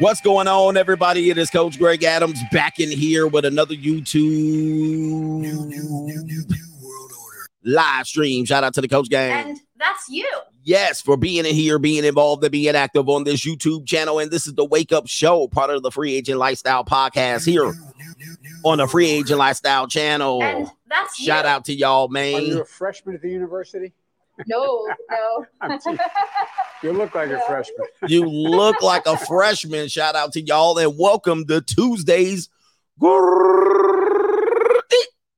What's going on, everybody? It is Coach Greg Adams back in here with another YouTube live stream. Shout out to the Coach Gang. And that's you. Yes, for being in here, being involved, and being active on this YouTube channel. And this is the Wake Up Show, part of the Free Agent Lifestyle podcast here on the Free Agent Lifestyle channel. And that's Shout you. out to y'all, man. Are man. you a freshman at the university? No, no. You look like a freshman. You look like a freshman. Shout out to y'all and welcome to Tuesdays.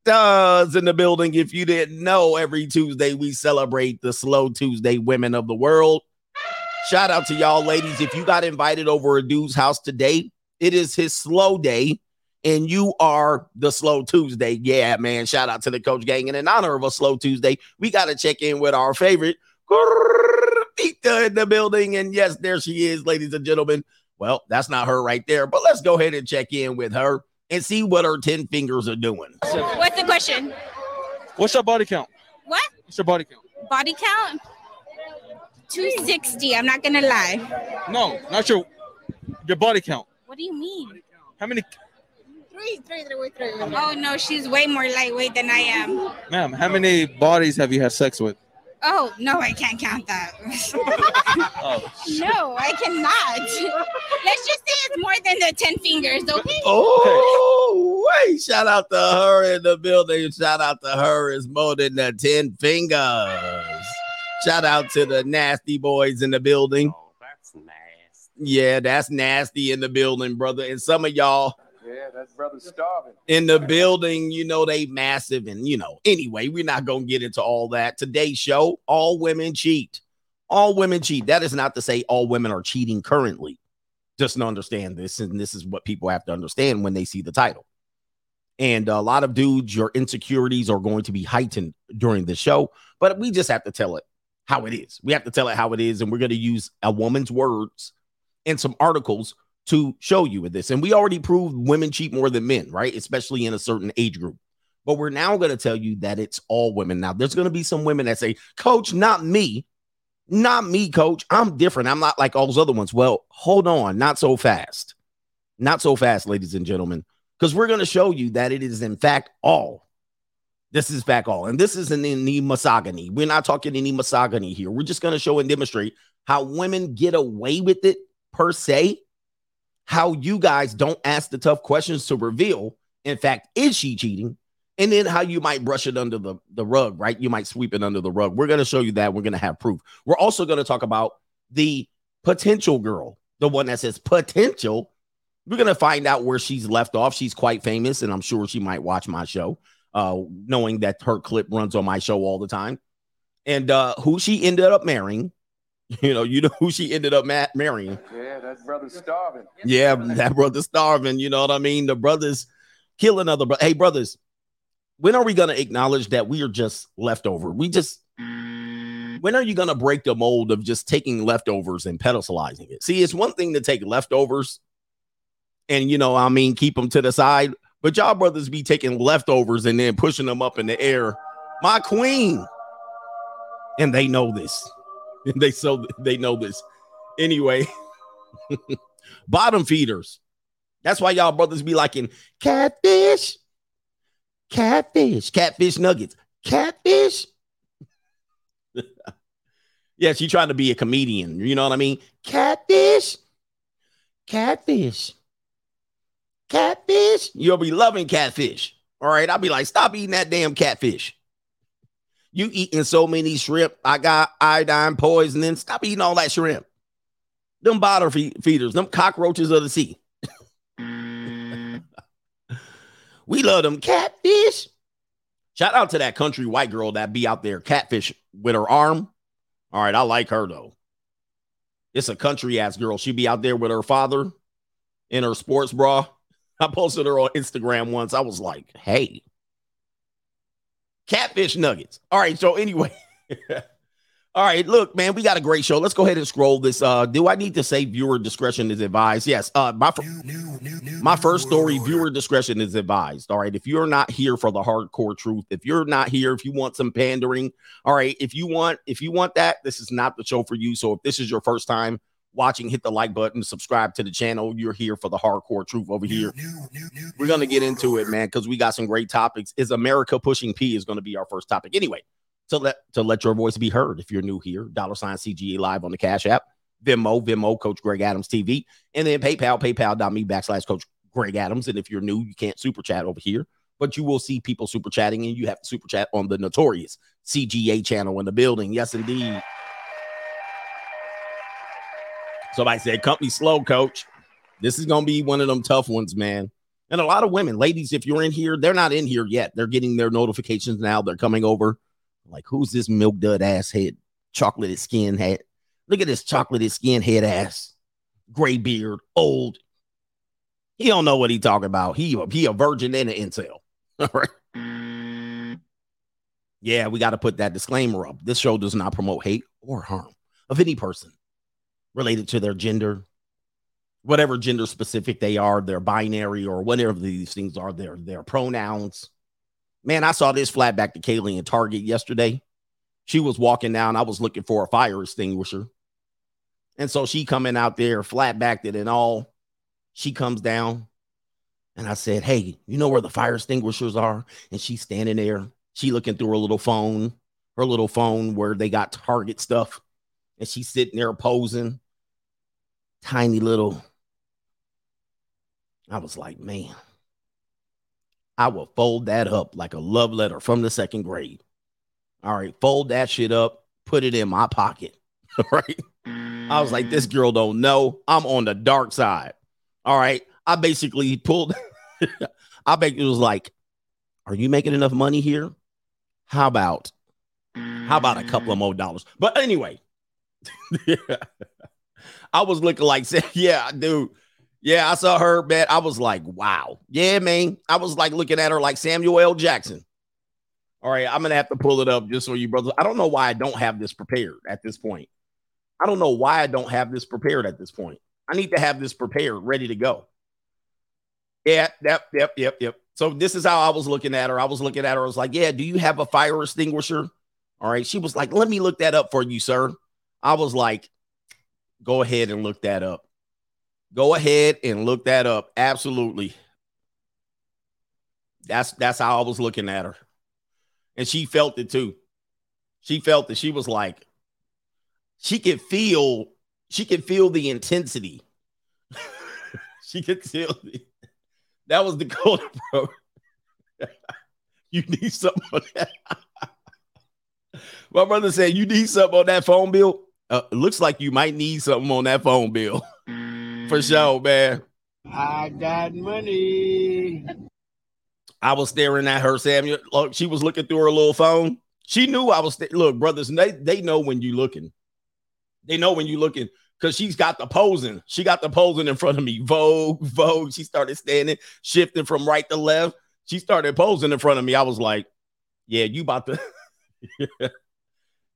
Does in the building. If you didn't know, every Tuesday we celebrate the Slow Tuesday Women of the World. Shout out to y'all, ladies. If you got invited over a dude's house today, it is his slow day, and you are the Slow Tuesday. Yeah, man. Shout out to the coach gang. And in honor of a Slow Tuesday, we got to check in with our favorite Gordita in the building. And yes, there she is, ladies and gentlemen. Well, that's not her right there, but let's go ahead and check in with her and see what her 10 fingers are doing. What's the question? What's your body count? What? What's your body count? Body count? 260. I'm not gonna lie. No, not your your body count. What do you mean? How many, Three, three, three, three. Oh no, she's way more lightweight than I am. ma'am? How many bodies have you had sex with? Oh no, I can't count that. Oh, no, I cannot. Let's just say it's more than the 10 fingers, okay? Oh, wait. Shout out to her in the building. Shout out to her is more than the 10 fingers. Shout out to the nasty boys in the building. Oh, that's nasty. Yeah, that's nasty in the building, brother. And some of y'all Yeah, that's brother starving. in the building, you know, they massive. And, you know, anyway, we're not going to get into all that. Today's show, all women cheat. All women cheat. That is not to say all women are cheating currently. Just to understand this. And this is what people have to understand when they see the title. And a lot of dudes, your insecurities are going to be heightened during the show, but we just have to tell it how it is. We have to tell it how it is. And we're going to use a woman's words and some articles to show you with this. And we already proved women cheat more than men, right? Especially in a certain age group. But we're now going to tell you that it's all women. Now, there's going to be some women that say, Coach, not me. Not me, coach. I'm different. I'm not like all those other ones. Well, hold on. Not so fast. Not so fast, ladies and gentlemen, because we're going to show you that it is, in fact, all. This is fact all. And this isn't any misogyny. We're not talking any misogyny here. We're just going to show and demonstrate how women get away with it per se how you guys don't ask the tough questions to reveal, in fact, is she cheating? And then how you might brush it under the, the rug, right? You might sweep it under the rug. We're going to show you that. We're going to have proof. We're also going to talk about the potential girl, the one that says potential. We're going to find out where she's left off. She's quite famous, and I'm sure she might watch my show, uh, knowing that her clip runs on my show all the time. And uh, who she ended up marrying. You know, you know who she ended up ma- marrying. Yeah, that's brother starving. Yeah, that brother starving. You know what I mean? The brothers killing other bro- Hey, brothers, when are we gonna acknowledge that we are just leftover? We just when are you gonna break the mold of just taking leftovers and pedestalizing it? See, it's one thing to take leftovers and you know, I mean, keep them to the side, but y'all brothers be taking leftovers and then pushing them up in the air. My queen, and they know this. they so they know this. Anyway, bottom feeders. That's why y'all brothers be liking catfish, catfish, catfish nuggets, catfish. yeah, she trying to be a comedian. You know what I mean? Catfish, catfish, catfish. You'll be loving catfish. All right, I'll be like, stop eating that damn catfish. You eating so many shrimp. I got iodine poisoning. Stop eating all that shrimp. Them bottom fe- feeders, them cockroaches of the sea. Mm. we love them catfish. Shout out to that country white girl that be out there catfish with her arm. All right, I like her though. It's a country ass girl. She be out there with her father in her sports bra. I posted her on Instagram once. I was like, hey, catfish nuggets. All right. So, anyway, all right. Look, man, we got a great show. Let's go ahead and scroll this. Uh, do I need to say viewer discretion is advised? Yes. Uh, my, fir- my first story, viewer discretion is advised. All right. If you're not here for the hardcore truth, if you're not here, if you want some pandering, all right. If you want, if you want that, this is not the show for you. So, if this is your first time watching, hit the like button, subscribe to the channel. You're here for the hardcore truth over here. We're gonna get into it, man, because we got some great topics. Is America pushing P is gonna be our first topic. Anyway, to let to let your voice be heard. If you're new here, dollar sign CGA live on the Cash App, Venmo, Venmo, Coach Greg Adams TV, and then PayPal, PayPal.me backslash Coach Greg Adams. And if you're new, you can't super chat over here, but you will see people super chatting, and you have to super chat on the notorious CGA channel in the building. Yes, indeed. Somebody said, company slow, coach. This is going to be one of them tough ones, man. And a lot of women, ladies, if you're in here, they're not in here yet. They're getting their notifications now. They're coming over. Like, who's this milk dud ass head, chocolated skin head? Look at this chocolated skin head ass, gray beard, old. He don't know what he talking about. He, he a virgin and an incel. All right. Yeah, we got to put that disclaimer up. This show does not promote hate or harm of any person related to their gender, whatever gender specific they are, their binary or whatever these things are, their their pronouns. Man, I saw this flat back to Kaylee in Target yesterday. She was walking down. I was looking for a fire extinguisher. And so she coming out there, flat backed it and all. She comes down. And I said, Hey, you know where the fire extinguishers are? And she's standing there. She looking through her little phone, her little phone where they got Target stuff. And she's sitting there posing tiny little. I was like, man, I will fold that up like a love letter from the second grade. All right, fold that shit up, put it in my pocket. right. I was like, this mm. girl don't know. I'm on the dark side. All right. I basically pulled, I basically was like, are you making enough money here? How about, how about a couple of mm. more dollars? But anyway, I was looking like, yeah, dude. Yeah, I saw her, man. I was like, wow. Yeah, man. I was like looking at her like Samuel L. Jackson. All right, I'm gonna have to pull it up just so you brothers. I don't know why I don't have this prepared at this point. I don't know why I don't have this prepared at this point. I need to have this prepared, ready to go. Yeah, yep, yep, yep, yep. So this is how I was looking at her. I was looking at her. I was like, "Yeah, do you have a fire extinguisher?" All right. She was like, "Let me look that up for you, sir." I was like, "Go ahead and look that up." Go ahead and look that up. Absolutely. That's that's how I was looking at her. And she felt it too. She felt it. She was like, she could feel, she could feel the intensity. she could feel the, that was the code, bro. you need something on that. My brother said, You need something on that phone bill. Uh, looks like you might need something on that phone bill. For sure, man. I got money. I was staring at her, Samuel. Look, she was looking through her little phone. She knew I was. St- Look, brothers, they they know when you looking. They know when you looking because she's got the posing. She got the posing in front of me. Vogue, Vogue. She started standing, shifting from right to left. She started posing in front of me. I was like, "Yeah, you about to,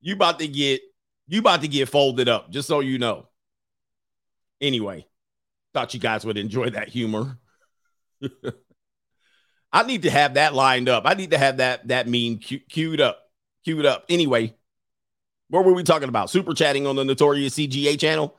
you about to get, you about to get folded up." Just so you know. Anyway, thought you guys would enjoy that humor. I need to have that lined up. I need to have that that meme queued up, queued up. Anyway, what were we talking about? Super chatting on the Notorious CGA channel.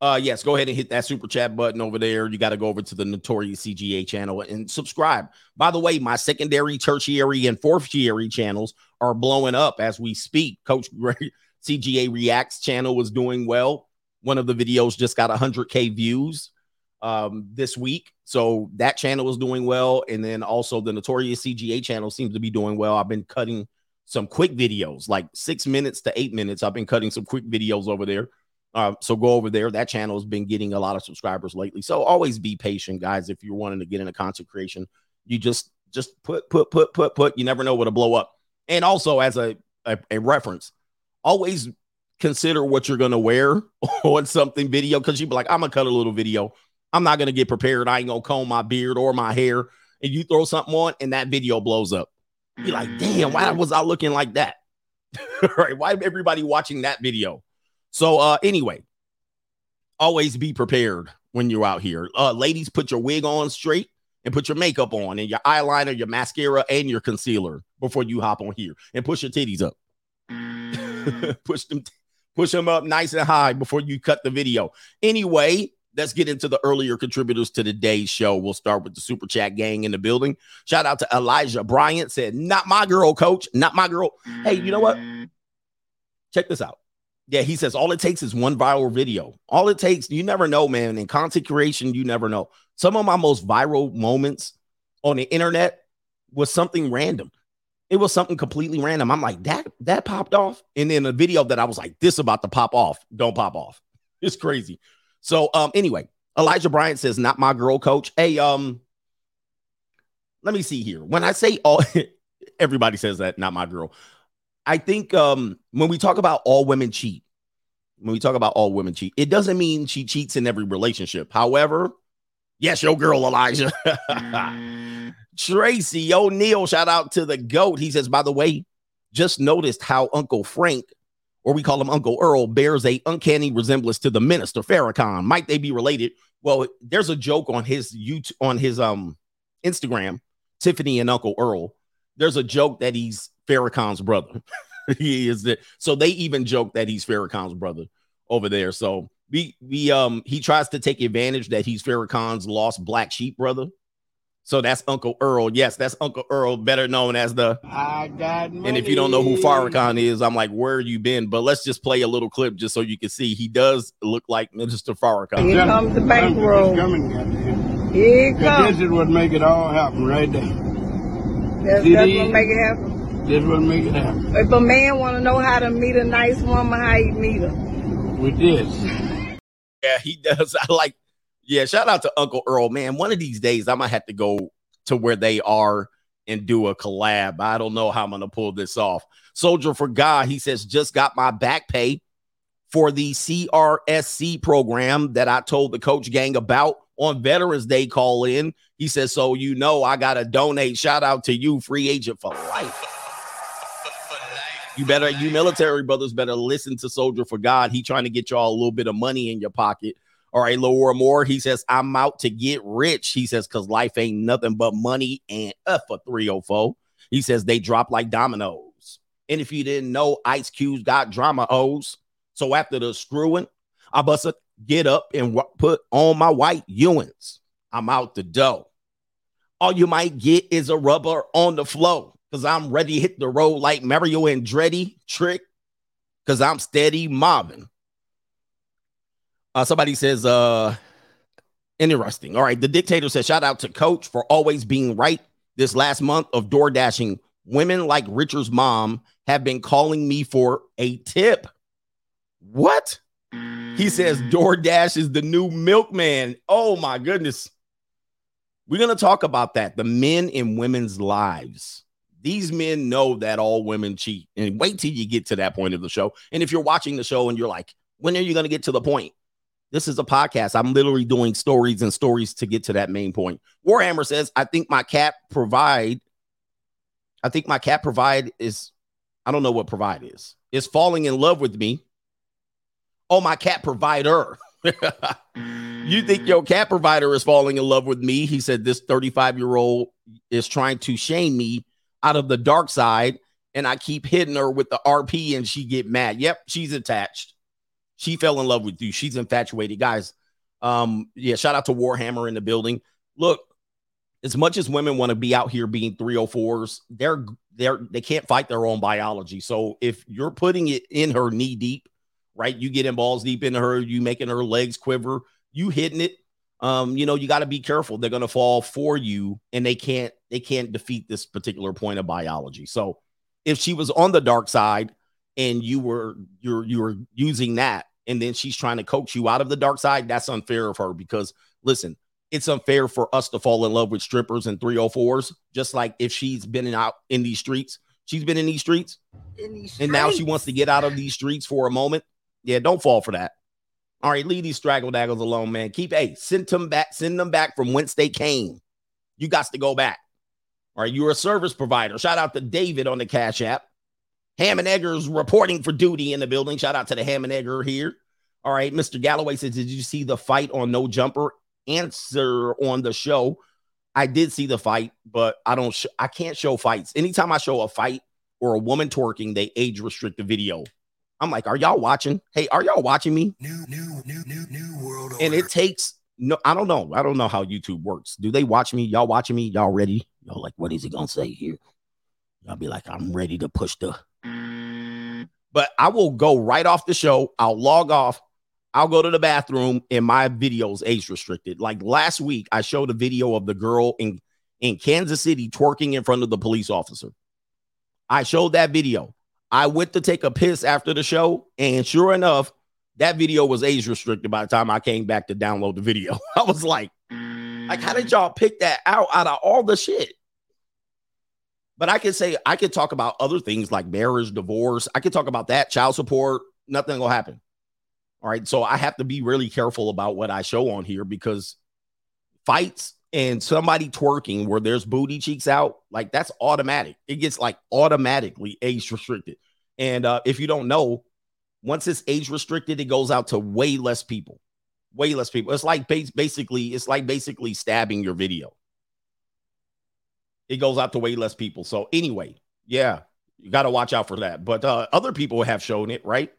Uh, yes, go ahead and hit that super chat button over there. You got to go over to the Notorious CGA channel and subscribe. By the way, my secondary, tertiary, and tertiary channels are blowing up as we speak. Coach Greg CGA Reacts channel was doing well. One of the videos just got 100k views um, this week. So that channel is doing well. And then also the Notorious CGA channel seems to be doing well. I've been cutting some quick videos, like six minutes to eight minutes. I've been cutting some quick videos over there. Uh, so go over there. That channel has been getting a lot of subscribers lately. So always be patient, guys. If you're wanting to get into content creation, you just just put put put put put. You never know what'll blow up. And also as a a, a reference, always consider what you're gonna wear on something video because you'd be like, I'm gonna cut a little video. I'm not gonna get prepared. I ain't gonna comb my beard or my hair. And you throw something on, and that video blows up. You're like, damn, why was I looking like that? right? Why everybody watching that video? So, uh, anyway, always be prepared when you're out here. Uh, ladies, put your wig on straight and put your makeup on and your eyeliner, your mascara, and your concealer before you hop on here and push your titties up. push them, Push them up nice and high before you cut the video. Anyway, let's get into the earlier contributors to today's show. We'll start with the super chat gang in the building. Shout out to Elijah Bryant said, "Not my girl, coach. Not my girl." Hey, you know what? Check this out. Yeah, he says all it takes is one viral video. All it takes, you never know, man. In content creation, you never know. Some of my most viral moments on the internet was something random. It was something completely random. I'm like, that that popped off. And then a video that I was like, this about to pop off. Don't pop off. It's crazy. So um, anyway, Elijah Bryant says, not my girl, coach. Hey, um, let me see here. When I say all everybody says that, not my girl. I think um when we talk about all women cheat, when we talk about all women cheat, it doesn't mean she cheats in every relationship. However, yes, your girl Elijah. Tracy O'Neill, shout out to the GOAT. He says, by the way, just noticed how Uncle Frank, or we call him Uncle Earl, bears a uncanny resemblance to the minister Farrakhan. Might they be related? Well, there's a joke on his YouTube on his um Instagram, Tiffany and Uncle Earl. There's a joke that he's Farrakhan's brother. he is the, so they even joke that he's Farrakhan's brother over there. So we we um he tries to take advantage that he's Farrakhan's lost black sheep brother. So that's Uncle Earl. Yes, that's Uncle Earl, better known as the. I got money. And if you don't know who Farrakhan is, I'm like, where you been? But let's just play a little clip just so you can see. He does look like Minister Farrakhan. Here comes the bankroll. Coming. Here it Cause comes. This is what make it all happen right there. That's, See that's what make it happen. This what make it happen. If a man want to know how to meet a nice woman, how he meet her? With this. Yeah, he does. I like, yeah, shout out to Uncle Earl. Man, one of these days I might have to go to where they are and do a collab. I don't know how I'm gonna pull this off. Soldier for God, he says, just got my back pay for the CRSC program that I told the coach gang about on Veterans Day call in. He says, so you know I gotta donate. Shout out to you, free agent for life. You better, you military brothers better listen to Soldier for God. He trying to get y'all a little bit of money in your pocket. All right, Laura Moore. He says, I'm out to get rich. He says, because life ain't nothing but money and uh for 304. He says they drop like dominoes. And if you didn't know, Ice Cube's got drama O's. So after the screwing, I bust a get up and wa- put on my white Ewins. I'm out the dough. All you might get is a rubber on the flow because I'm ready to hit the road like Mario Andretti trick because I'm steady mobbing. Uh, somebody says, uh, interesting. All right. The dictator says, shout out to coach for always being right. This last month of door dashing, women like Richard's mom have been calling me for a tip. What? He says DoorDash is the new milkman. Oh my goodness. We're going to talk about that. The men in women's lives. These men know that all women cheat. And wait till you get to that point of the show. And if you're watching the show and you're like, when are you going to get to the point? This is a podcast. I'm literally doing stories and stories to get to that main point. Warhammer says, I think my cat provide. I think my cat provide is, I don't know what provide is, is falling in love with me. Oh, my cat provider. you think your cat provider is falling in love with me? He said, This 35 year old is trying to shame me out of the dark side, and I keep hitting her with the RP and she get mad. Yep, she's attached. She fell in love with you. She's infatuated. Guys, um, yeah, shout out to Warhammer in the building. Look, as much as women want to be out here being 304s, they're they're they can't fight their own biology. So if you're putting it in her knee deep, right? You getting balls deep into her, you making her legs quiver, you hitting it. Um, you know, you got to be careful. They're gonna fall for you, and they can't they can't defeat this particular point of biology. So if she was on the dark side and you were you're you were using that, and then she's trying to coax you out of the dark side, that's unfair of her because listen, it's unfair for us to fall in love with strippers and 304s, just like if she's been in, out in these streets, she's been in these streets, In these and now she wants to get out of these streets for a moment. Yeah, don't fall for that. All right, leave these straggle daggles alone, man. Keep hey, send them back, send them back from whence they came. You got to go back. All right, you're a service provider. Shout out to David on the Cash App. Ham and Eggers reporting for duty in the building. Shout out to the Ham and Egger here. All right, Mr. Galloway says, Did you see the fight on No Jumper? Answer on the show. I did see the fight, but I don't. Sh- I can't show fights. Anytime I show a fight or a woman twerking, they age restrict the video. I'm like, are y'all watching? Hey, are y'all watching me? New, new, new, new, new world And it takes no, I don't know. I don't know how YouTube works. Do they watch me? Y'all watching me? Y'all ready? Y'all like, what is he gonna say here? Y'all be like, I'm ready to push the. But I will go right off the show. I'll log off. I'll go to the bathroom and my videos age restricted. Like last week, I showed a video of the girl in in Kansas City twerking in front of the police officer. I showed that video. I went to take a piss after the show, and sure enough, that video was age restricted by the time I came back to download the video. I was like, like, how did y'all pick that out out of all the shit? But I could say I could talk about other things like marriage, divorce. I could talk about that, child support. Nothing will happen. All right. So I have to be really careful about what I show on here because fights and somebody twerking where there's booty cheeks out, like that's automatic. It gets like automatically age restricted. And uh, if you don't know, once it's age restricted, it goes out to way less people. Way less people. It's like basically, it's like basically stabbing your video. It goes out to way less people. So anyway, yeah, you got to watch out for that. But uh, other people have shown it, right?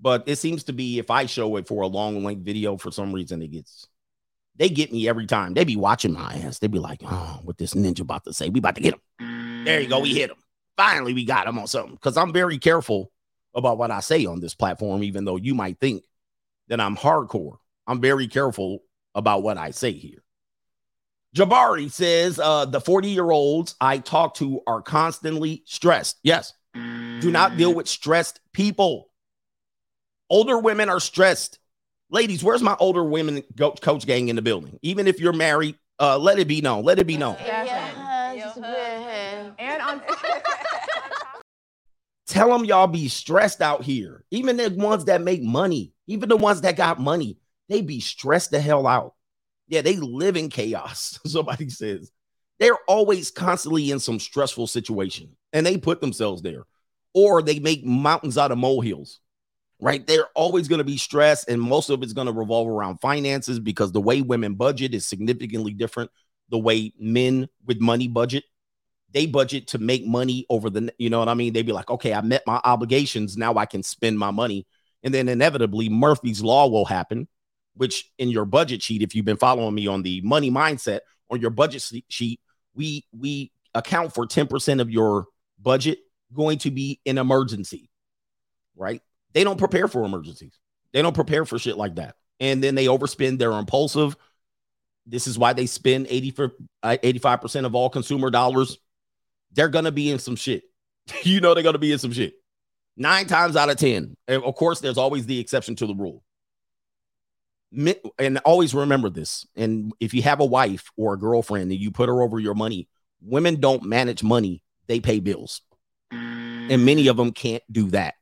But it seems to be if I show it for a long length video, for some reason it gets they get me every time. They be watching my ass. They be like, oh, what this ninja about to say? We about to get him. There you go. We hit him. Finally, we got him on something. Because I'm very careful about what I say on this platform, even though you might think that I'm hardcore. I'm very careful about what I say here. Jabari says uh, the 40 year olds I talk to are constantly stressed. Yes. Do not deal with stressed people. Older women are stressed. Ladies, where's my older women go- coach gang in the building? Even if you're married, uh, let it be known. Let it be known. And on Tell them y'all be stressed out here. Even the ones that make money, even the ones that got money, they be stressed the hell out. Yeah, they live in chaos. Somebody says they're always constantly in some stressful situation and they put themselves there, or they make mountains out of molehills, right? They're always going to be stressed, and most of it's going to revolve around finances because the way women budget is significantly different. The way men with money budget, they budget to make money over the, you know what I mean? They'd be like, okay, I met my obligations. Now I can spend my money. And then inevitably, Murphy's Law will happen, which in your budget sheet, if you've been following me on the money mindset, on your budget sheet, we we account for 10% of your budget going to be an emergency, right? They don't prepare for emergencies. They don't prepare for shit like that. And then they overspend, they're impulsive. This is why they spend 80 for uh, 85% of all consumer dollars. They're gonna be in some shit. you know they're gonna be in some shit. Nine times out of 10. And of course, there's always the exception to the rule. And always remember this. And if you have a wife or a girlfriend and you put her over your money, women don't manage money, they pay bills. And many of them can't do that.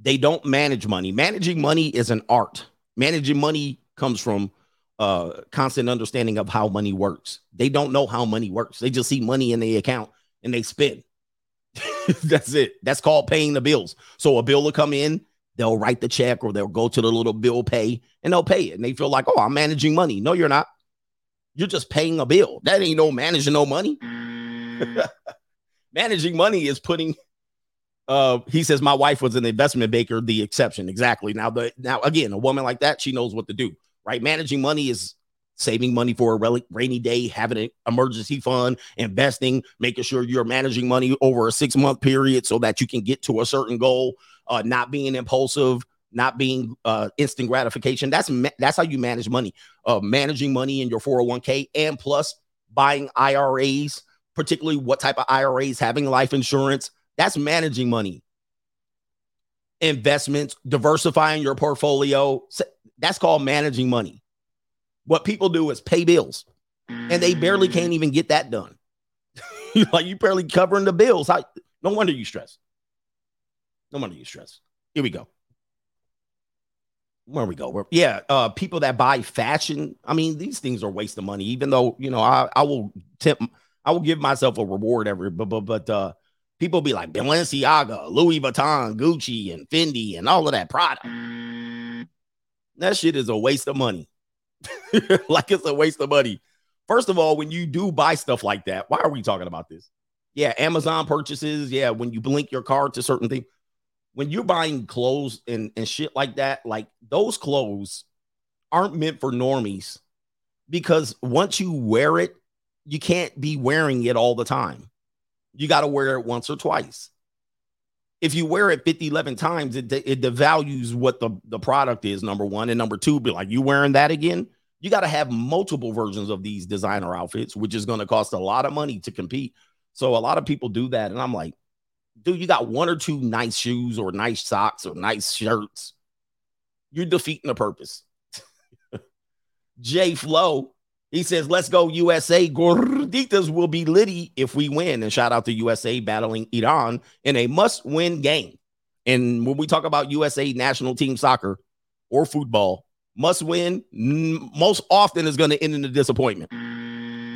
They don't manage money. Managing money is an art. Managing money comes from uh constant understanding of how money works. They don't know how money works. They just see money in the account and they spend. That's it. That's called paying the bills. So a bill will come in, they'll write the check or they'll go to the little bill pay and they'll pay it. And they feel like, oh, I'm managing money. No, you're not. You're just paying a bill. That ain't no managing no money. managing money is putting uh he says my wife was an investment banker the exception exactly now the now again a woman like that she knows what to do right managing money is saving money for a rainy day having an emergency fund investing making sure you're managing money over a six month period so that you can get to a certain goal uh not being impulsive not being uh instant gratification that's ma- that's how you manage money uh managing money in your 401k and plus buying iras particularly what type of iras having life insurance that's managing money. Investments, diversifying your portfolio. That's called managing money. What people do is pay bills, and they barely can't even get that done. like you barely covering the bills. How, no wonder you stress. No wonder you stress. Here we go. Where we go? Where, yeah, uh, people that buy fashion. I mean, these things are waste of money. Even though you know, I I will tip, I will give myself a reward every, but but but uh, people be like Balenciaga, Louis Vuitton, Gucci, and Fendi, and all of that product. That shit is a waste of money. like it's a waste of money. First of all, when you do buy stuff like that, why are we talking about this? Yeah, Amazon purchases. Yeah, when you link your card to certain things. When you're buying clothes and, and shit like that, like those clothes aren't meant for normies because once you wear it, you can't be wearing it all the time. You got to wear it once or twice. If you wear it 50, 11 times, it, it devalues what the, the product is, number one. And number two, be like, you wearing that again? You got to have multiple versions of these designer outfits, which is going to cost a lot of money to compete. So a lot of people do that. And I'm like, dude, you got one or two nice shoes or nice socks or nice shirts. You're defeating the purpose. Jay Flow, he says, let's go USA. Gorditas will be litty if we win. And shout out to USA battling Iran in a must win game. And when we talk about USA national team soccer or football, must win most often is going to end in a disappointment.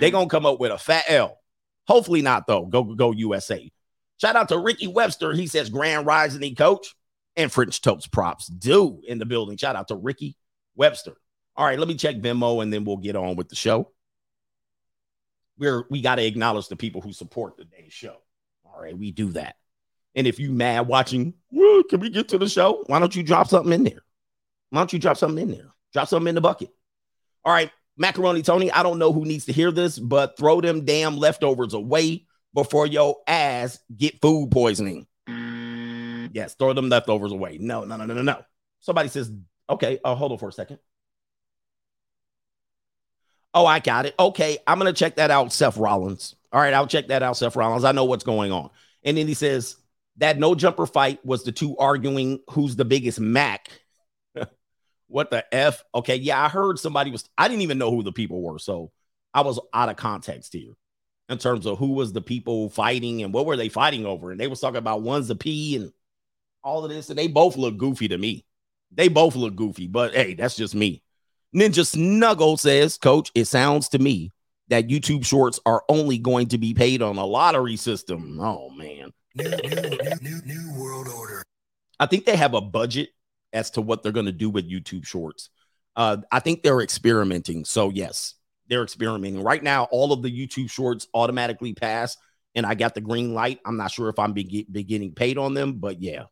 They're going to come up with a fat L. Hopefully not, though. Go, go USA. Shout out to Ricky Webster. He says, Grand Rising coach and French toast props do in the building. Shout out to Ricky Webster. All right, let me check Venmo and then we'll get on with the show. We're we got to acknowledge the people who support today's show. All right, we do that. And if you mad watching, can we get to the show? Why don't you drop something in there? Why don't you drop something in there? Drop something in the bucket. All right, Macaroni Tony, I don't know who needs to hear this, but throw them damn leftovers away before your ass get food poisoning. Yes, throw them leftovers away. No, no, no, no, no, no. Somebody says, okay, uh, hold on for a second. Oh, I got it. Okay, I'm gonna check that out, Seth Rollins. All right, I'll check that out, Seth Rollins. I know what's going on. And then he says that no jumper fight was the two arguing who's the biggest Mac. what the F? Okay, yeah, I heard somebody was, I didn't even know who the people were. So I was out of context here in terms of who was the people fighting and what were they fighting over. And they was talking about one's a P and all of this, and they both look goofy to me. They both look goofy, but hey, that's just me. Ninja Snuggle says, Coach, it sounds to me that YouTube shorts are only going to be paid on a lottery system. Oh man. New, new, new, new, new world order. I think they have a budget as to what they're going to do with YouTube shorts. Uh, I think they're experimenting. So, yes, they're experimenting. Right now, all of the YouTube shorts automatically pass, and I got the green light. I'm not sure if I'm be- beginning paid on them, but yeah.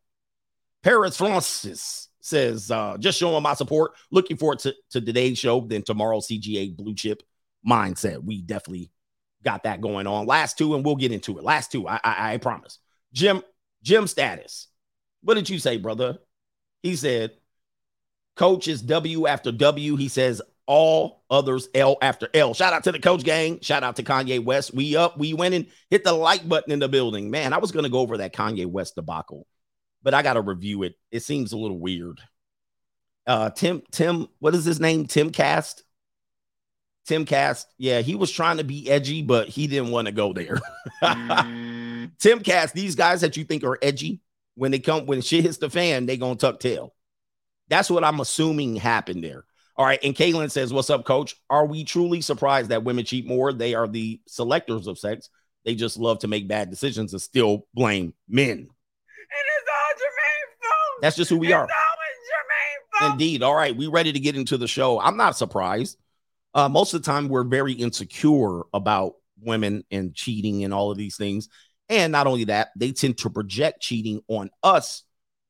Paris Francis says, uh, just showing my support. Looking forward to, to today's show, then tomorrow, CGA Blue Chip Mindset. We definitely got that going on. Last two, and we'll get into it. Last two, I, I, I promise. Jim, Jim status. What did you say, brother? He said, Coach is W after W. He says, all others L after L. Shout out to the coach gang. Shout out to Kanye West. We up, we winning. Hit the like button in the building. Man, I was going to go over that Kanye West debacle, but I got to review it. It seems a little weird. Uh, Tim, Tim, what is his name? Tim Cast. Tim Cast. Yeah, he was trying to be edgy, but he didn't want to go there. Tim Cast, these guys that you think are edgy, when they come, when shit hits the fan, they gonna tuck tail. That's what I'm assuming happened there. All right. And Kaylin says, What's up, coach? Are we truly surprised that women cheat more? They are the selectors of sex. They just love to make bad decisions and still blame men. And it's all Jermaine's fault. That's just who we it's are. always Jermaine's fault. Indeed. All right. We ready to get into the show. I'm not surprised. Uh, most of the time, we're very insecure about women and cheating and all of these things. And not only that, they tend to project cheating on us.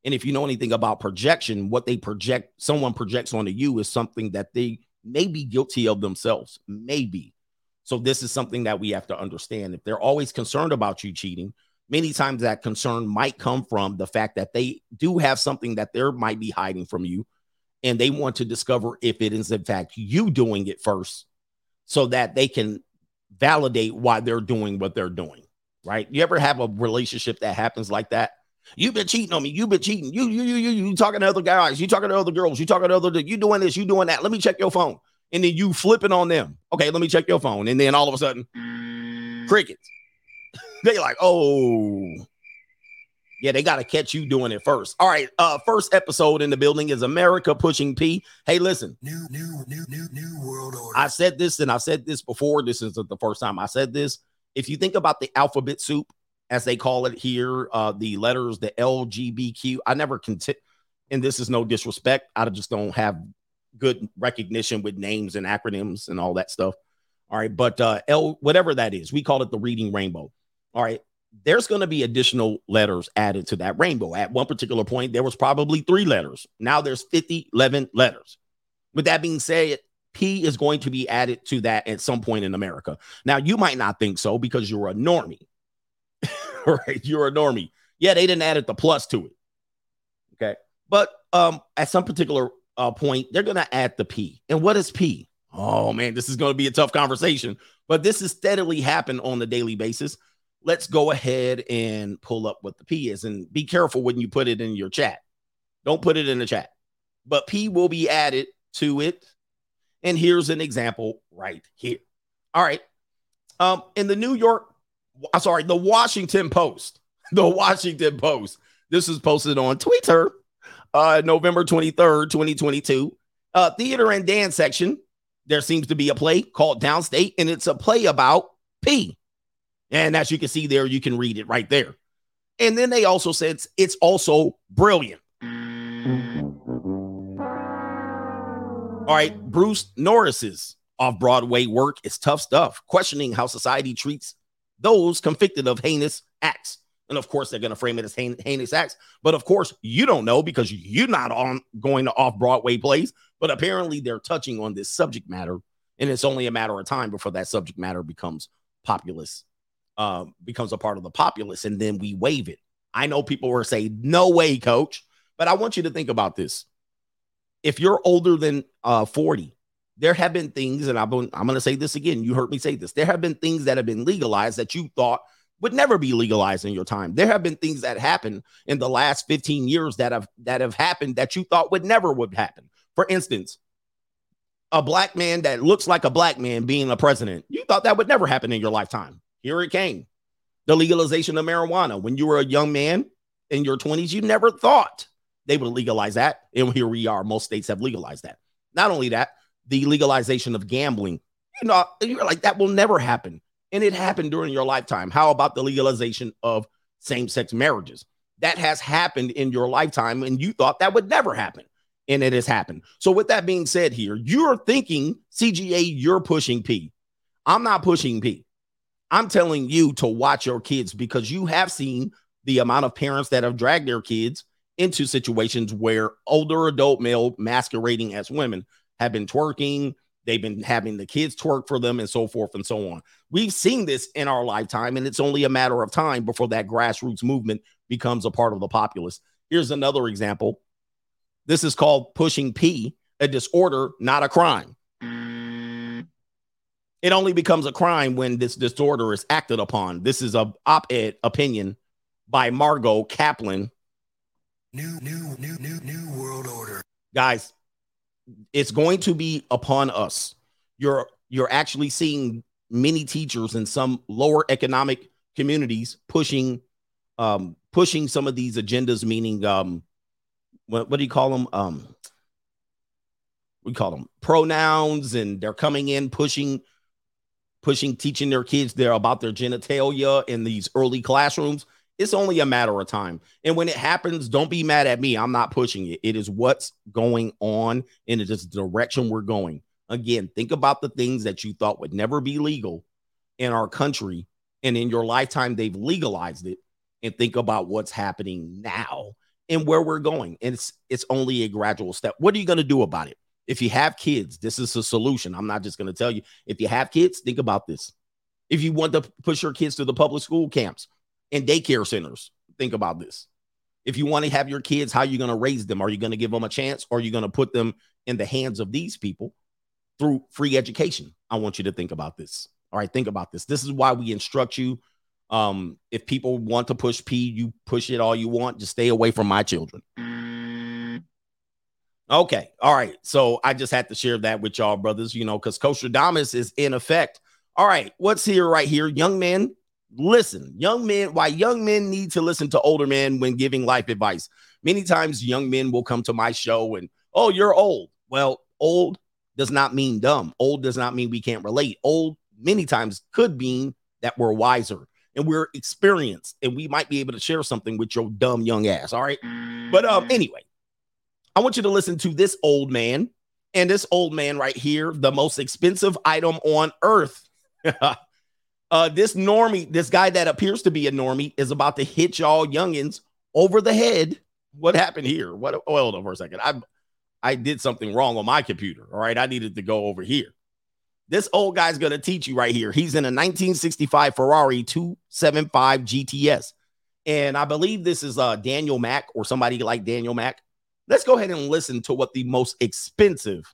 And if you know anything about projection, what they project, someone projects onto you is something that they may be guilty of themselves. Maybe. So this is something that we have to understand. If they're always concerned about you cheating, many times that concern might come from the fact that they do have something that they might be hiding from you. And they want to discover if it is in fact you doing it first so that they can validate why they're doing what they're doing. Right. You ever have a relationship that happens like that? You've been cheating on me. You've been cheating. You, you, you, you, you talking to other guys. You talking to other girls. You talking to other. You doing this. You doing that. Let me check your phone. And then you flipping on them. Okay, let me check your phone. And then all of a sudden, crickets. They're like, oh, yeah, they got to catch you doing it first. All right, uh, first episode in the building is America pushing P. Hey, listen, New, new, new, new, new world order. I said this and I said this before. This isn't the first time I said this. If you think about the alphabet soup, as they call it here, uh, the letters, the LGBTQ, I never can, and this is no disrespect. I just don't have good recognition with names and acronyms and all that stuff. All right, but uh, L, whatever that is, we call it the reading rainbow. All right. There's going to be additional letters added to that rainbow. At one particular point, there was probably three letters. Now there's 50, 11 letters. With that being said, P is going to be added to that at some point in America. Now, you might not think so because you're a normie. right? You're a normie. Yeah, they didn't add it the plus to it. Okay. But um, at some particular uh, point, they're going to add the P. And what is P? Oh, man, this is going to be a tough conversation, but this is steadily happen on the daily basis. Let's go ahead and pull up what the P is and be careful when you put it in your chat. Don't put it in the chat, but P will be added to it. And here's an example right here. All right. Um, in the New York, I'm sorry, the Washington Post, the Washington Post. This is posted on Twitter, uh, November 23rd, 2022. Uh, theater and dance section. There seems to be a play called Downstate, and it's a play about P. And as you can see there, you can read it right there. And then they also said it's, it's also brilliant. All right, Bruce Norris's off Broadway work is tough stuff, questioning how society treats those convicted of heinous acts. And of course, they're going to frame it as hein- heinous acts. But of course, you don't know because you're not on going to off Broadway plays. But apparently, they're touching on this subject matter, and it's only a matter of time before that subject matter becomes populist, uh, becomes a part of the populace, and then we waive it. I know people were saying, "No way, coach," but I want you to think about this. If you're older than uh, 40, there have been things, and I'm, I'm going to say this again. You heard me say this. There have been things that have been legalized that you thought would never be legalized in your time. There have been things that happened in the last 15 years that have that have happened that you thought would never would happen. For instance, a black man that looks like a black man being a president. You thought that would never happen in your lifetime. Here it came. The legalization of marijuana. When you were a young man in your 20s, you never thought they would legalize that. And here we are. Most states have legalized that. Not only that, the legalization of gambling. You know, you're like, that will never happen. And it happened during your lifetime. How about the legalization of same sex marriages? That has happened in your lifetime, and you thought that would never happen. And it has happened. So, with that being said, here, you're thinking CGA, you're pushing P. I'm not pushing P. I'm telling you to watch your kids because you have seen the amount of parents that have dragged their kids into situations where older adult male masquerading as women have been twerking, they've been having the kids twerk for them, and so forth and so on. We've seen this in our lifetime, and it's only a matter of time before that grassroots movement becomes a part of the populace. Here's another example. This is called pushing P, a disorder, not a crime. It only becomes a crime when this disorder is acted upon. This is a op-ed opinion by Margo Kaplan. New, new, new, new, new world order. Guys, it's going to be upon us. You're you're actually seeing many teachers in some lower economic communities pushing um pushing some of these agendas meaning um what, what do you call them um we call them pronouns and they're coming in pushing pushing teaching their kids there about their genitalia in these early classrooms it's only a matter of time. And when it happens don't be mad at me. I'm not pushing it. It is what's going on and it is the direction we're going. Again think about the things that you thought would never be legal in our country and in your lifetime they've legalized it and think about what's happening now and where we're going. And it's it's only a gradual step. What are you going to do about it? If you have kids this is a solution. I'm not just going to tell you. If you have kids think about this. If you want to push your kids to the public school camps and daycare centers. Think about this. If you want to have your kids how are you going to raise them? Are you going to give them a chance? Or are you going to put them in the hands of these people through free education? I want you to think about this. All right think about this. This is why we instruct you um if people want to push p you push it all you want. Just stay away from my children. Okay all right. So i just had to share that with y'all brothers you know because coach Greg Adams is in effect. All right what's here right here? Young men listen young men why young men need to listen to older men when giving life advice. Many times young men will come to my show and oh you're old. Well old does not mean dumb. Old does not mean we can't relate. Old many times could mean that we're wiser and we're experienced and we might be able to share something with your dumb young ass all right? But um anyway i want you to listen to this old man and this old man right here the most expensive item on earth Uh, this normie, this guy that appears to be a normie, is about to hit y'all youngins over the head. What happened here? What? Oh, hold on for a second. I I did something wrong on my computer. All right, I needed to go over here. This old guy's gonna teach you right here. He's in a 1965 Ferrari 275 GTS, and I believe this is uh Daniel Mac or somebody like Daniel Mac. Let's go ahead and listen to what the most expensive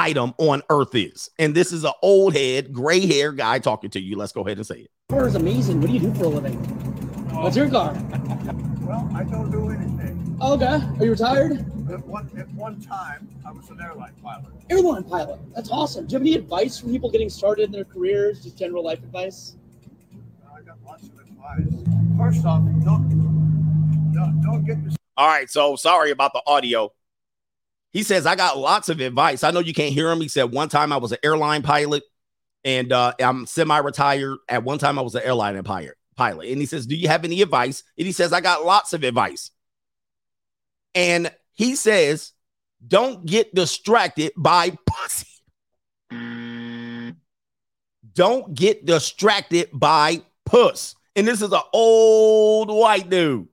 item on earth is. And this is an old head, gray hair guy talking to you. Let's go ahead and say it. car is amazing. What do you do for a living? What's your car? Well, I don't do anything. Oh, okay. Are you retired? At one, at one time, I was an airline pilot. Airline pilot. That's awesome. Do you have any advice for people getting started in their careers? Just general life advice? I got lots of advice. First off, don't, don't, don't get dis- All right, so sorry about the audio. He says, I got lots of advice. I know you can't hear him. He said, one time I was an airline pilot and uh, I'm semi retired. At one time, I was an airline pilot. Pilot, and he says, Do you have any advice? And he says, I got lots of advice. And he says, Don't get distracted by pussy. Don't get distracted by puss. And this is an old white dude.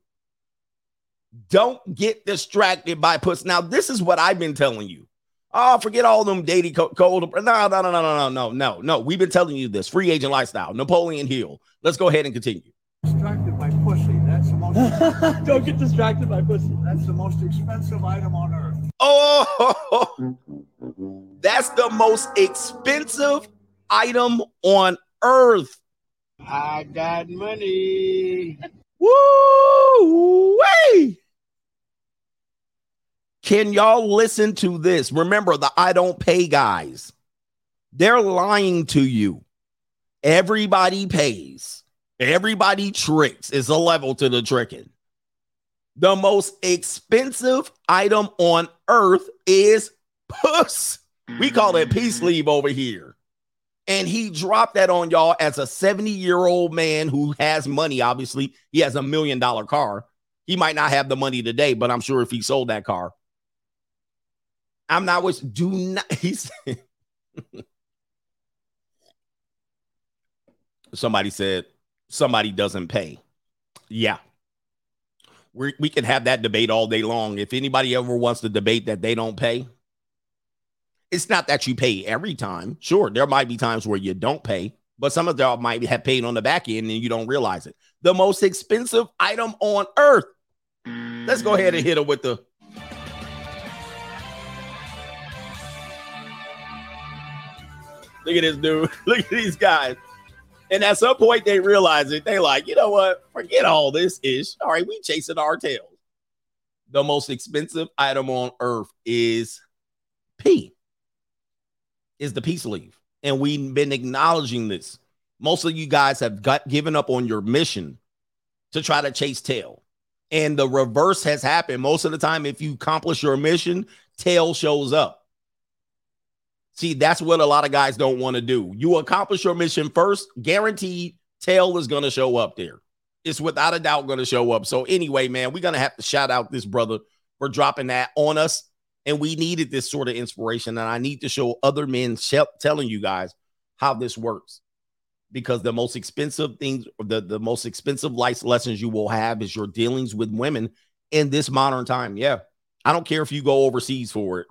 Don't get distracted by puss. Now, this is what I've been telling you. Oh, forget all them dating cold. No, no, no, no, no, no, no, no. We've been telling you this free agent lifestyle, Napoleon Hill. Let's go ahead and continue. Distracted by pussy. That's the most. Don't get distracted by pussy. That's the most expensive item on earth. Oh, that's the most expensive item on earth. I got money. Woo! Way! Can y'all listen to this? Remember the I don't pay guys. They're lying to you. Everybody pays. Everybody tricks. It's a level to the tricking. The most expensive item on earth is puss. We call it peace mm-hmm. leave over here. And he dropped that on y'all as a 70 year old man who has money. Obviously, he has a million dollar car. He might not have the money today, but I'm sure if he sold that car, I'm not with do not. He's somebody said somebody doesn't pay. Yeah. we we can have that debate all day long. If anybody ever wants to debate that they don't pay, it's not that you pay every time. Sure, there might be times where you don't pay, but some of y'all might have paid on the back end and you don't realize it. The most expensive item on earth. Let's go ahead and hit it with the. Look at this dude. Look at these guys. And at some point, they realize it. They like, you know what? Forget all this ish. All right, we chasing our tails. The most expensive item on earth is P. Is the peace leave. And we've been acknowledging this. Most of you guys have got given up on your mission to try to chase tail. And the reverse has happened. Most of the time, if you accomplish your mission, tail shows up. See, that's what a lot of guys don't want to do. You accomplish your mission first, guaranteed tail is going to show up there. It's without a doubt going to show up. So, anyway, man, we're going to have to shout out this brother for dropping that on us. And we needed this sort of inspiration. And I need to show other men sh- telling you guys how this works. Because the most expensive things, the, the most expensive life lessons you will have is your dealings with women in this modern time. Yeah. I don't care if you go overseas for it.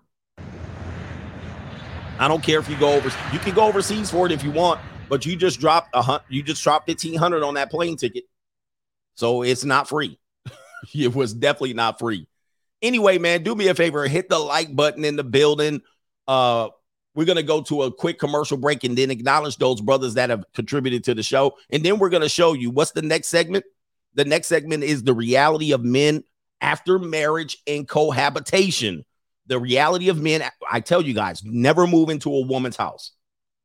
I don't care if you go over. You can go overseas for it if you want, but you just dropped a hundred. You just dropped fifteen hundred on that plane ticket, so it's not free. it was definitely not free. Anyway, man, do me a favor, hit the like button in the building. Uh, we're gonna go to a quick commercial break and then acknowledge those brothers that have contributed to the show, and then we're gonna show you what's the next segment. The next segment is the reality of men after marriage and cohabitation the reality of men i tell you guys never move into a woman's house.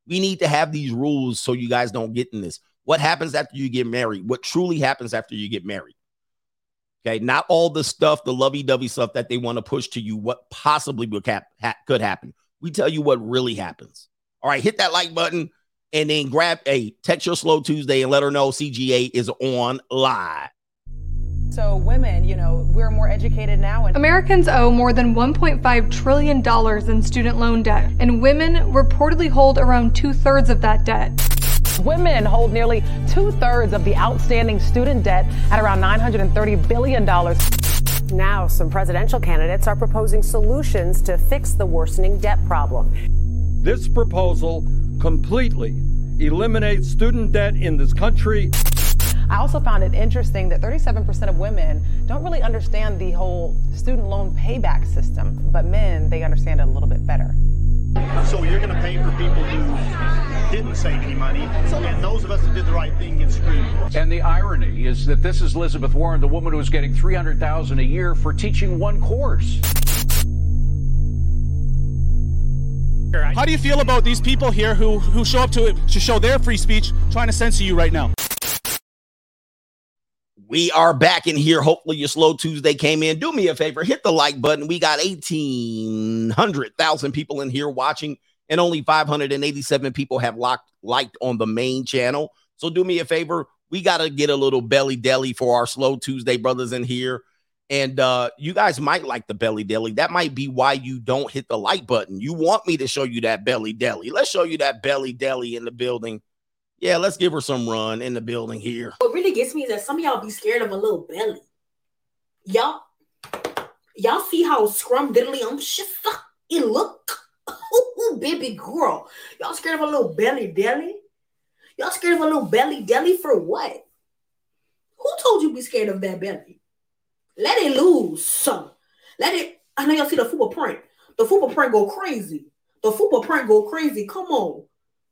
We need to have these rules so you guys don't get in this. What happens after you get married? What truly happens after you get married? Okay not all the stuff the lovey-dovey stuff that they want to push to you what possibly cap- ha- could happen. We tell you what really happens. All right hit that like button and then grab a text your slow tuesday and let her know cga is on live so women, you know, we're more educated now and Americans owe more than $1.5 trillion in student loan debt, and women reportedly hold around two thirds of that debt. Women hold nearly two thirds of the outstanding student debt at around $930 billion. Now, some presidential candidates are proposing solutions to fix the worsening debt problem. This proposal completely eliminates student debt in this country. I also found it interesting that 37% of women don't really understand the whole student loan payback system, but men, they understand it a little bit better. So you're going to pay for people who didn't save any money, and those of us that did the right thing get screwed. And the irony is that this is Elizabeth Warren, the woman who is getting 300,000 a year for teaching one course. How do you feel about these people here who, who show up to it to show their free speech trying to censor you right now? We are back in here. Hopefully, your slow Tuesday came in. Do me a favor, hit the like button. We got 1,800,000 people in here watching, and only 587 people have locked liked on the main channel. So, do me a favor. We got to get a little belly deli for our slow Tuesday brothers in here. And uh, you guys might like the belly deli. That might be why you don't hit the like button. You want me to show you that belly deli. Let's show you that belly deli in the building. Yeah, let's give her some run in the building here. What really gets me is that some of y'all be scared of a little belly. Y'all, y'all see how scrum diddly um shit it look? Ooh, baby girl. Y'all scared of a little belly deli? Y'all scared of a little belly deli for what? Who told you be scared of that belly? Let it loose. Some. Let it. I know y'all see the football print. The football print go crazy. The football print go crazy. Come on.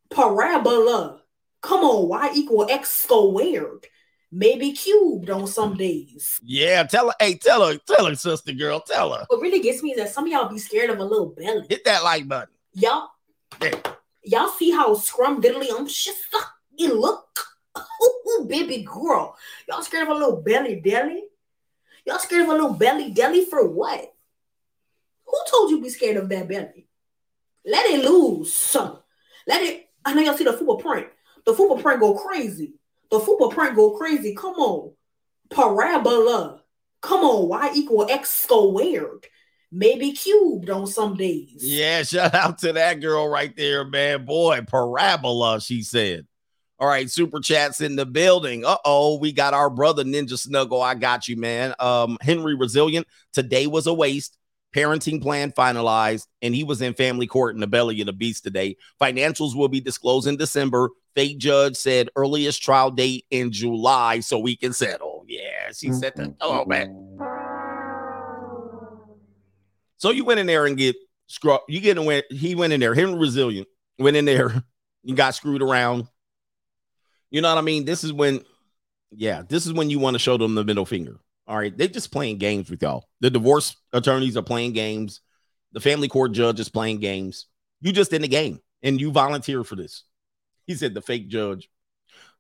Parabola. Come on, y equal x squared. Maybe cubed on some days. Yeah, tell her, hey, tell her, tell her, sister girl, tell her. What really gets me is that some of y'all be scared of a little belly. Hit that like button. Y'all, y'all see how scrum diddly um shit it look? Ooh, baby girl. Y'all scared of a little belly deli? Y'all scared of a little belly deli for what? Who told you be scared of that belly? Let it loose. Let it. I know y'all see the football print. The football print go crazy. The football print go crazy. Come on. Parabola. Come on. Y equal x squared. Maybe cubed on some days. Yeah, shout out to that girl right there, man. Boy, parabola, she said. All right, super chats in the building. Uh oh, we got our brother Ninja Snuggle. I got you, man. Um, Henry Resilient. Today was a waste. Parenting plan finalized, and he was in family court in the belly of the beast today. Financials will be disclosed in December. Fake judge said earliest trial date in July so we can settle. Yeah, she said that. Oh, man. So you went in there and get screwed. You get in he went in there. Him resilient went in there and got screwed around. You know what I mean? This is when, yeah, this is when you want to show them the middle finger. All right, they're just playing games with y'all. The divorce attorneys are playing games. The family court judge is playing games. You just in the game and you volunteer for this. He said the fake judge.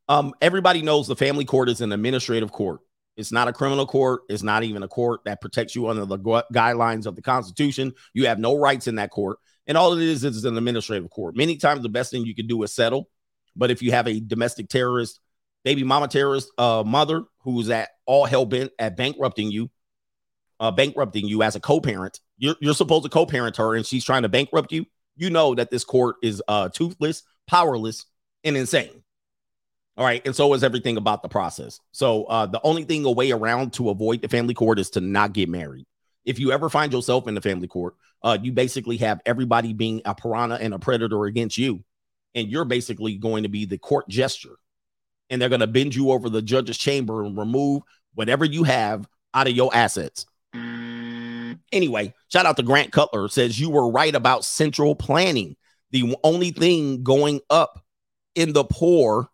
Um, everybody knows the family court is an administrative court. It's not a criminal court. It's not even a court that protects you under the gu- guidelines of the Constitution. You have no rights in that court. And all it is is an administrative court. Many times the best thing you can do is settle. But if you have a domestic terrorist, baby mama terrorist uh, mother who's at all hell bent at bankrupting you, uh, bankrupting you as a co-parent, you're, you're supposed to co-parent her and she's trying to bankrupt you. You know that this court is uh, toothless, powerless, and insane. All right. And so is everything about the process. So uh, the only thing a way around to avoid the family court is to not get married. If you ever find yourself in the family court, uh, you basically have everybody being a piranha and a predator against you. And you're basically going to be the court gesture. And they're going to bend you over the judge's chamber and remove whatever you have out of your assets. Anyway, shout out to Grant Cutler says you were right about central planning. The only thing going up in the poor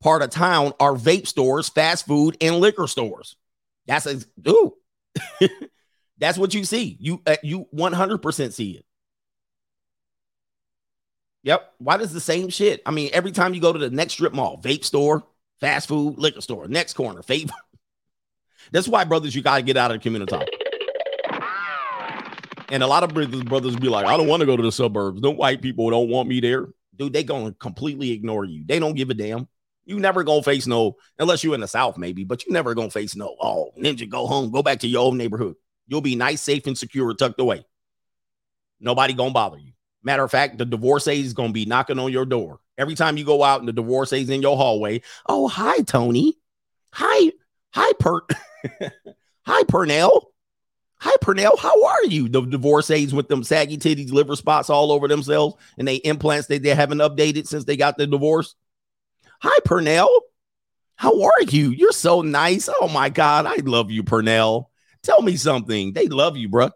part of town are vape stores, fast food, and liquor stores. That's a ooh. That's what you see. You uh, you 100% see it. Yep. Why does the same shit? I mean, every time you go to the next strip mall, vape store, fast food, liquor store, next corner, vape. That's why, brothers, you gotta get out of the community. And a lot of brothers, brothers be like, I don't want to go to the suburbs. No white people don't want me there. Dude, they gonna completely ignore you. They don't give a damn. You never gonna face no, unless you're in the South, maybe, but you never gonna face no. Oh, ninja, go home, go back to your old neighborhood. You'll be nice, safe, and secure, tucked away. Nobody gonna bother you. Matter of fact, the divorcee is gonna be knocking on your door Every time you go out and the divorcee's in your hallway, oh hi Tony, hi hi Per, hi Purnell, hi Purnell, how are you? The divorcees with them saggy titties, liver spots all over themselves, and they implants that they haven't updated since they got the divorce. Hi Purnell, how are you? You're so nice. Oh my God, I love you, Purnell. Tell me something. They love you, bruh.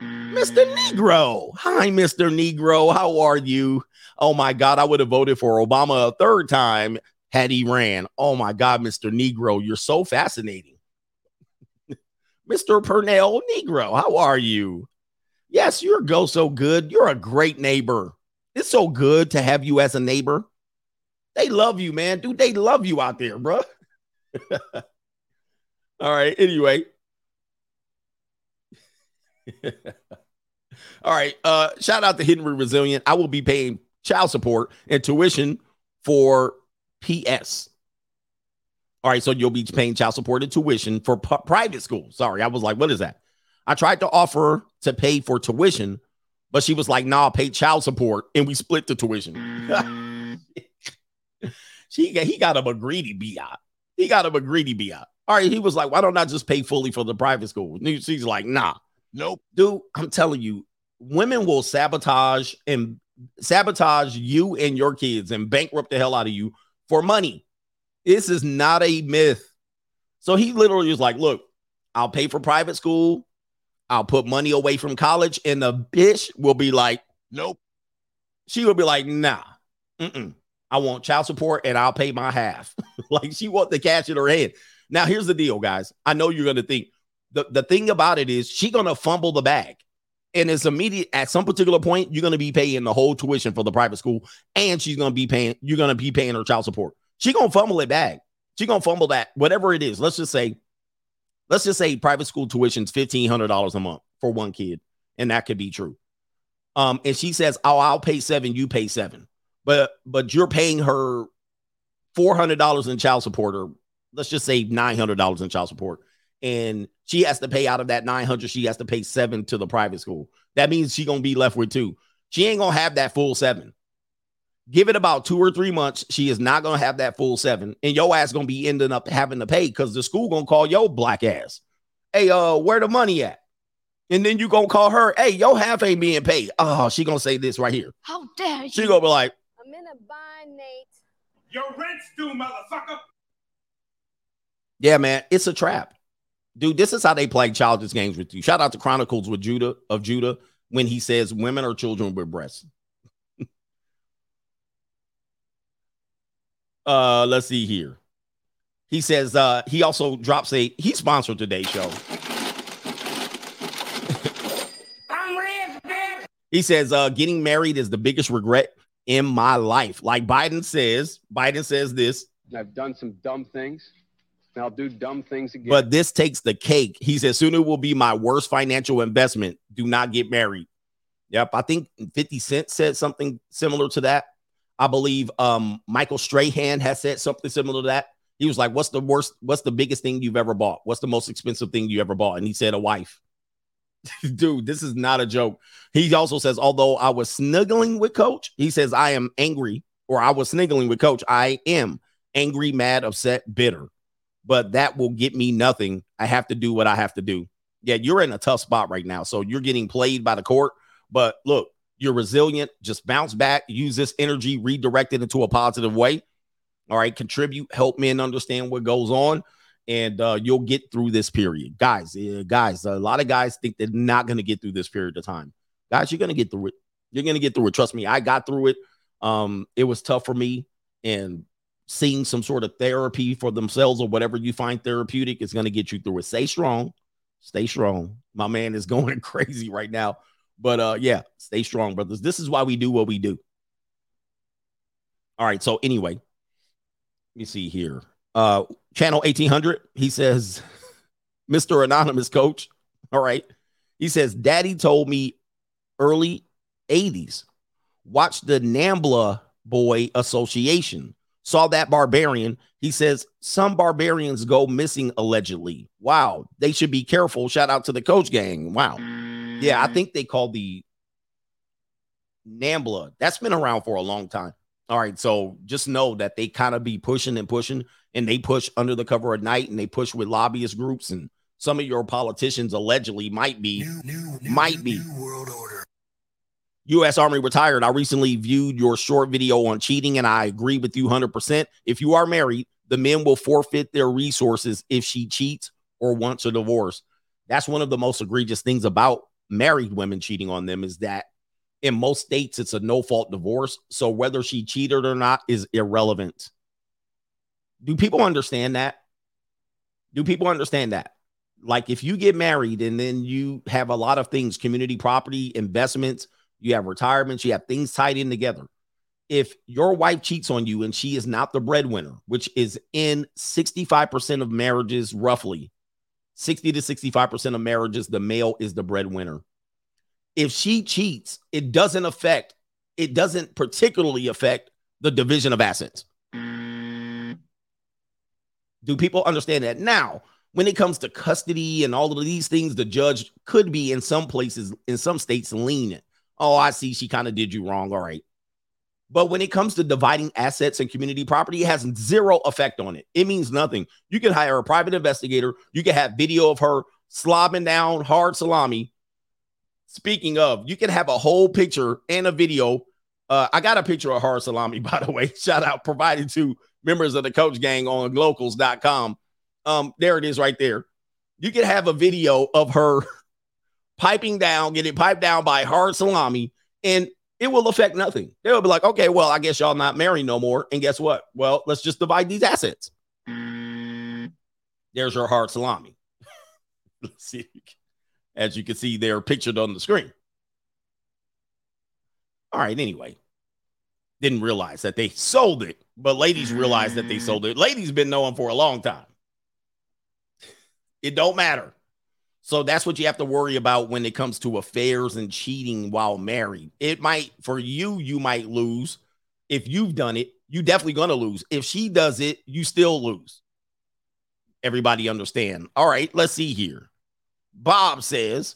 Mr. Negro. Hi, Mr. Negro. How are you? Oh my God, I would have voted for Obama a third time had he ran. Oh my God, Mr. Negro, you're so fascinating. Mr. Purnell Negro, how are you? Yes, you're go so good. You're a great neighbor. It's so good to have you as a neighbor. They love you, man. Dude, they love you out there, bro. All right. Anyway. All right. Uh, shout out to Henry Resilient. I will be paying child support and tuition for PS. All right, so you'll be paying child support and tuition for p- private school. Sorry, I was like, what is that? I tried to offer to pay for tuition, but she was like, nah, I'll pay child support, and we split the tuition. she he got him a greedy biot. He got him a greedy biot. All right, he was like, why don't I just pay fully for the private school? And she's like, nah, nope, dude. I'm telling you, women will sabotage and sabotage you and your kids and bankrupt the hell out of you for money. This is not a myth. So he literally was like, Look, I'll pay for private school. I'll put money away from college. And the bitch will be like, Nope. She will be like, Nah, mm-mm. I want child support and I'll pay my half. like she want the cash in her head. Now, here's the deal, guys. I know you're going to think the, the thing about it is she going to fumble the bag and it's immediate at some particular point you're going to be paying the whole tuition for the private school and she's going to be paying you're going to be paying her child support she to fumble it back. She to fumble that whatever it is. Let's just say let's just say private school tuition's $1500 a month for one kid and that could be true. Um and she says oh i'll pay seven you pay seven. But but you're paying her $400 in child support or let's just say $900 in child support. And she has to pay out of that 900 she has to pay seven to the private school. That means she gonna be left with two. She ain't gonna have that full seven give it about two or three months she is not gonna have that full seven and your ass gonna be ending up having to pay because the school gonna call your black ass hey uh where the money at and then you gonna call her hey your half ain't being paid oh she gonna say this right here How dare you? she gonna be like I'm in a bind, Nate. Your rent's due, motherfucker. yeah man it's a trap dude, this is how they play childish games with you. Shout out to Chronicles with Judah of Judah when he says women are children with breasts. Uh, let's see here. He says uh he also drops a he sponsored today's show. I'm rich, bitch. he says uh getting married is the biggest regret in my life. Like Biden says, Biden says this. I've done some dumb things and I'll do dumb things again. But this takes the cake. He says, soon it will be my worst financial investment. Do not get married. Yep. I think 50 Cent said something similar to that. I believe um, Michael Strahan has said something similar to that. He was like, What's the worst? What's the biggest thing you've ever bought? What's the most expensive thing you ever bought? And he said, A wife. Dude, this is not a joke. He also says, Although I was snuggling with coach, he says, I am angry, or I was snuggling with coach. I am angry, mad, upset, bitter but that will get me nothing. I have to do what I have to do. Yeah, you're in a tough spot right now. So you're getting played by the court, but look, you're resilient. Just bounce back, use this energy, redirect it into a positive way. All right, contribute, help men understand what goes on, and uh, you'll get through this period. Guys, guys, a lot of guys think they're not going to get through this period of time. Guys, you're going to get through it. You're going to get through it. Trust me, I got through it. Um, it was tough for me, and seeing some sort of therapy for themselves or whatever you find therapeutic is going to get you through it. Stay strong. Stay strong. My man is going crazy right now. But uh yeah, stay strong, brothers. This is why we do what we do. All right. So anyway, let me see here. Uh channel 1800, he says, Mr. Anonymous coach. All right. He says, Daddy told me early 80s. Watch the Nambla Boy Association saw that barbarian. He says some barbarians go missing allegedly. Wow, they should be careful. Shout out to the coach gang. Wow. Yeah, I think they call the Nambla. That's been around for a long time. All right. So just know that they kind of be pushing and pushing, and they push under the cover of night, and they push with lobbyist groups, and some of your politicians allegedly might be, might be. U.S. Army retired. I recently viewed your short video on cheating, and I agree with you 100%. If you are married, the men will forfeit their resources if she cheats or wants a divorce. That's one of the most egregious things about married women cheating on them is that in most states it's a no fault divorce. So whether she cheated or not is irrelevant. Do people understand that? Do people understand that? Like if you get married and then you have a lot of things, community property, investments, you have retirements, you have things tied in together. If your wife cheats on you and she is not the breadwinner, which is in 65% of marriages, roughly 60 to 65% of marriages, the male is the breadwinner. If she cheats, it doesn't affect, it doesn't particularly affect the division of assets. Do people understand that? Now, when it comes to custody and all of these things, the judge could be in some places, in some states, lenient. Oh, I see. She kind of did you wrong. All right. But when it comes to dividing assets and community property, it has zero effect on it. It means nothing. You can hire a private investigator. You can have video of her slobbing down hard salami. Speaking of, you can have a whole picture and a video. Uh, I got a picture of hard salami, by the way. Shout out provided to members of the coach gang on locals.com. Um, there it is right there. You can have a video of her piping down, getting piped down by hard salami, and it will affect nothing. They'll be like, okay, well, I guess y'all not married no more. And guess what? Well, let's just divide these assets. Mm. There's your hard salami. see. As you can see, they're pictured on the screen. All right, anyway. Didn't realize that they sold it, but ladies realized that they mm. sold it. Ladies been knowing for a long time. It don't matter. So that's what you have to worry about when it comes to affairs and cheating while married. It might, for you, you might lose. If you've done it, you definitely going to lose. If she does it, you still lose. Everybody understand. All right, let's see here. Bob says,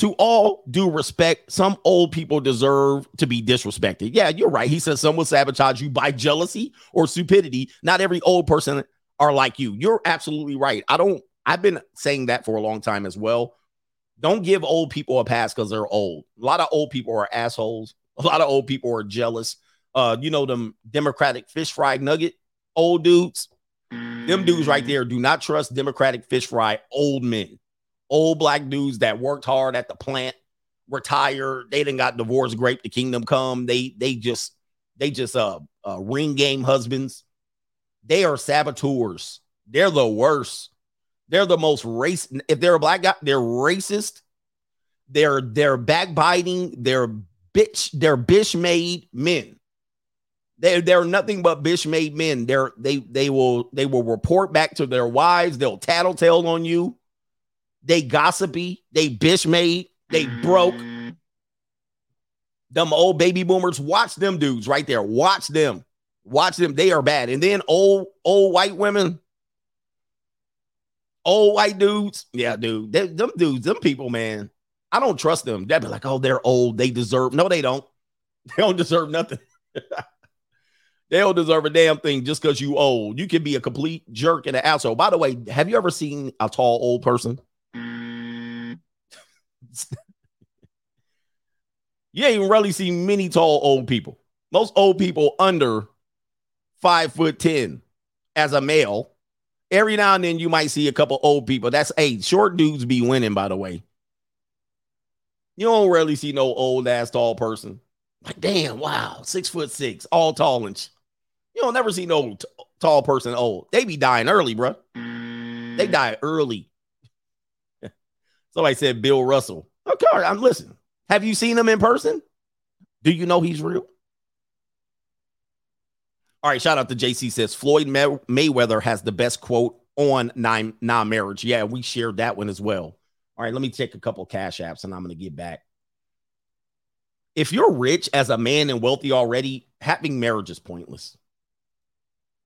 to all due respect, some old people deserve to be disrespected. Yeah, you're right. He says some will sabotage you by jealousy or stupidity. Not every old person are like you. You're absolutely right. I don't I've been saying that for a long time as well. Don't give old people a pass because they're old. A lot of old people are assholes. A lot of old people are jealous. Uh, you know, them Democratic fish fry nugget old dudes. Them dudes right there do not trust Democratic fish fry old men, old black dudes that worked hard at the plant, retired. They didn't got divorced, grape the kingdom come. They they just they just uh, uh ring game husbands. They are saboteurs. They're the worst. They're the most race. If they're a black guy, they're racist. They're they're backbiting. They're bitch. They're bitch made men. They they're nothing but bitch made men. They're they they will they will report back to their wives. They'll tattletale on you. They gossipy. They bitch made. They broke. Them old baby boomers. Watch them dudes right there. Watch them. Watch them. They are bad. And then old old white women old white dudes. Yeah, dude. They, them dudes, them people, man. I don't trust them. They'd be like, oh, they're old. They deserve. No, they don't. They don't deserve nothing. they don't deserve a damn thing just because you old. You can be a complete jerk and an asshole. By the way, have you ever seen a tall old person? you ain't really seen many tall old people. Most old people under five foot ten as a male Every now and then you might see a couple old people. That's hey, short dudes be winning, by the way. You don't rarely see no old ass tall person. Like, damn, wow, six foot six, all tall and sh- you don't never see no t- tall person old. They be dying early, bro. They die early. Somebody said Bill Russell. Okay, I'm listening. Have you seen him in person? Do you know he's real? All right, shout out to JC says Floyd May- Mayweather has the best quote on non marriage. Yeah, we shared that one as well. All right, let me take a couple cash apps and I'm going to get back. If you're rich as a man and wealthy already, having marriage is pointless.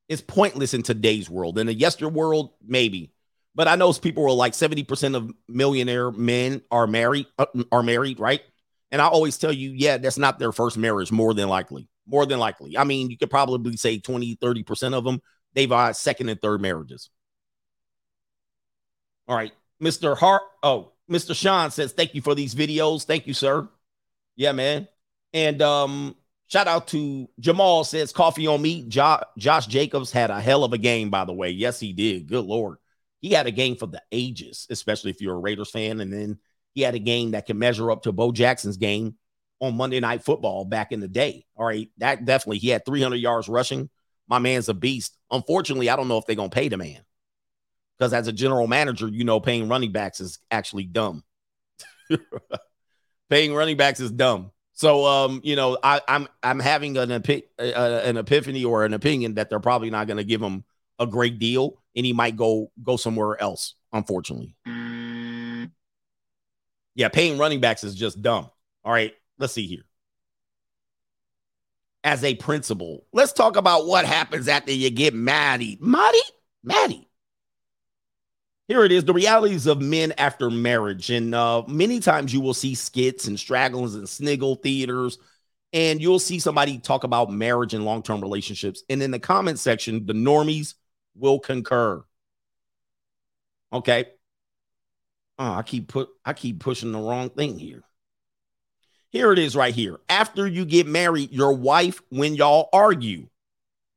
It's pointless in today's world. In the yester world, maybe. But I know people are like 70% of millionaire men are married, uh, are married, right? And I always tell you, yeah, that's not their first marriage, more than likely more than likely. I mean, you could probably say 20, 30% of them, they've had second and third marriages. All right. Mr. Hart. Oh, Mr. Sean says, thank you for these videos. Thank you, sir. Yeah, man. And um, shout out to Jamal says, coffee on me. Jo- Josh Jacobs had a hell of a game, by the way. Yes, he did. Good Lord. He had a game for the ages, especially if you're a Raiders fan. And then he had a game that can measure up to Bo Jackson's game on Monday Night Football back in the day. All right. That definitely, he had 300 yards rushing. My man's a beast. Unfortunately, I don't know if they're going to pay the man because as a general manager, you know, paying running backs is actually dumb. paying running backs is dumb. So, um, you know, I, I'm I'm having an epi- uh, an epiphany or an opinion that they're probably not going to give him a great deal, and he might go go somewhere else. Unfortunately, yeah, paying running backs is just dumb. All right, let's see here. As a principal, let's talk about what happens after you get Maddie. Maddie, Maddie. Here it is the realities of men after marriage. And uh, many times you will see skits and stragglers and sniggle theaters, and you'll see somebody talk about marriage and long term relationships. And in the comment section, the normies will concur. Okay. Oh, I keep put I keep pushing the wrong thing here. Here it is right here. After you get married, your wife, when y'all argue,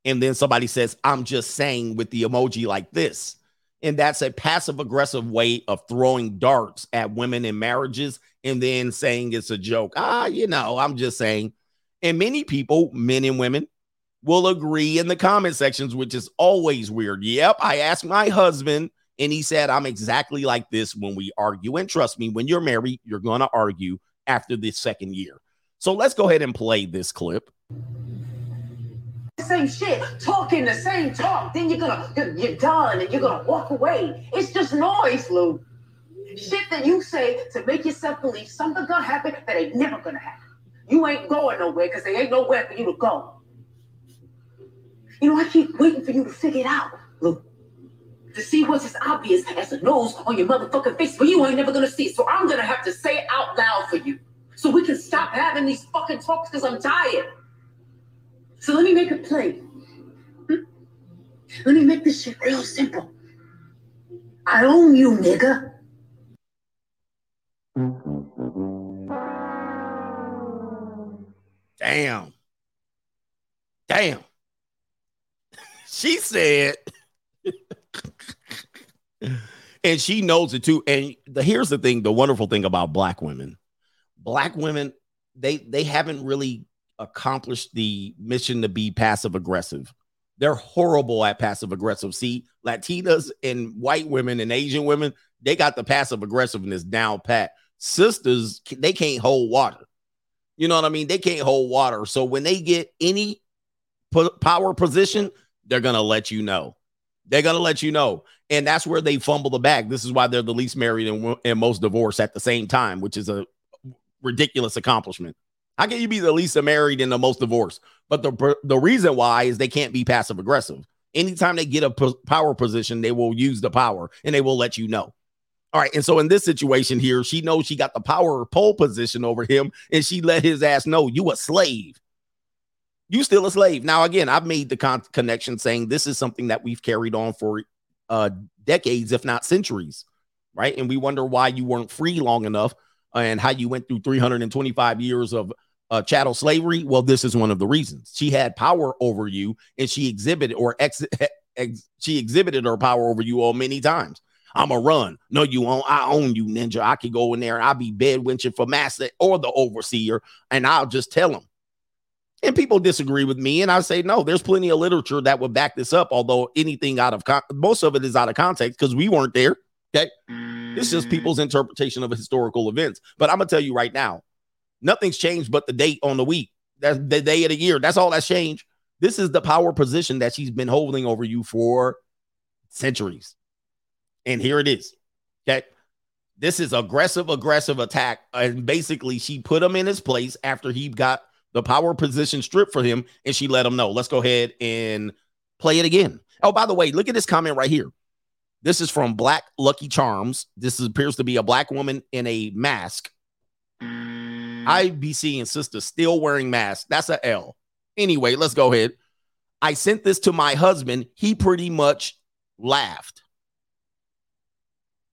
and then somebody says, I'm just saying with the emoji like this. And that's a passive aggressive way of throwing darts at women in marriages and then saying it's a joke. Ah, you know, I'm just saying. And many people, men and women, will agree in the comment sections, which is always weird. Yep, I asked my husband, and he said, I'm exactly like this when we argue. And trust me, when you're married, you're going to argue after the second year. So let's go ahead and play this clip. same shit, talking the same talk. Then you're gonna you're, done and you're gonna walk away. It's just noise, Lou. Shit that you say to make yourself believe something gonna happen that ain't never gonna happen. You ain't going nowhere because there ain't nowhere for you to go. You know, I keep waiting for you to figure it out, Lou. To see what's as obvious as the nose on your motherfucking face, but you ain't never gonna see it. So I'm gonna have to say it out loud for you. So we can stop having these fucking talks because I'm tired. So let me make it plain. Hmm? Let me make this shit real simple. I own you, nigga. Damn. Damn. she said, and she knows it too. And the, here's the thing: the wonderful thing about black women, black women, they they haven't really accomplished the mission to be passive aggressive. They're horrible at passive aggressive. See, Latinas and white women and Asian women, they got the passive aggressiveness down pat. Sisters, they can't hold water. You know what I mean? They can't hold water. So when they get any power position, they're going to let you know. They're going to let you know. And that's where they fumble the bag. This is why they're the least married and, and most divorced at the same time, which is a ridiculous accomplishment. How can you be the least married and the most divorced? But the the reason why is they can't be passive aggressive. Anytime they get a p- power position, they will use the power and they will let you know. All right. And so in this situation here, she knows she got the power pole position over him and she let his ass know you a slave. You still a slave. Now, again, I've made the con- connection saying this is something that we've carried on for uh, decades, if not centuries. Right. And we wonder why you weren't free long enough and how you went through 325 years of uh, chattel slavery. Well, this is one of the reasons she had power over you and she exhibited or ex- ex- she exhibited her power over you all many times. I'm a run. No, you own. I own you, ninja. I could go in there and I'll be bed winching for master or the overseer, and I'll just tell them. And people disagree with me, and I say no. There's plenty of literature that would back this up. Although anything out of con- most of it is out of context because we weren't there. Okay, it's just mm. people's interpretation of historical events. But I'm gonna tell you right now, nothing's changed but the date on the week. That's the day of the year. That's all that's changed. This is the power position that she's been holding over you for centuries. And here it is. Okay. This is aggressive, aggressive attack. And basically, she put him in his place after he got the power position stripped for him. And she let him know. Let's go ahead and play it again. Oh, by the way, look at this comment right here. This is from Black Lucky Charms. This is, appears to be a black woman in a mask. I be seeing still wearing masks. That's a L. Anyway, let's go ahead. I sent this to my husband. He pretty much laughed.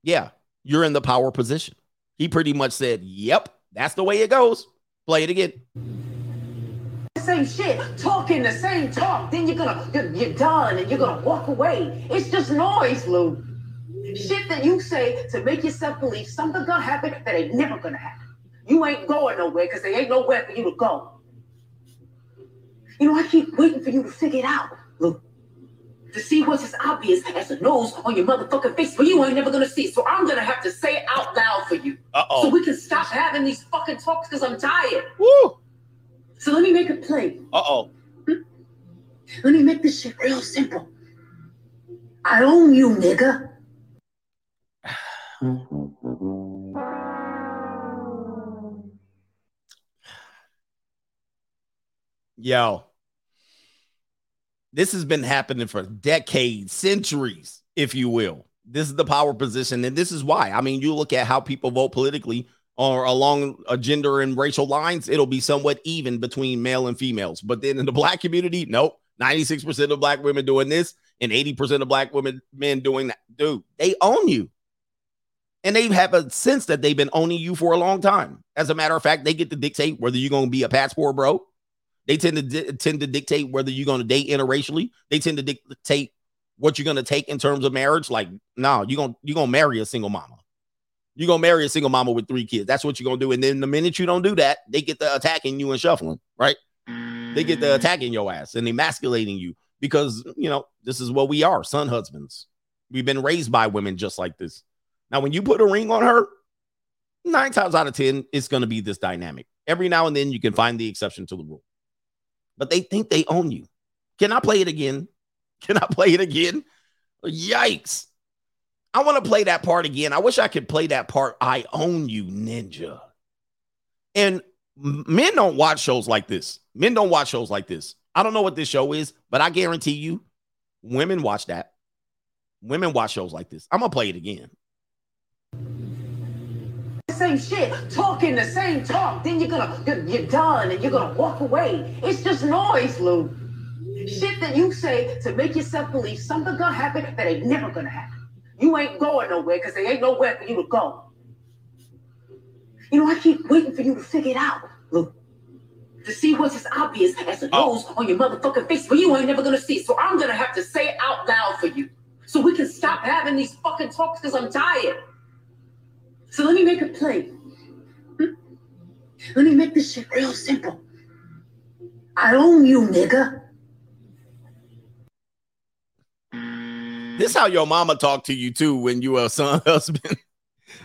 Yeah, you're in the power position. He pretty much said, Yep, that's the way it goes. Play it again. Same shit, talking the same talk. Then you're gonna you're, you're done and you're gonna walk away. It's just noise, Lou. Shit that you say to make yourself believe something gonna happen that ain't never gonna happen. You ain't going nowhere because there ain't nowhere for you to go. You know, I keep waiting for you to figure it out, Lou. To see what's as obvious as the nose on your motherfucking face, but you ain't never gonna see. it. So I'm gonna have to say it out loud for you. Uh-oh. So we can stop having these fucking talks because I'm tired. Woo! So let me make a play. Uh oh. Let me make this shit real simple. I own you, nigga. Yo, this has been happening for decades, centuries, if you will. This is the power position, and this is why. I mean, you look at how people vote politically or along a gender and racial lines, it'll be somewhat even between male and females. But then in the black community, nope. 96% of black women doing this and 80% of black women men doing that. Dude, they own you. And they have a sense that they've been owning you for a long time. As a matter of fact, they get to dictate whether you're going to be a passport bro. They tend to di- tend to dictate whether you're going to date interracially. They tend to dictate what you're going to take in terms of marriage. Like, no, you're going you're going to marry a single mama. You're going to marry a single mama with three kids. That's what you're going to do. And then the minute you don't do that, they get the attacking you and shuffling, right? They get the mm. attacking your ass and emasculating you because, you know, this is what we are, son husbands. We've been raised by women just like this. Now, when you put a ring on her, nine times out of 10, it's going to be this dynamic. Every now and then, you can find the exception to the rule, but they think they own you. Can I play it again? Can I play it again? Yikes. I want to play that part again. I wish I could play that part. I own you, ninja. And men don't watch shows like this. Men don't watch shows like this. I don't know what this show is, but I guarantee you, women watch that. Women watch shows like this. I'm gonna play it again. Same shit, talking the same talk. Then you're gonna you're, you're done and you're gonna walk away. It's just noise, Lou. Shit that you say to make yourself believe something gonna happen that ain't never gonna happen. You ain't going nowhere because there ain't nowhere for you to go. You know, I keep waiting for you to figure it out, Lou. To see what's as obvious as the nose on your motherfucking face, but you ain't never gonna see. it. So I'm gonna have to say it out loud for you. So we can stop having these fucking talks because I'm tired. So let me make a play. Hmm? Let me make this shit real simple. I own you, nigga. This how your mama talked to you too when you were a son husband.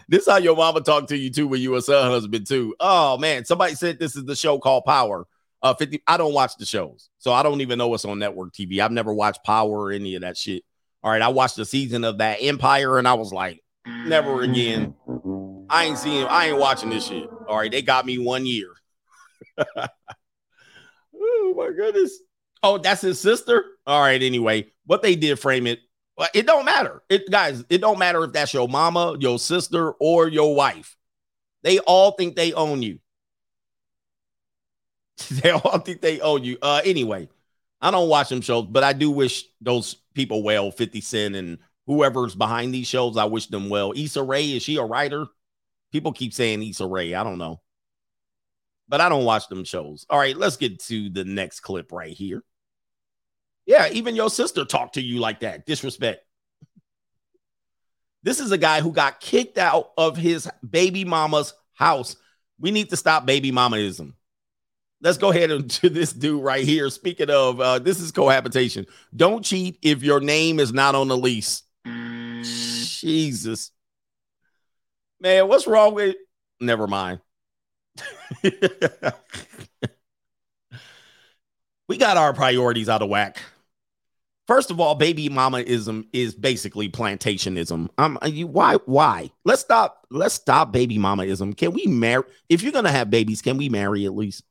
this how your mama talked to you too when you were a son husband too. Oh man, somebody said this is the show called Power. Uh, 50. I don't watch the shows, so I don't even know what's on network TV. I've never watched Power or any of that shit. All right, I watched the season of that Empire, and I was like, never again. I ain't seeing. I ain't watching this shit. All right, they got me one year. oh my goodness. Oh, that's his sister. All right. Anyway, what they did frame it. It don't matter. It guys, it don't matter if that's your mama, your sister, or your wife. They all think they own you. they all think they own you. Uh anyway, I don't watch them shows, but I do wish those people well, 50 Cent and whoever's behind these shows. I wish them well. Issa Rae, is she a writer? People keep saying Issa Rae. I don't know. But I don't watch them shows. All right, let's get to the next clip right here. Yeah, even your sister talked to you like that. Disrespect. This is a guy who got kicked out of his baby mama's house. We need to stop baby mamaism. Let's go ahead and to this dude right here. Speaking of, uh, this is cohabitation. Don't cheat if your name is not on the lease. Jesus. Man, what's wrong with never mind. we got our priorities out of whack. First of all, baby mamaism is basically plantationism. Um, you, why? Why? Let's stop. Let's stop baby mamaism. Can we marry? If you're gonna have babies, can we marry at least?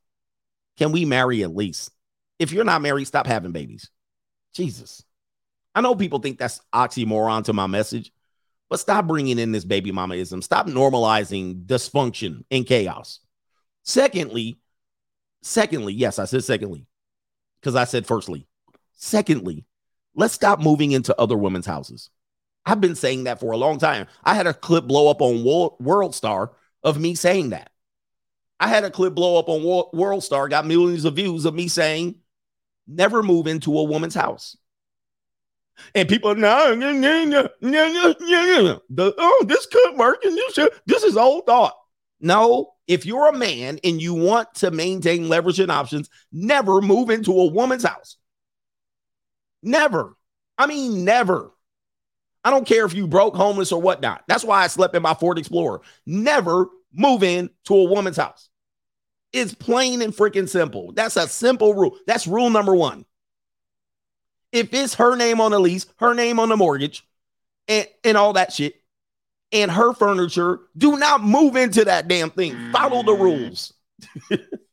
Can we marry at least? If you're not married, stop having babies. Jesus. I know people think that's oxymoron to my message, but stop bringing in this baby mamaism. Stop normalizing dysfunction and chaos. Secondly, secondly, yes, I said secondly, because I said firstly. Secondly, let's stop moving into other women's houses. I've been saying that for a long time. I had a clip blow up on World Star of me saying that. I had a clip blow up on World Star, got millions of views of me saying, never move into a woman's house. And people, no, no, no, no, no, no, oh, this could work, and this, this is old thought. No, if you're a man and you want to maintain leverage and options, never move into a woman's house. Never. I mean, never. I don't care if you broke, homeless, or whatnot. That's why I slept in my Ford Explorer. Never move in to a woman's house. It's plain and freaking simple. That's a simple rule. That's rule number one. If it's her name on the lease, her name on the mortgage, and, and all that shit, and her furniture, do not move into that damn thing. Follow the rules.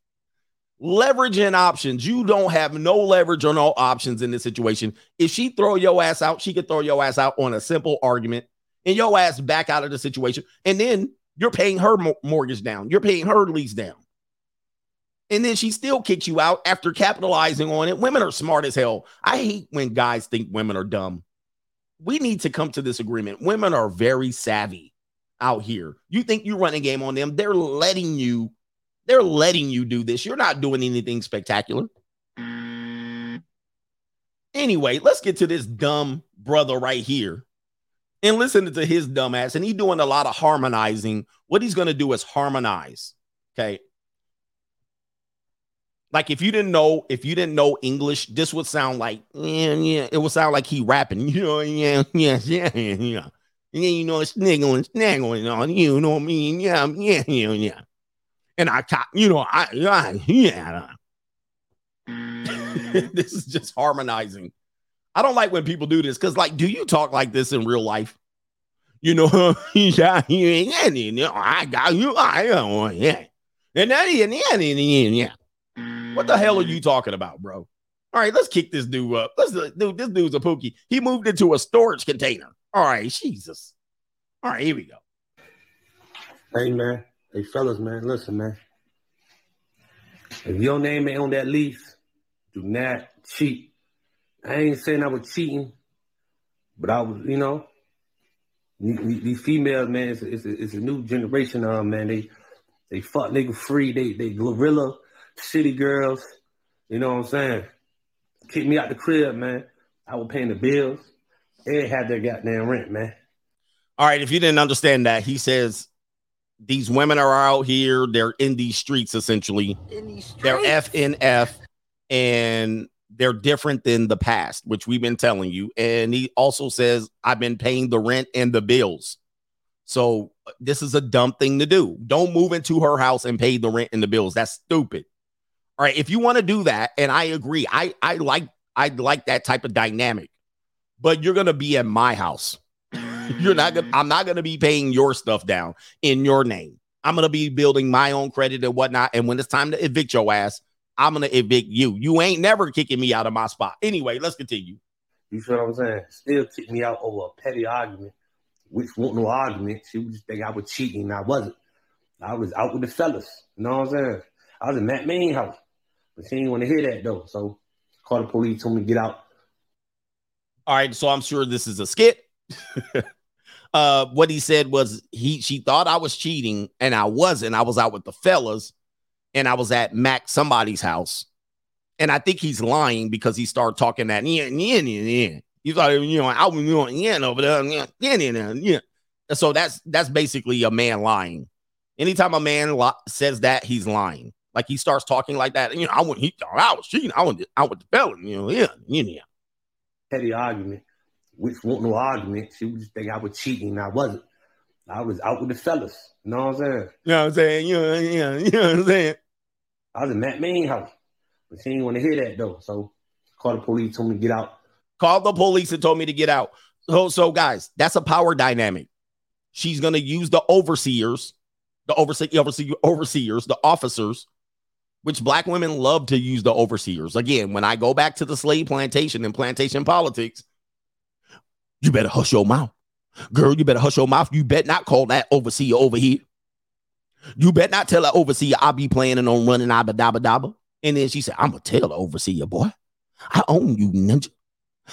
leverage and options. You don't have no leverage on all options in this situation. If she throw your ass out, she could throw your ass out on a simple argument and your ass back out of the situation. And then you're paying her mortgage down. You're paying her lease down. And then she still kicks you out after capitalizing on it. Women are smart as hell. I hate when guys think women are dumb. We need to come to this agreement. Women are very savvy out here. You think you run a game on them, they're letting you they're letting you do this. You're not doing anything spectacular. Anyway, let's get to this dumb brother right here and listen to his dumb ass. And he's doing a lot of harmonizing. What he's going to do is harmonize. Okay. Like if you didn't know, if you didn't know English, this would sound like, yeah, yeah. It would sound like he rapping, you know, yeah, yeah, yeah, yeah. Yeah, you know, sniggling, snaggling on, you. you know what I mean? Yeah, yeah, yeah, yeah and I, you know, I, I yeah. Mm. this is just harmonizing. I don't like when people do this because, like, do you talk like this in real life? You know, yeah, yeah, I got you, I don't, yeah, and then, yeah, yeah. What the hell are you mm. talking about, bro? All right, let's kick this dude up. Let's uh, dude, this dude's a pookie. He moved into a storage container. All right, Jesus. All right, here we go. Hey man, Hey, fellas, man, listen, man. If your name ain't on that lease, do not cheat. I ain't saying I was cheating, but I was, you know, these females, man, it's, it's, it's a new generation of man. They they fuck nigga free. They they gorilla city girls. You know what I'm saying? Kick me out the crib, man. I was paying the bills. They had their goddamn rent, man. All right, if you didn't understand that, he says these women are out here. They're in these streets essentially. These streets. They're FNF and they're different than the past, which we've been telling you. And he also says, I've been paying the rent and the bills. So uh, this is a dumb thing to do. Don't move into her house and pay the rent and the bills. That's stupid. All right. If you want to do that, and I agree, I I like I like that type of dynamic, but you're gonna be at my house. You're not gonna, I'm not gonna be paying your stuff down in your name. I'm gonna be building my own credit and whatnot. And when it's time to evict your ass, I'm gonna evict you. You ain't never kicking me out of my spot. Anyway, let's continue. You feel what I'm saying? Still kick me out over a petty argument, which wasn't no argument. She would just think I was cheating. and I wasn't. I was out with the fellas. You know what I'm saying? I was in Matt Main house. But she didn't want to hear that though. So called the police, told me to get out. All right, so I'm sure this is a skit. uh what he said was he she thought I was cheating and I wasn't. I was out with the fellas and I was at Mac somebody's house. And I think he's lying because he started talking that yeah, yeah, yeah, yeah. He thought you know I was doing yeah over there, yeah, yeah, yeah, yeah. So that's that's basically a man lying. Anytime a man li- says that, he's lying. Like he starts talking like that, you know, I went he thought I was cheating. I went out with the fella, you know, yeah, yeah, yeah. Petty argument, which wasn't no argument. She would just think I was cheating. I wasn't. I was out with the fellas. You know what I'm saying? You know what I'm saying? You know, yeah, you know what I'm saying? I was in Matt Main house. But she didn't want to hear that though. So called the police, told me to get out. Called the police and told me to get out. So, so guys, that's a power dynamic. She's gonna use the overseers, the overse- overse- overseers, the officers, which black women love to use the overseers. Again, when I go back to the slave plantation and plantation politics, you better hush your mouth. Girl, you better hush your mouth. You bet not call that overseer over here. You bet not tell that overseer I be planning on running abba dabba dabba. And then she said, I'm gonna tell the overseer, boy. I own you, ninja.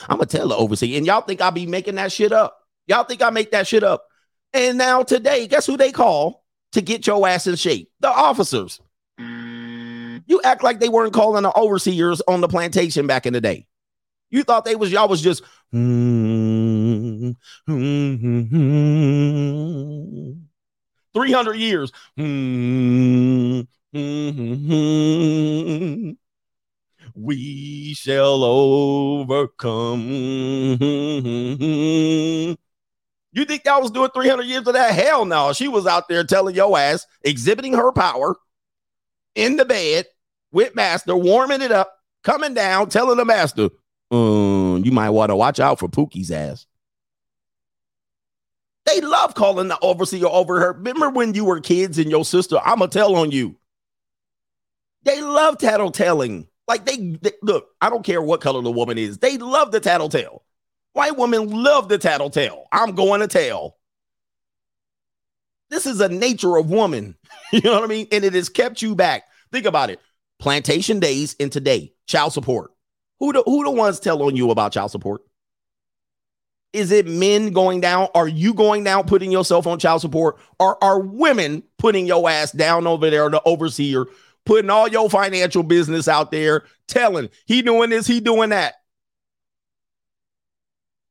I'm gonna tell the overseer. And y'all think I be making that shit up. Y'all think I make that shit up. And now today, guess who they call to get your ass in shape? The officers. You act like they weren't calling the overseers on the plantation back in the day. You thought they was y'all was just mm, mm, mm, 300 years. We shall overcome. You think y'all was doing 300 years of that? Hell no. She was out there telling your ass, exhibiting her power in the bed with master, warming it up, coming down, telling the master, um, you might want to watch out for Pookie's ass. They love calling the overseer over her. Remember when you were kids and your sister, I'm going to tell on you. They love tattletelling. Like they, they, look, I don't care what color the woman is. They love the tattletale. White women love the tattletale. I'm going to tell. This is a nature of woman. You know what I mean? And it has kept you back. Think about it. Plantation days and today, child support. Who the who the ones tell on you about child support? Is it men going down? Are you going down putting yourself on child support? Or are women putting your ass down over there, the overseer, putting all your financial business out there, telling he doing this, he doing that?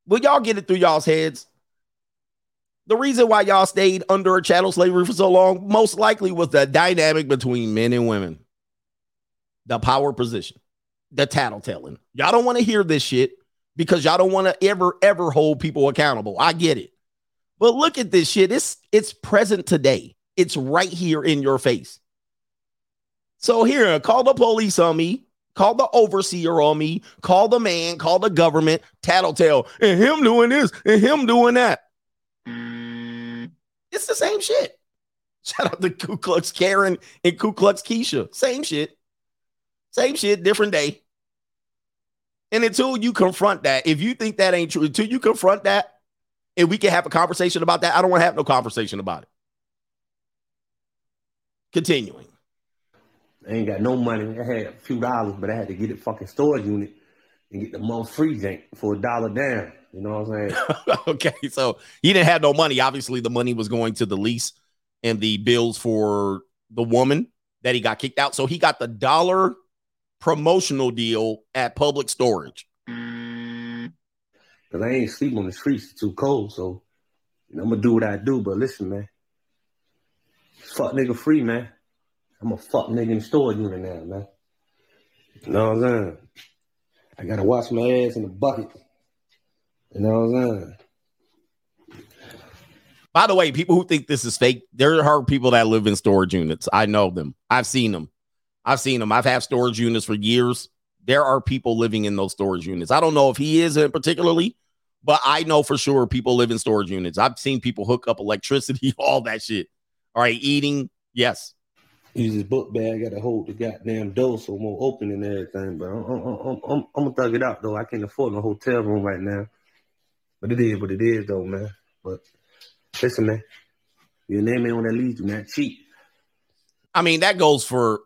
Will y'all get it through y'all's heads? The reason why y'all stayed under a chattel slavery for so long, most likely was the dynamic between men and women, the power position, the tattletelling. Y'all don't want to hear this shit because y'all don't want to ever, ever hold people accountable. I get it. But look at this shit. It's it's present today. It's right here in your face. So here, call the police on me, call the overseer on me, call the man, call the government, tattletale, and him doing this and him doing that. It's the same shit. Shout out to Ku Klux Karen and Ku Klux Keisha. Same shit. Same shit, different day. And until you confront that, if you think that ain't true, until you confront that, and we can have a conversation about that, I don't want to have no conversation about it. Continuing. I ain't got no money. I had a few dollars, but I had to get a fucking storage unit and get the most free drink for a dollar down. You know what I'm saying? okay, so he didn't have no money. Obviously, the money was going to the lease and the bills for the woman that he got kicked out. So he got the dollar promotional deal at public storage. Cause I ain't sleep on the streets; it's too cold. So I'm gonna do what I do. But listen, man, fuck nigga free, man. I'm a fuck nigga in the storage unit now, man. You know what I'm saying? I gotta wash my ass in the bucket. You know what I'm saying? By the way, people who think this is fake, there are people that live in storage units. I know them. I've seen them. I've seen them. I've had storage units for years. There are people living in those storage units. I don't know if he is in particularly, but I know for sure people live in storage units. I've seen people hook up electricity, all that shit. All right, eating, yes. Use his book bag, got to hold the goddamn door so more open and everything. But I'm, I'm, I'm, I'm, gonna thug it out though. I can't afford no hotel room right now. But it is what it is though, man. But listen, man, your name ain't on that lead, you not cheat. I mean, that goes for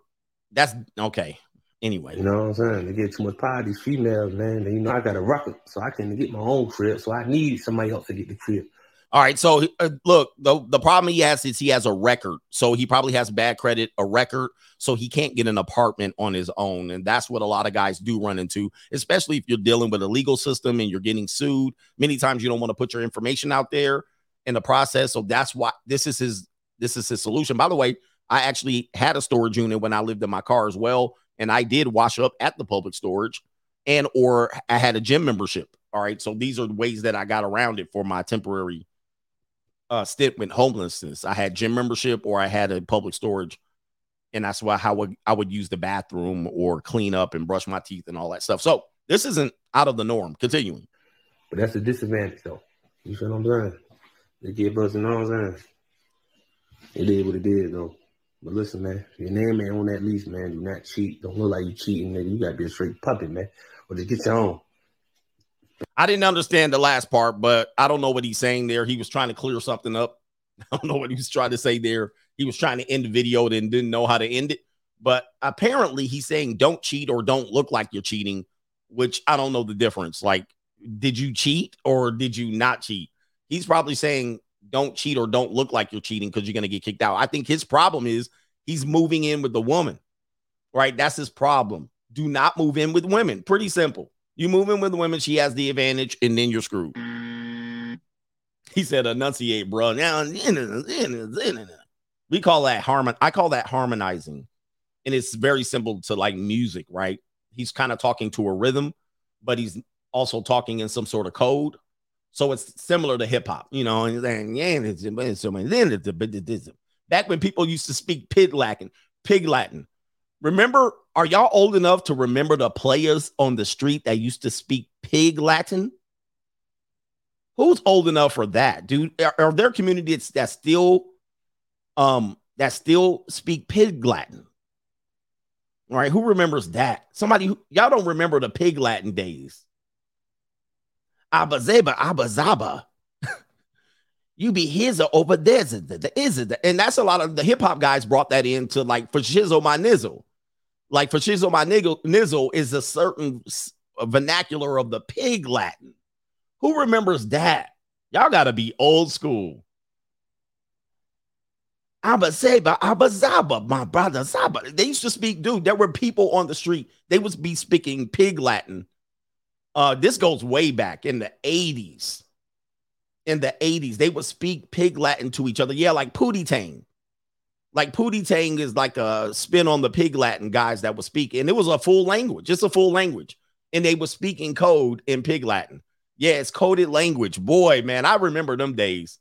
that's okay. Anyway, You know what I'm saying? They get too much power, these females, man. And, you know, I got a record, so I can get my own crib. So I need somebody else to get the crib. All right. So uh, look, the, the problem he has is he has a record. So he probably has bad credit, a record. So he can't get an apartment on his own. And that's what a lot of guys do run into, especially if you're dealing with a legal system and you're getting sued. Many times you don't want to put your information out there in the process. So that's why this is his this is his solution. By the way, I actually had a storage unit when I lived in my car as well. And I did wash up at the public storage and or I had a gym membership. All right. So these are the ways that I got around it for my temporary uh, stint with homelessness. I had gym membership or I had a public storage, and that's why how would I would use the bathroom or clean up and brush my teeth and all that stuff. So this isn't out of the norm. Continuing, But that's a disadvantage though. You feel what I'm saying? They give what I'm saying? It is what it is though. But listen, man, your name ain't on that lease, man. Do not cheat. Don't look like you cheating, nigga. You gotta be a straight puppet, man. Or just get your own. I didn't understand the last part, but I don't know what he's saying there. He was trying to clear something up. I don't know what he was trying to say there. He was trying to end the video and didn't know how to end it. But apparently, he's saying don't cheat or don't look like you're cheating which I don't know the difference. Like, did you cheat or did you not cheat? He's probably saying don't cheat or don't look like you're cheating because you're going to get kicked out. I think his problem is he's moving in with the woman, right? That's his problem. Do not move in with women. Pretty simple. You move in with women, she has the advantage, and then you're screwed. He said, enunciate, bro. Now, we call that harmon. I call that harmonizing. And it's very simple to like music, right? He's kind of talking to a rhythm, but he's also talking in some sort of code. So it's similar to hip hop, you know. And it's, then it's, it's, back when people used to speak pig Latin, pig Latin. Remember, are y'all old enough to remember the players on the street that used to speak pig Latin? Who's old enough for that, dude? Are, are there communities that still um that still speak pig Latin? All right, who remembers that? Somebody who, y'all don't remember the pig Latin days. Abazeba, Abazaba. you be his over there. Is it? And that's a lot of the hip hop guys brought that into like for shizzle my nizzle. Like for shizzle my niggle, nizzle is a certain vernacular of the pig Latin. Who remembers that? Y'all got to be old school. Abba Zaba, Abba Zaba, my brother Zaba. They used to speak, dude. There were people on the street. They would be speaking pig Latin. Uh, this goes way back in the 80s. In the 80s, they would speak pig Latin to each other. Yeah, like Pootie Tang. Like Pootie Tang is like a spin on the pig Latin guys that would speak, and it was a full language, it's a full language. And they were speaking code in pig Latin. Yeah, it's coded language. Boy, man, I remember them days.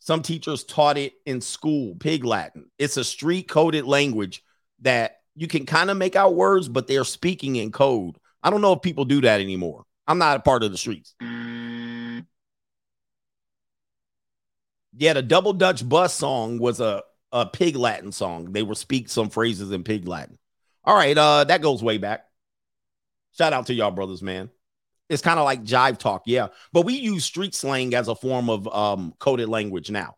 Some teachers taught it in school, pig Latin. It's a street coded language that you can kind of make out words, but they're speaking in code. I don't know if people do that anymore. I'm not a part of the streets. Yeah, the Double Dutch Bus song was a, a pig Latin song. They were speak some phrases in pig Latin. All right, uh, that goes way back. Shout out to y'all brothers, man. It's kind of like jive talk, yeah. But we use street slang as a form of um, coded language now.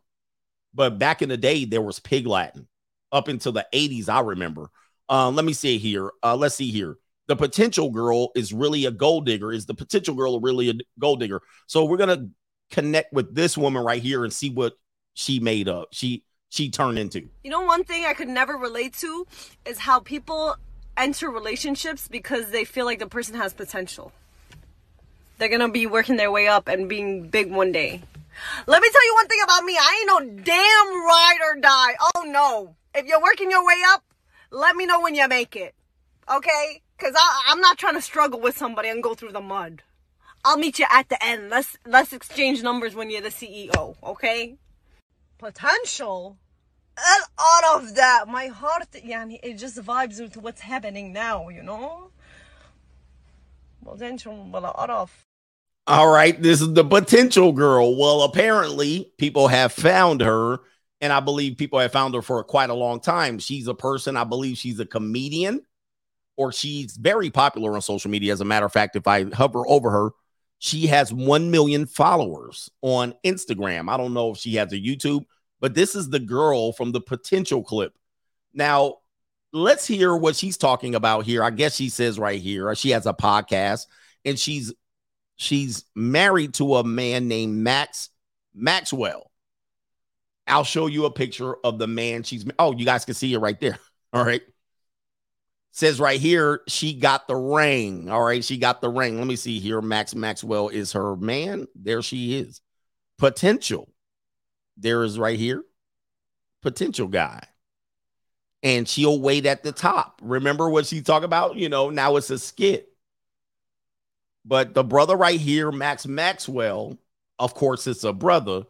But back in the day, there was pig Latin. Up until the 80s, I remember. Uh, let me see here. Uh, let's see here. The potential girl is really a gold digger. Is the potential girl really a gold digger? So we're gonna connect with this woman right here and see what she made up. She she turned into. You know, one thing I could never relate to is how people enter relationships because they feel like the person has potential they're gonna be working their way up and being big one day. Let me tell you one thing about me. I ain't no damn ride or die. Oh no. If you're working your way up, let me know when you make it. Okay? Cause I, I'm not trying to struggle with somebody and go through the mud. I'll meet you at the end. Let's let's exchange numbers when you're the CEO, okay? Potential? And out of that, my heart, yeah, it just vibes into what's happening now, you know? Potential, well, out of. All right, this is the potential girl. Well, apparently, people have found her, and I believe people have found her for quite a long time. She's a person, I believe she's a comedian, or she's very popular on social media. As a matter of fact, if I hover over her, she has 1 million followers on Instagram. I don't know if she has a YouTube, but this is the girl from the potential clip. Now, let's hear what she's talking about here. I guess she says right here, she has a podcast and she's she's married to a man named Max Maxwell. I'll show you a picture of the man she's oh, you guys can see it right there. All right. Says right here, she got the ring. All right, she got the ring. Let me see here. Max Maxwell is her man. There she is. Potential. There is right here. Potential guy. And she'll wait at the top. Remember what she talked about? You know, now it's a skit. But the brother right here, Max Maxwell, of course, it's a brother.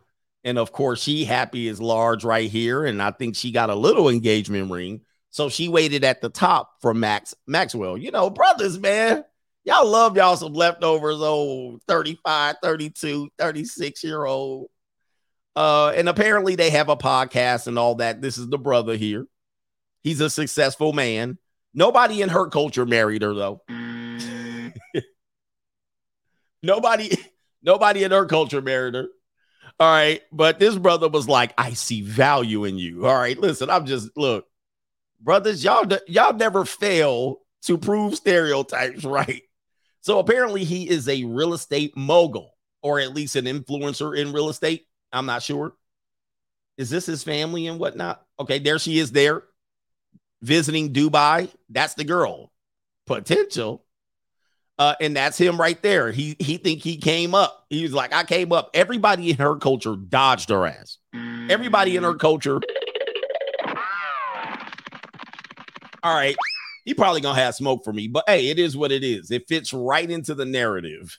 And of course, she happy is large right here. And I think she got a little engagement ring. So she waited at the top for Max Maxwell. You know, brothers, man. Y'all love y'all some leftovers, old 35, 32, 36 year old. Uh, and apparently they have a podcast and all that. This is the brother here. He's a successful man. Nobody in her culture married her, though. Nobody, nobody in her culture married her. All right. But this brother was like, I see value in you. All right. Listen, I'm just look, brothers, y'all y'all never fail to prove stereotypes right. So apparently he is a real estate mogul or at least an influencer in real estate. I'm not sure. Is this his family and whatnot? Okay, there she is there visiting Dubai. That's the girl. Potential. Uh, and that's him right there. He he think he came up. He was like, I came up. Everybody in her culture dodged her ass. Everybody in her culture. All right. He probably gonna have smoke for me, but hey, it is what it is. It fits right into the narrative.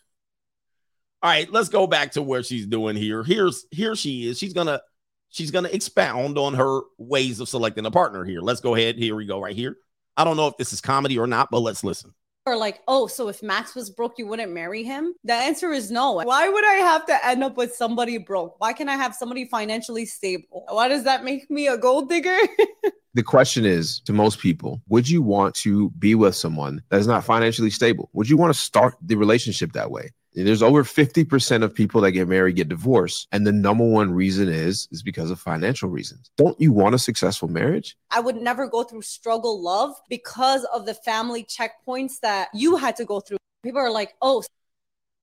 All right, let's go back to where she's doing here. Here's here she is. She's gonna she's gonna expound on her ways of selecting a partner here. Let's go ahead. Here we go, right here. I don't know if this is comedy or not, but let's listen. Or like, oh, so if Max was broke, you wouldn't marry him? The answer is no. Why would I have to end up with somebody broke? Why can't I have somebody financially stable? Why does that make me a gold digger? the question is to most people would you want to be with someone that is not financially stable would you want to start the relationship that way there's over 50% of people that get married get divorced and the number one reason is is because of financial reasons don't you want a successful marriage I would never go through struggle love because of the family checkpoints that you had to go through. People are like, oh,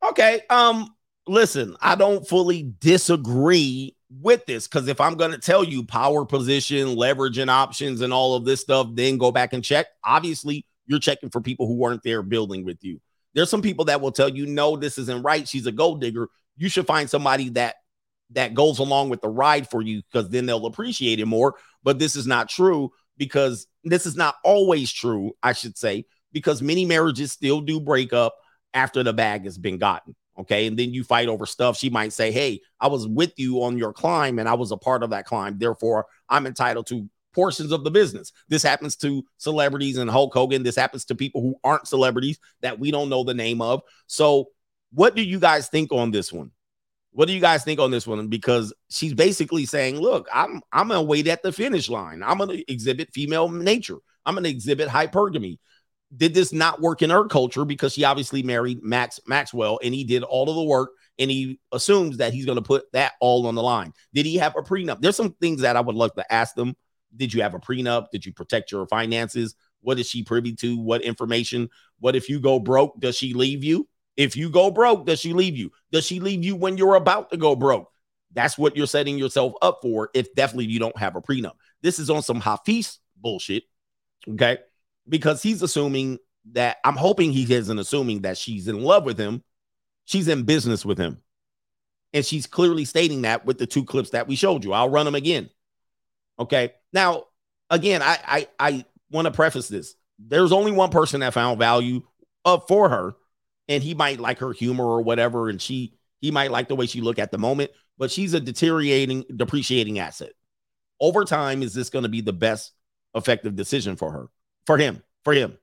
Okay. Um, listen, I don't fully disagree with this because if I'm gonna tell you power position, leverage and options, and all of this stuff, then go back and check. Obviously, you're checking for people who weren't there building with you. There's some people that will tell you, no, this isn't right. She's a gold digger. You should find somebody that that goes along with the ride for you because then they'll appreciate it more. But this is not true because this is not always true, I should say, because many marriages still do break up after the bag has been gotten. Okay. And then you fight over stuff. She might say, Hey, I was with you on your climb and I was a part of that climb. Therefore, I'm entitled to portions of the business. This happens to celebrities and Hulk Hogan. This happens to people who aren't celebrities that we don't know the name of. So, what do you guys think on this one? What do you guys think on this one? Because she's basically saying, "Look, I'm I'm gonna wait at the finish line. I'm gonna exhibit female nature. I'm gonna exhibit hypergamy." Did this not work in her culture because she obviously married Max Maxwell and he did all of the work and he assumes that he's going to put that all on the line. Did he have a prenup? There's some things that I would love to ask them. Did you have a prenup? Did you protect your finances? What is she privy to? What information? What if you go broke? Does she leave you? If you go broke, does she leave you? Does she leave you when you're about to go broke? That's what you're setting yourself up for if definitely you don't have a prenup. This is on some Hafiz bullshit. Okay. Because he's assuming that I'm hoping he isn't assuming that she's in love with him. She's in business with him. And she's clearly stating that with the two clips that we showed you. I'll run them again. Okay. Now, again, I I, I want to preface this. There's only one person that found value up for her, and he might like her humor or whatever, and she he might like the way she look at the moment, but she's a deteriorating, depreciating asset. Over time, is this going to be the best effective decision for her, for him, for him?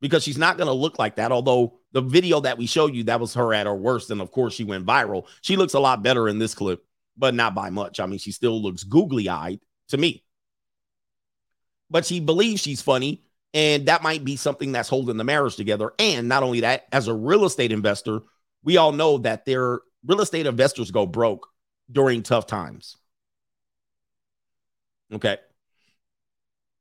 Because she's not going to look like that. Although the video that we showed you, that was her at her worst, and of course she went viral. She looks a lot better in this clip, but not by much. I mean, she still looks googly eyed to me. But she believes she's funny, and that might be something that's holding the marriage together. And not only that, as a real estate investor, we all know that their real estate investors go broke during tough times. Okay.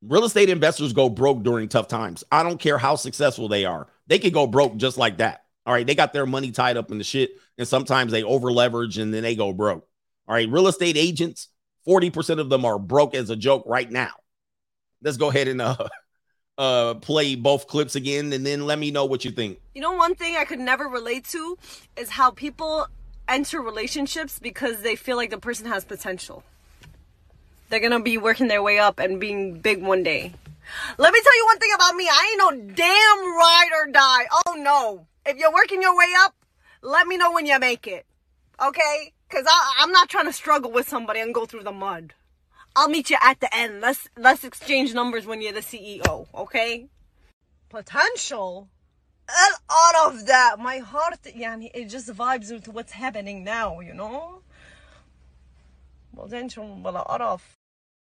Real estate investors go broke during tough times. I don't care how successful they are. They could go broke just like that. All right. They got their money tied up in the shit. And sometimes they over leverage and then they go broke. All right. Real estate agents, 40% of them are broke as a joke right now. Let's go ahead and uh, uh, play both clips again and then let me know what you think. You know, one thing I could never relate to is how people enter relationships because they feel like the person has potential. They're gonna be working their way up and being big one day. Let me tell you one thing about me. I ain't no damn ride or die. Oh no. If you're working your way up, let me know when you make it. Okay? Cause I, I'm not trying to struggle with somebody and go through the mud. I'll meet you at the end. Let's let's exchange numbers when you're the CEO, okay? Potential? And out of that, my heart, yani, it just vibes into what's happening now, you know? Potential, well, out of.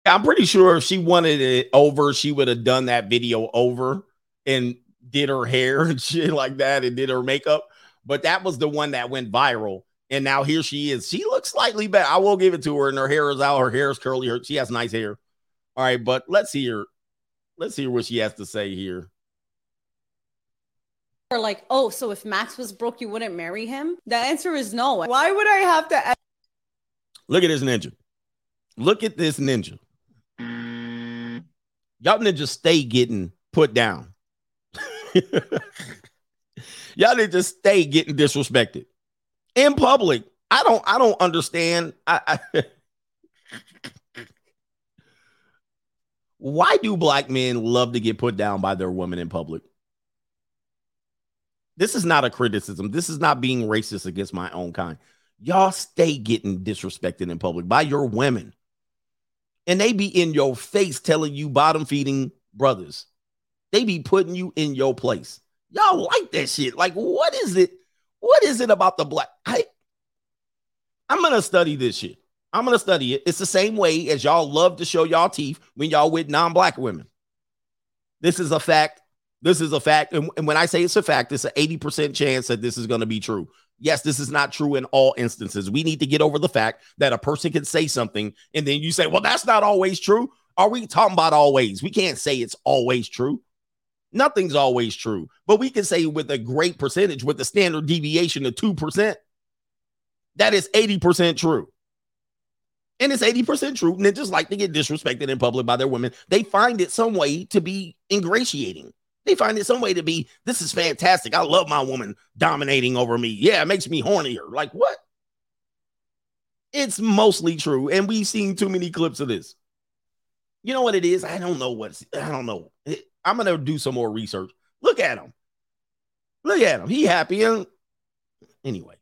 I'm pretty sure if she wanted it over, she would have done that video over and did her hair and shit like that and did her makeup. But that was the one that went viral. And now here she is. She looks slightly better. I will give it to her. And her hair is out. Her hair is curly. Her, she has nice hair. All right, but let's hear. Let's hear what she has to say here. are like, oh, so if Max was broke, you wouldn't marry him? The answer is no. Why would I have to? Look at this ninja. Look at this ninja. Y'all ninjas stay getting put down. Y'all ninjas stay getting disrespected in public. I don't. I don't understand. I, I why do black men love to get put down by their women in public? This is not a criticism. This is not being racist against my own kind. Y'all stay getting disrespected in public by your women. And they be in your face telling you bottom feeding brothers. They be putting you in your place. Y'all like that shit. Like, what is it? What is it about the black? I, I'm gonna study this shit. I'm gonna study it. It's the same way as y'all love to show y'all teeth when y'all with non-black women. This is a fact. This is a fact. And, and when I say it's a fact, it's an 80% chance that this is to be true. Yes, this is not true in all instances. We need to get over the fact that a person can say something and then you say, well, that's not always true. Are we talking about always? We can't say it's always true. Nothing's always true, but we can say with a great percentage, with the standard deviation of 2%, that is 80% true. And it's 80% true. Just like to get disrespected in public by their women. They find it some way to be ingratiating. They find it some way to be, this is fantastic. I love my woman dominating over me. Yeah, it makes me hornier. Like, what? It's mostly true. And we've seen too many clips of this. You know what it is? I don't know what's, I don't know. I'm going to do some more research. Look at him. Look at him. He happy. And anyway.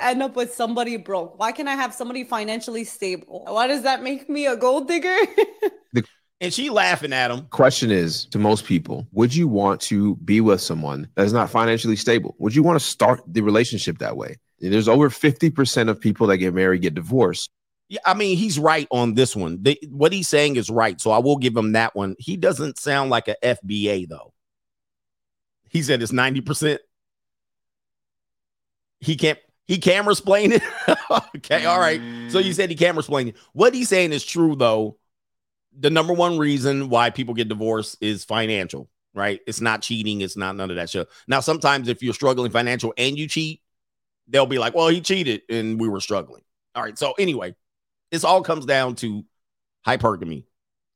End up with somebody broke. Why can I have somebody financially stable? Why does that make me a gold digger? and she laughing at him. Question is to most people, would you want to be with someone that is not financially stable? Would you want to start the relationship that way? There's over 50% of people that get married get divorced. Yeah, I mean, he's right on this one. They, what he's saying is right. So I will give him that one. He doesn't sound like a FBA, though. He said it's 90%. He can't he camera explain it. okay, all right. So you mm. said he camera explain it. What he's saying is true though. The number one reason why people get divorced is financial, right? It's not cheating, it's not none of that shit. Now, sometimes if you're struggling financial and you cheat, they'll be like, well, he cheated and we were struggling. All right. So anyway, this all comes down to hypergamy.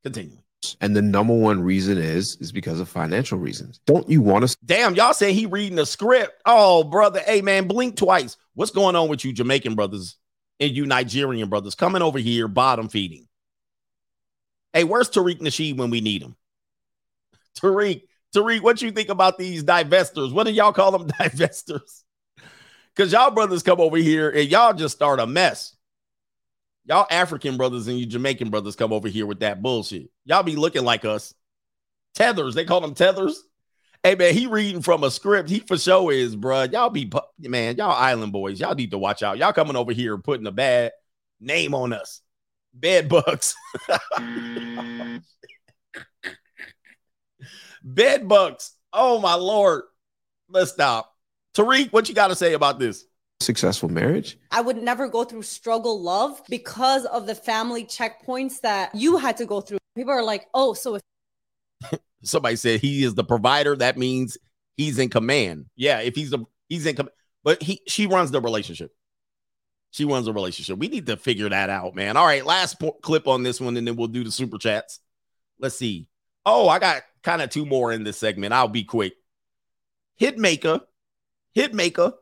Continue. And the number one reason is is because of financial reasons. Don't you want to? Damn, y'all saying he reading the script? Oh, brother, hey man, blink twice. What's going on with you, Jamaican brothers and you Nigerian brothers coming over here bottom feeding? Hey, where's Tariq Nasheed when we need him? Tariq, Tariq, what you think about these divestors? What do y'all call them divestors? Because y'all brothers come over here and y'all just start a mess. Y'all African brothers and you Jamaican brothers come over here with that bullshit. Y'all be looking like us. Tethers, they call them tethers. Hey man, he reading from a script. He for sure is, bro. Y'all be man, y'all island boys. Y'all need to watch out. Y'all coming over here putting a bad name on us. Bed bugs. Bed bugs. Oh my lord. Let's stop. Tariq, what you got to say about this? Successful marriage? I would never go through struggle love because of the family checkpoints that you had to go through. People are like, oh, so if somebody said he is the provider, that means he's in command. Yeah, if he's a he's in command, but he she runs the relationship. She runs the relationship. We need to figure that out, man. All right, last po- clip on this one, and then we'll do the super chats. Let's see. Oh, I got kind of two more in this segment. I'll be quick. Hitmaker, Hitmaker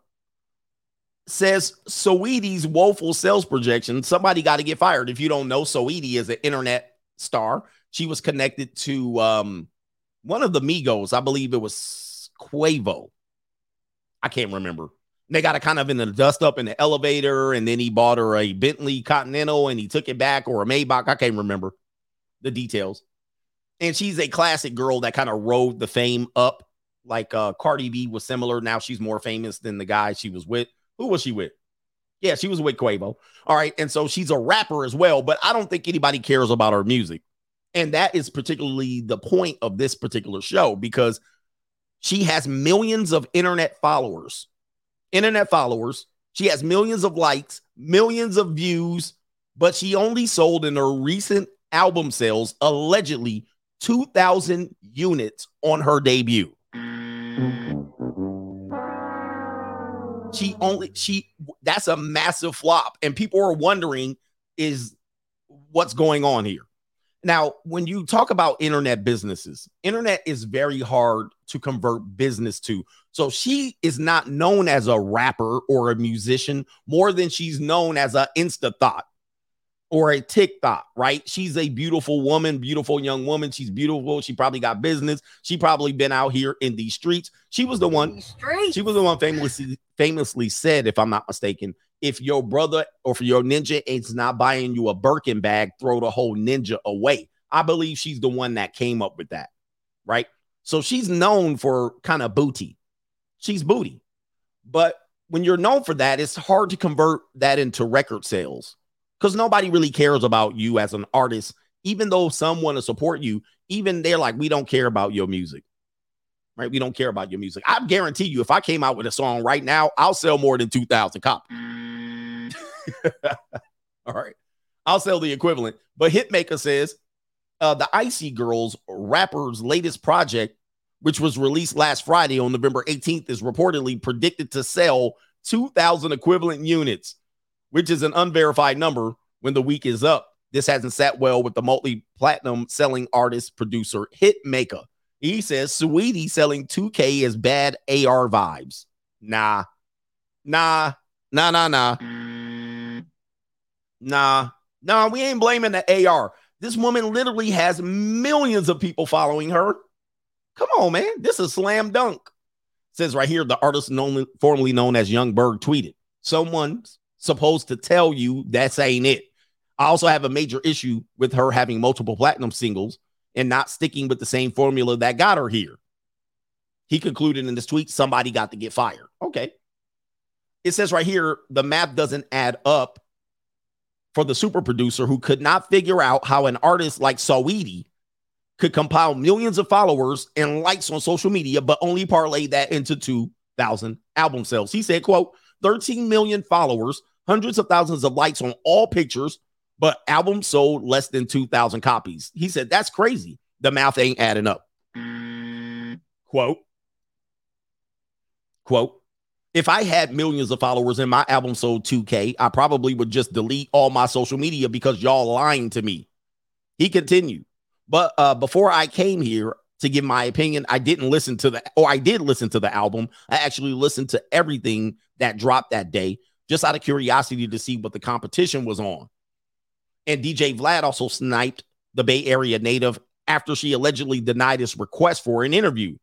says Saweetie's woeful sales projection. Somebody got to get fired. If you don't know, Saweetie is an internet star. She was connected to um, one of the Migos. I believe it was Quavo. I can't remember. They got it kind of in the dust up in the elevator, and then he bought her a Bentley Continental and he took it back or a Maybach. I can't remember the details. And she's a classic girl that kind of rode the fame up. Like uh, Cardi B was similar. Now she's more famous than the guy she was with. Who was she with? Yeah, she was with Quavo. All right. And so she's a rapper as well, but I don't think anybody cares about her music. And that is particularly the point of this particular show because she has millions of internet followers. Internet followers. She has millions of likes, millions of views, but she only sold in her recent album sales allegedly 2,000 units on her debut. She only she that's a massive flop, and people are wondering is what's going on here. Now, when you talk about internet businesses, internet is very hard to convert business to. So she is not known as a rapper or a musician more than she's known as a insta thought or a TikTok, right? She's a beautiful woman, beautiful young woman. She's beautiful. She probably got business. She probably been out here in these streets. She was the one. She was the one famously famously said, if I'm not mistaken, if your brother or for your ninja is not buying you a Birkin bag, throw the whole ninja away. I believe she's the one that came up with that, right? So she's known for kind of booty. She's booty. But when you're known for that, it's hard to convert that into record sales because nobody really cares about you as an artist. Even though some want to support you, even they're like, we don't care about your music. Right? We don't care about your music. I guarantee you, if I came out with a song right now, I'll sell more than 2,000 copies. All right. I'll sell the equivalent. But Hitmaker says uh, the Icy Girls rapper's latest project, which was released last Friday on November 18th, is reportedly predicted to sell 2,000 equivalent units, which is an unverified number when the week is up. This hasn't sat well with the multi platinum selling artist producer Hitmaker. He says Saweetie selling 2K is bad AR vibes. Nah, nah, nah, nah, nah. Nah, nah, we ain't blaming the AR. This woman literally has millions of people following her. Come on, man. This is slam dunk. says right here, the artist known, formerly known as Young Berg tweeted, Someone's supposed to tell you that's ain't it. I also have a major issue with her having multiple platinum singles and not sticking with the same formula that got her here. He concluded in this tweet, somebody got to get fired. Okay. It says right here, the math doesn't add up for the super producer who could not figure out how an artist like Saweetie could compile millions of followers and likes on social media, but only parlay that into 2,000 album sales. He said, quote, 13 million followers, hundreds of thousands of likes on all pictures, but albums sold less than 2,000 copies. He said, that's crazy. The math ain't adding up. Quote, quote, if I had millions of followers and my album sold 2K, I probably would just delete all my social media because y'all lying to me. He continued, but uh, before I came here to give my opinion, I didn't listen to the, or I did listen to the album. I actually listened to everything that dropped that day just out of curiosity to see what the competition was on. And DJ Vlad also sniped the Bay Area native after she allegedly denied his request for an interview.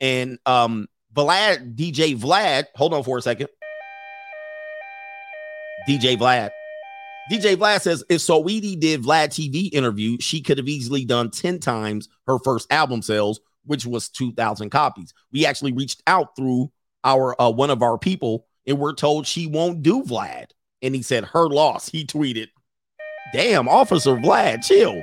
And um, Vlad, DJ Vlad, hold on for a second. DJ Vlad. DJ Vlad says if Saweetie did Vlad TV interview, she could have easily done 10 times her first album sales, which was 2,000 copies. We actually reached out through our uh, one of our people and we're told she won't do Vlad. And he said her loss. He tweeted, Damn, Officer Vlad, chill.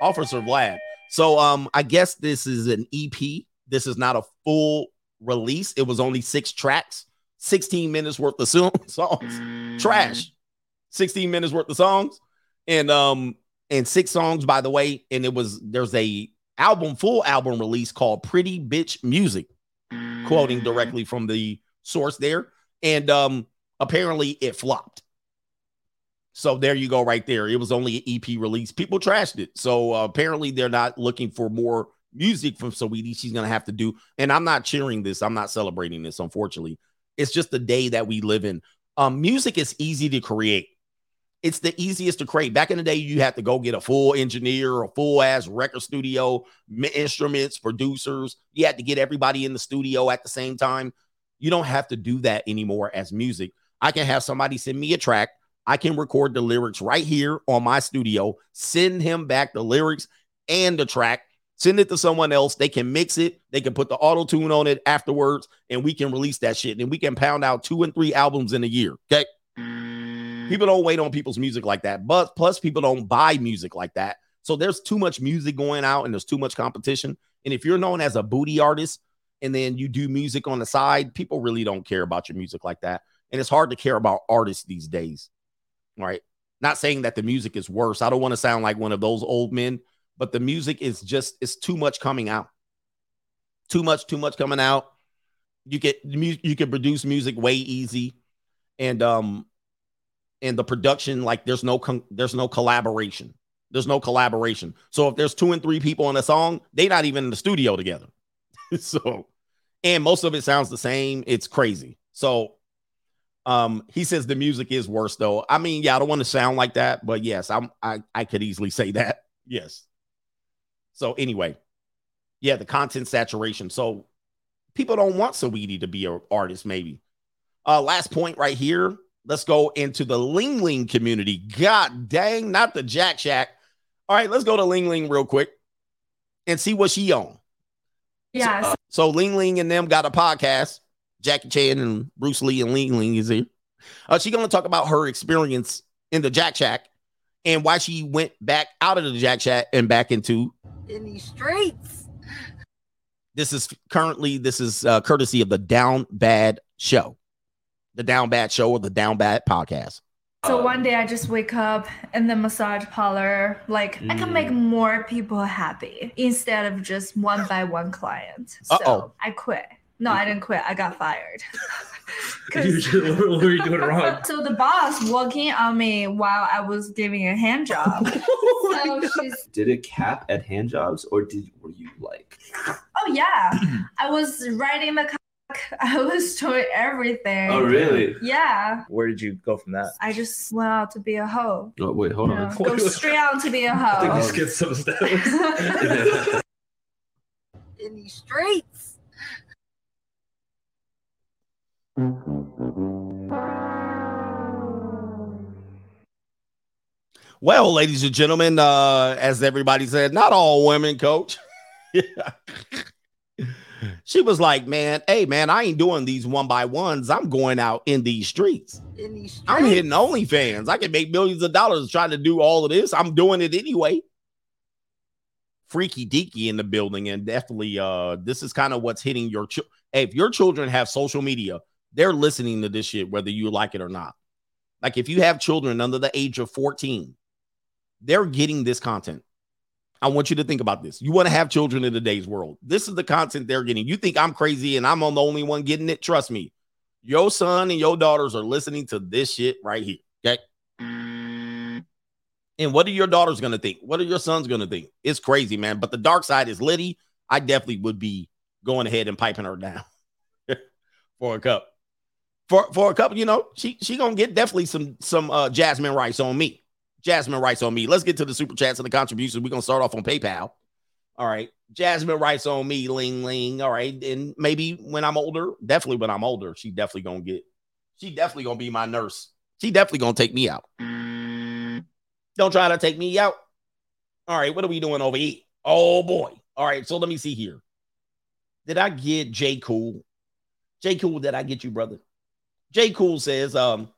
Officer Vlad. So um, I guess this is an EP. This is not a full release. It was only six tracks, 16 minutes worth of songs. Trash. 16 minutes worth of songs. And um, and six songs, by the way. And it was there's a album, full album release called Pretty Bitch Music, quoting directly from the source there. And um, apparently it flopped. So there you go, right there. It was only an EP release. People trashed it. So uh, apparently they're not looking for more music from Saweetie. She's gonna have to do. And I'm not cheering this. I'm not celebrating this. Unfortunately, it's just the day that we live in. Um, music is easy to create. It's the easiest to create. Back in the day, you had to go get a full engineer, a full ass record studio, instruments, producers. You had to get everybody in the studio at the same time. You don't have to do that anymore as music. I can have somebody send me a track. I can record the lyrics right here on my studio, send him back the lyrics and the track, send it to someone else. They can mix it, they can put the auto tune on it afterwards, and we can release that shit. And we can pound out two and three albums in a year. Okay. People don't wait on people's music like that. But plus, people don't buy music like that. So there's too much music going out and there's too much competition. And if you're known as a booty artist and then you do music on the side, people really don't care about your music like that. And it's hard to care about artists these days. Right. Not saying that the music is worse. I don't want to sound like one of those old men, but the music is just, it's too much coming out. Too much, too much coming out. You get you can produce music way easy, and um, and the production like there's no con- there's no collaboration. There's no collaboration. So if there's two and three people on a song, they not even in the studio together. so, and most of it sounds the same. It's crazy. So, um, he says the music is worse though. I mean, yeah, I don't want to sound like that, but yes, I'm I I could easily say that. Yes. So anyway, yeah, the content saturation. So people don't want Saweetie to be an artist, maybe. Uh, last point right here. Let's go into the Ling Ling community. God dang, not the Jack Shack. All right, let's go to Ling Ling real quick and see what she on. Yeah. So, uh, so Ling Ling and them got a podcast. Jackie Chan and Bruce Lee and Ling Ling is here. Uh, she's going to talk about her experience in the Jack Shack and why she went back out of the Jack Shack and back into In these streets. this is currently this is uh, courtesy of the Down Bad Show, the Down Bad Show or the Down Bad Podcast. So one day I just wake up in the massage parlor, like I can make mm. more people happy instead of just one by one client. So Uh-oh. I quit. No, I didn't quit. I got fired. what were you doing wrong? So the boss walking on me while I was giving a hand job. so she's Did it cap at hand jobs, or did were you like? oh yeah. I was writing the cock. I was doing everything. Oh, really? Yeah. Where did you go from that? I just went out to be a hoe. Oh wait, hold You know, on. go straight out to be a I think hoe. we skipped some steps. In these streets. Well, ladies and gentlemen, uh, as everybody said, not all women, coach. She was like, man, hey, man, I ain't doing these one by ones. I'm going out in these streets. In these streets. I'm hitting OnlyFans. I can make millions of dollars trying to do all of this. I'm doing it anyway. Freaky deaky in the building, and definitely, uh, this is kind of what's hitting your. Ch- hey, if your children have social media, they're listening to this shit, whether you like it or not. Like if you have children under the age of 14, they're getting this content. I want you to think about this. You want to have children in today's world. This is the content they're getting. You think I'm crazy and I'm the only one getting it? Trust me. Your son and your daughters are listening to this shit right here. Okay. And what are your daughters going to think? What are your sons going to think? It's crazy, man. But the dark side is Liddy. I definitely would be going ahead and piping her down for a cup. For for a cup, you know, she she gonna get definitely some some uh Jasmine rice on me. Jasmine writes on me. Let's get to the super chats and the contributions. We're gonna start off on PayPal. All right. Jasmine writes on me, ling ling. All right. And maybe when I'm older, definitely when I'm older, she definitely gonna get she definitely gonna be my nurse. She definitely gonna take me out. Don't try to take me out. All right, what are we doing over here? Oh boy. All right, so let me see here. Did I get J Cool? J Cool, did I get you, brother? J Cool says, um,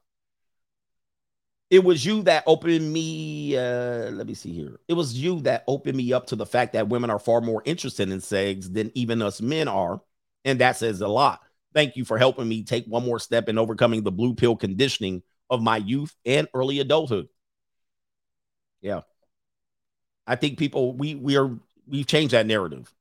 it was you that opened me. Uh, let me see here. It was you that opened me up to the fact that women are far more interested in sex than even us men are. And that says a lot. Thank you for helping me take one more step in overcoming the blue pill conditioning of my youth and early adulthood. Yeah. I think people we we are we've changed that narrative.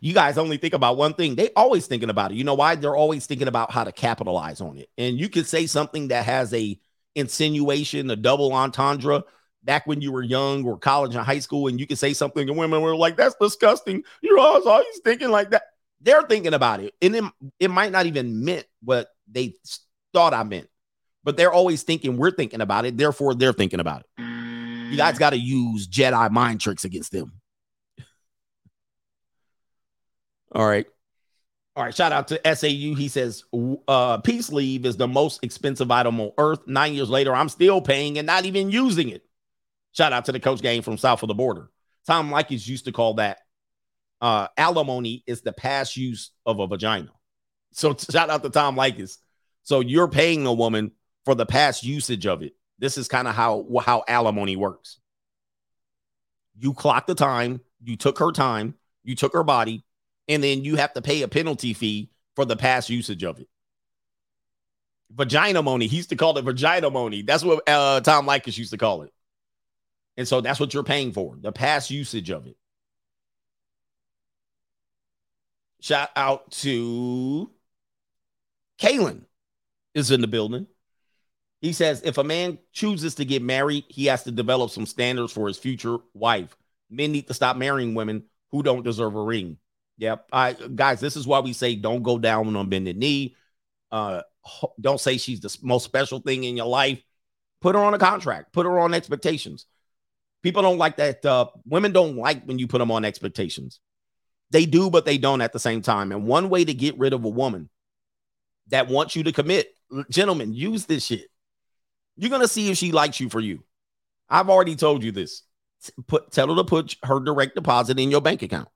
You guys only think about one thing. They always thinking about it. You know why? They're always thinking about how to capitalize on it. And you could say something that has a insinuation, a double entendre back when you were young or college and high school, and you could say something and women were like, that's disgusting. You're always, always thinking like that. They're thinking about it. And it, it might not even meant what they thought I meant, but they're always thinking we're thinking about it. Therefore, they're thinking about it. You guys got to use Jedi mind tricks against them. All right. All right. Shout out to SAU. He says, uh, peace leave is the most expensive item on earth. Nine years later, I'm still paying and not even using it. Shout out to the coach game from south of the border. Tom Leykis used to call that uh, alimony is the past use of a vagina. So shout out to Tom Leykis. So you're paying a woman for the past usage of it. This is kind of how how alimony works. You clock the time, you took her time, you took her body, and then you have to pay a penalty fee for the past usage of it. Vagina money. He used to call it vagina money. That's what uh, Tom Leykis used to call it. And so that's what you're paying for the past usage of it. Shout out to Kalen is in the building. He says if a man chooses to get married, he has to develop some standards for his future wife. Men need to stop marrying women who don't deserve a ring. Yep. I guys, this is why we say don't go down on bended knee. Uh don't say she's the most special thing in your life. Put her on a contract, put her on expectations. People don't like that. Uh, women don't like when you put them on expectations. They do, but they don't at the same time. And one way to get rid of a woman that wants you to commit, gentlemen, use this shit. You're gonna see if she likes you for you. I've already told you this. Put tell her to put her direct deposit in your bank account.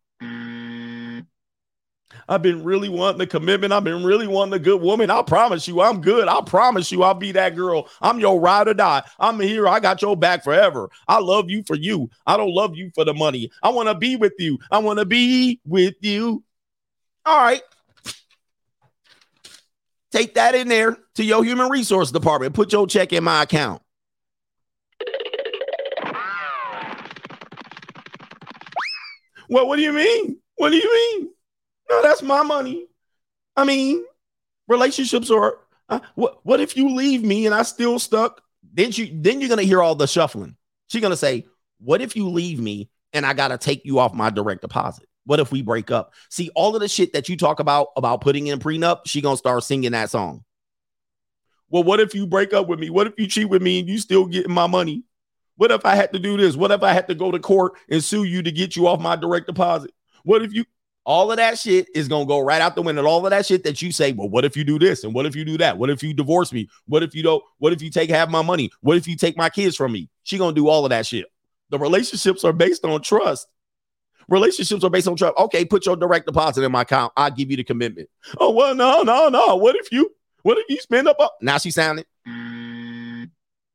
I've been really wanting a commitment. I've been really wanting a good woman. I promise you, I'm good. I promise you, I'll be that girl. I'm your ride or die. I'm here. I got your back forever. I love you for you. I don't love you for the money. I want to be with you. I want to be with you. All right. Take that in there to your human resource department. Put your check in my account. Well, what do you mean? What do you mean? No, that's my money. I mean, relationships are. Uh, what What if you leave me and I still stuck? Then you then you're gonna hear all the shuffling. She's gonna say, "What if you leave me and I gotta take you off my direct deposit? What if we break up?" See, all of the shit that you talk about about putting in prenup, she gonna start singing that song. Well, what if you break up with me? What if you cheat with me and you still getting my money? What if I had to do this? What if I had to go to court and sue you to get you off my direct deposit? What if you all of that shit is gonna go right out the window. All of that shit that you say, well, what if you do this? And what if you do that? What if you divorce me? What if you don't? What if you take half my money? What if you take my kids from me? She gonna do all of that shit. The relationships are based on trust. Relationships are based on trust. Okay, put your direct deposit in my account. I'll give you the commitment. Oh, well, no, no, no. What if you what if you spend up? a-" Now she sounded.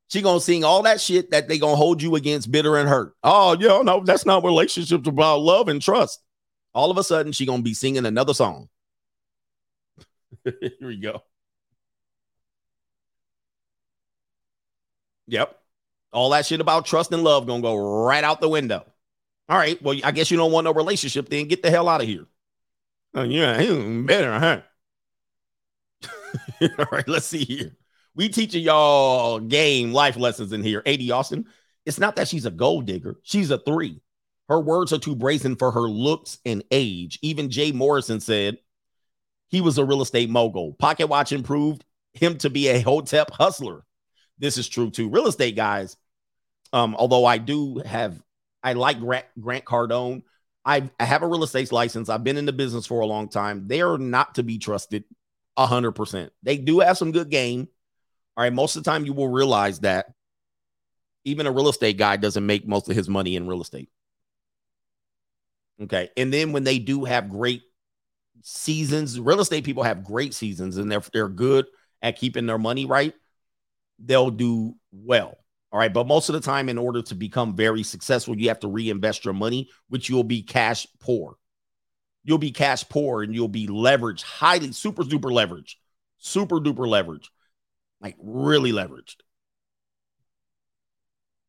She gonna sing all that shit that they gonna hold you against bitter and hurt. Oh, yeah, no, that's not relationships about love and trust. All of a sudden, she gonna be singing another song. Here we go. Yep. All that shit about trust and love gonna go right out the window. All right. Well, I guess you don't want no relationship. Then get the hell out of here. Oh, yeah, hmm, better, huh? All right. Let's see here. We teaching y'all game life lessons in here. AD Austin. It's not that she's a gold digger. She's a three. Her words are too brazen for her looks and age. Even Jay Morrison said he was a real estate mogul. Pocket Watch improved him to be a hotep hustler. This is true too. Real estate guys, um, although I do have, I like Grant, Grant Cardone. I, I have a real estate license. I've been in the business for a long time. They are not to be trusted a hundred percent. They do have some good game. All right. Most of the time, you will realize that even a real estate guy doesn't make most of his money in real estate. Okay. And then when they do have great seasons, real estate people have great seasons and they're they're good at keeping their money right, they'll do well. All right. But most of the time, in order to become very successful, you have to reinvest your money, which you'll be cash poor. You'll be cash poor and you'll be leveraged, highly super duper leveraged, super duper leveraged, like really leveraged.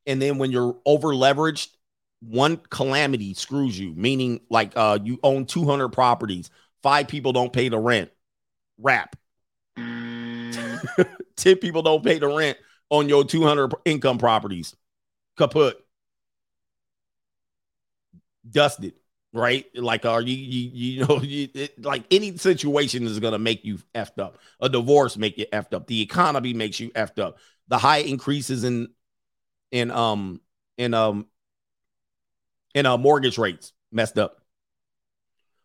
And then when you're over leveraged, one calamity screws you, meaning like uh you own 200 properties, five people don't pay the rent. Wrap. 10 people don't pay the rent on your 200 income properties. Kaput. Dusted, right? Like are you you you know you, it, like any situation is going to make you effed up. A divorce make you effed up. The economy makes you effed up. The high increases in in um in um in uh mortgage rates messed up.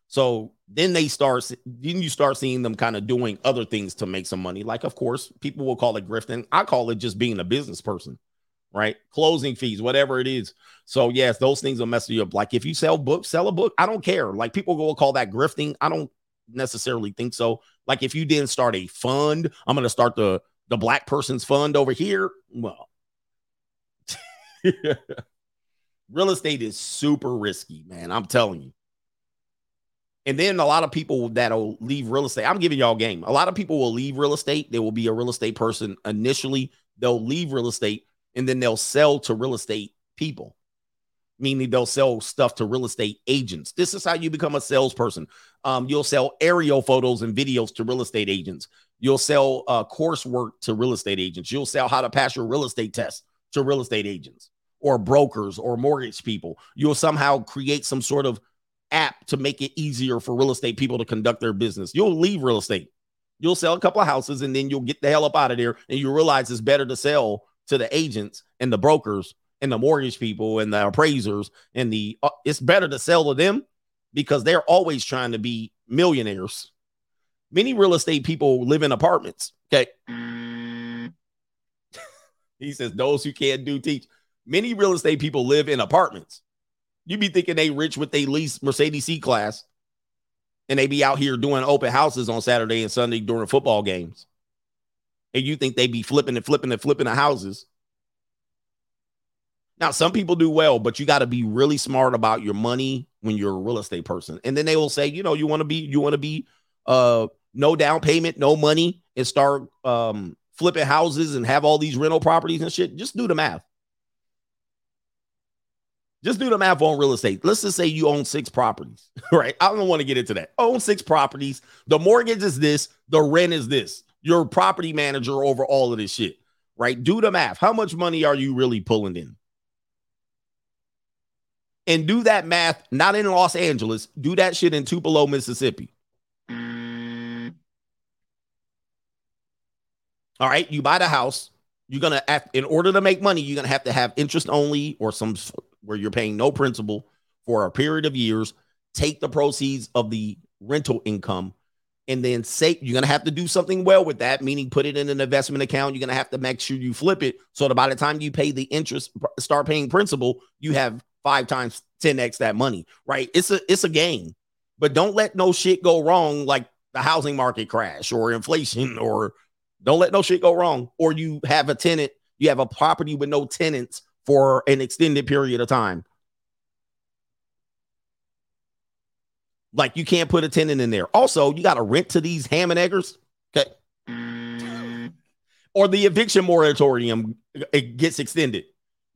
So then they start then you start seeing them kind of doing other things to make some money. Like of course, people will call it grifting. I call it just being a business person, right? Closing fees, whatever it is. So yes, those things will mess you up. Like if you sell books, sell a book. I don't care. Like people will call that grifting. I don't necessarily think so. Like if you didn't start a fund, I'm going to start the the black person's fund over here. Well, real estate is super risky, man. I'm telling you. And then a lot of people that'll leave real estate. I'm giving y'all game. A lot of people will leave real estate. They will be a real estate person initially. They'll leave real estate and then they'll sell to real estate people. meaning they'll sell stuff to real estate agents. This is how you become a salesperson. Um, you'll sell aerial photos and videos to real estate agents. You'll sell uh, coursework to real estate agents. You'll sell how to pass your real estate test to real estate agents or brokers or mortgage people. You'll somehow create some sort of app to make it easier for real estate people to conduct their business. You'll leave real estate. You'll sell a couple of houses and then you'll get the hell up out of there and you realize it's better to sell to the agents and the brokers and the mortgage people and the appraisers and the uh, it's better to sell to them because they're always trying to be millionaires. Many real estate people live in apartments. Okay. he says those who can't do teach. Many real estate people live in apartments. You'd be thinking they rich with they lease Mercedes C class and they be out here doing open houses on Saturday and Sunday during football games. And you think they be flipping and flipping and flipping the houses. Now, some people do well, but you got to be really smart about your money when you're a real estate person. And then they will say, you know, you want to be, you want to be uh no down payment, no money, and start um flipping houses and have all these rental properties and shit. Just do the math. Just do the math on real estate. Let's just say you own six properties, right? I don't want to get into that. Own six properties. The mortgage is this, the rent is this. You're property manager over all of this shit, right? Do the math. How much money are you really pulling in? And do that math not in Los Angeles, do that shit in Tupelo, Mississippi. All right, you buy the house. You're gonna, in order to make money, you're gonna have to have interest only or some where you're paying no principal for a period of years. Take the proceeds of the rental income and then say you're gonna have to do something well with that, meaning put it in an investment account. You're gonna have to make sure you flip it so that by the time you pay the interest, start paying principal, you have five times 10x that money, right? It's a it's a game, but don't let no shit go wrong like the housing market crash or inflation or don't let no shit go wrong. Or you have a tenant, you have a property with no tenants for an extended period of time. Like you can't put a tenant in there. Also, you got to rent to these ham and eggers. Okay. Or the eviction moratorium uh, it gets extended.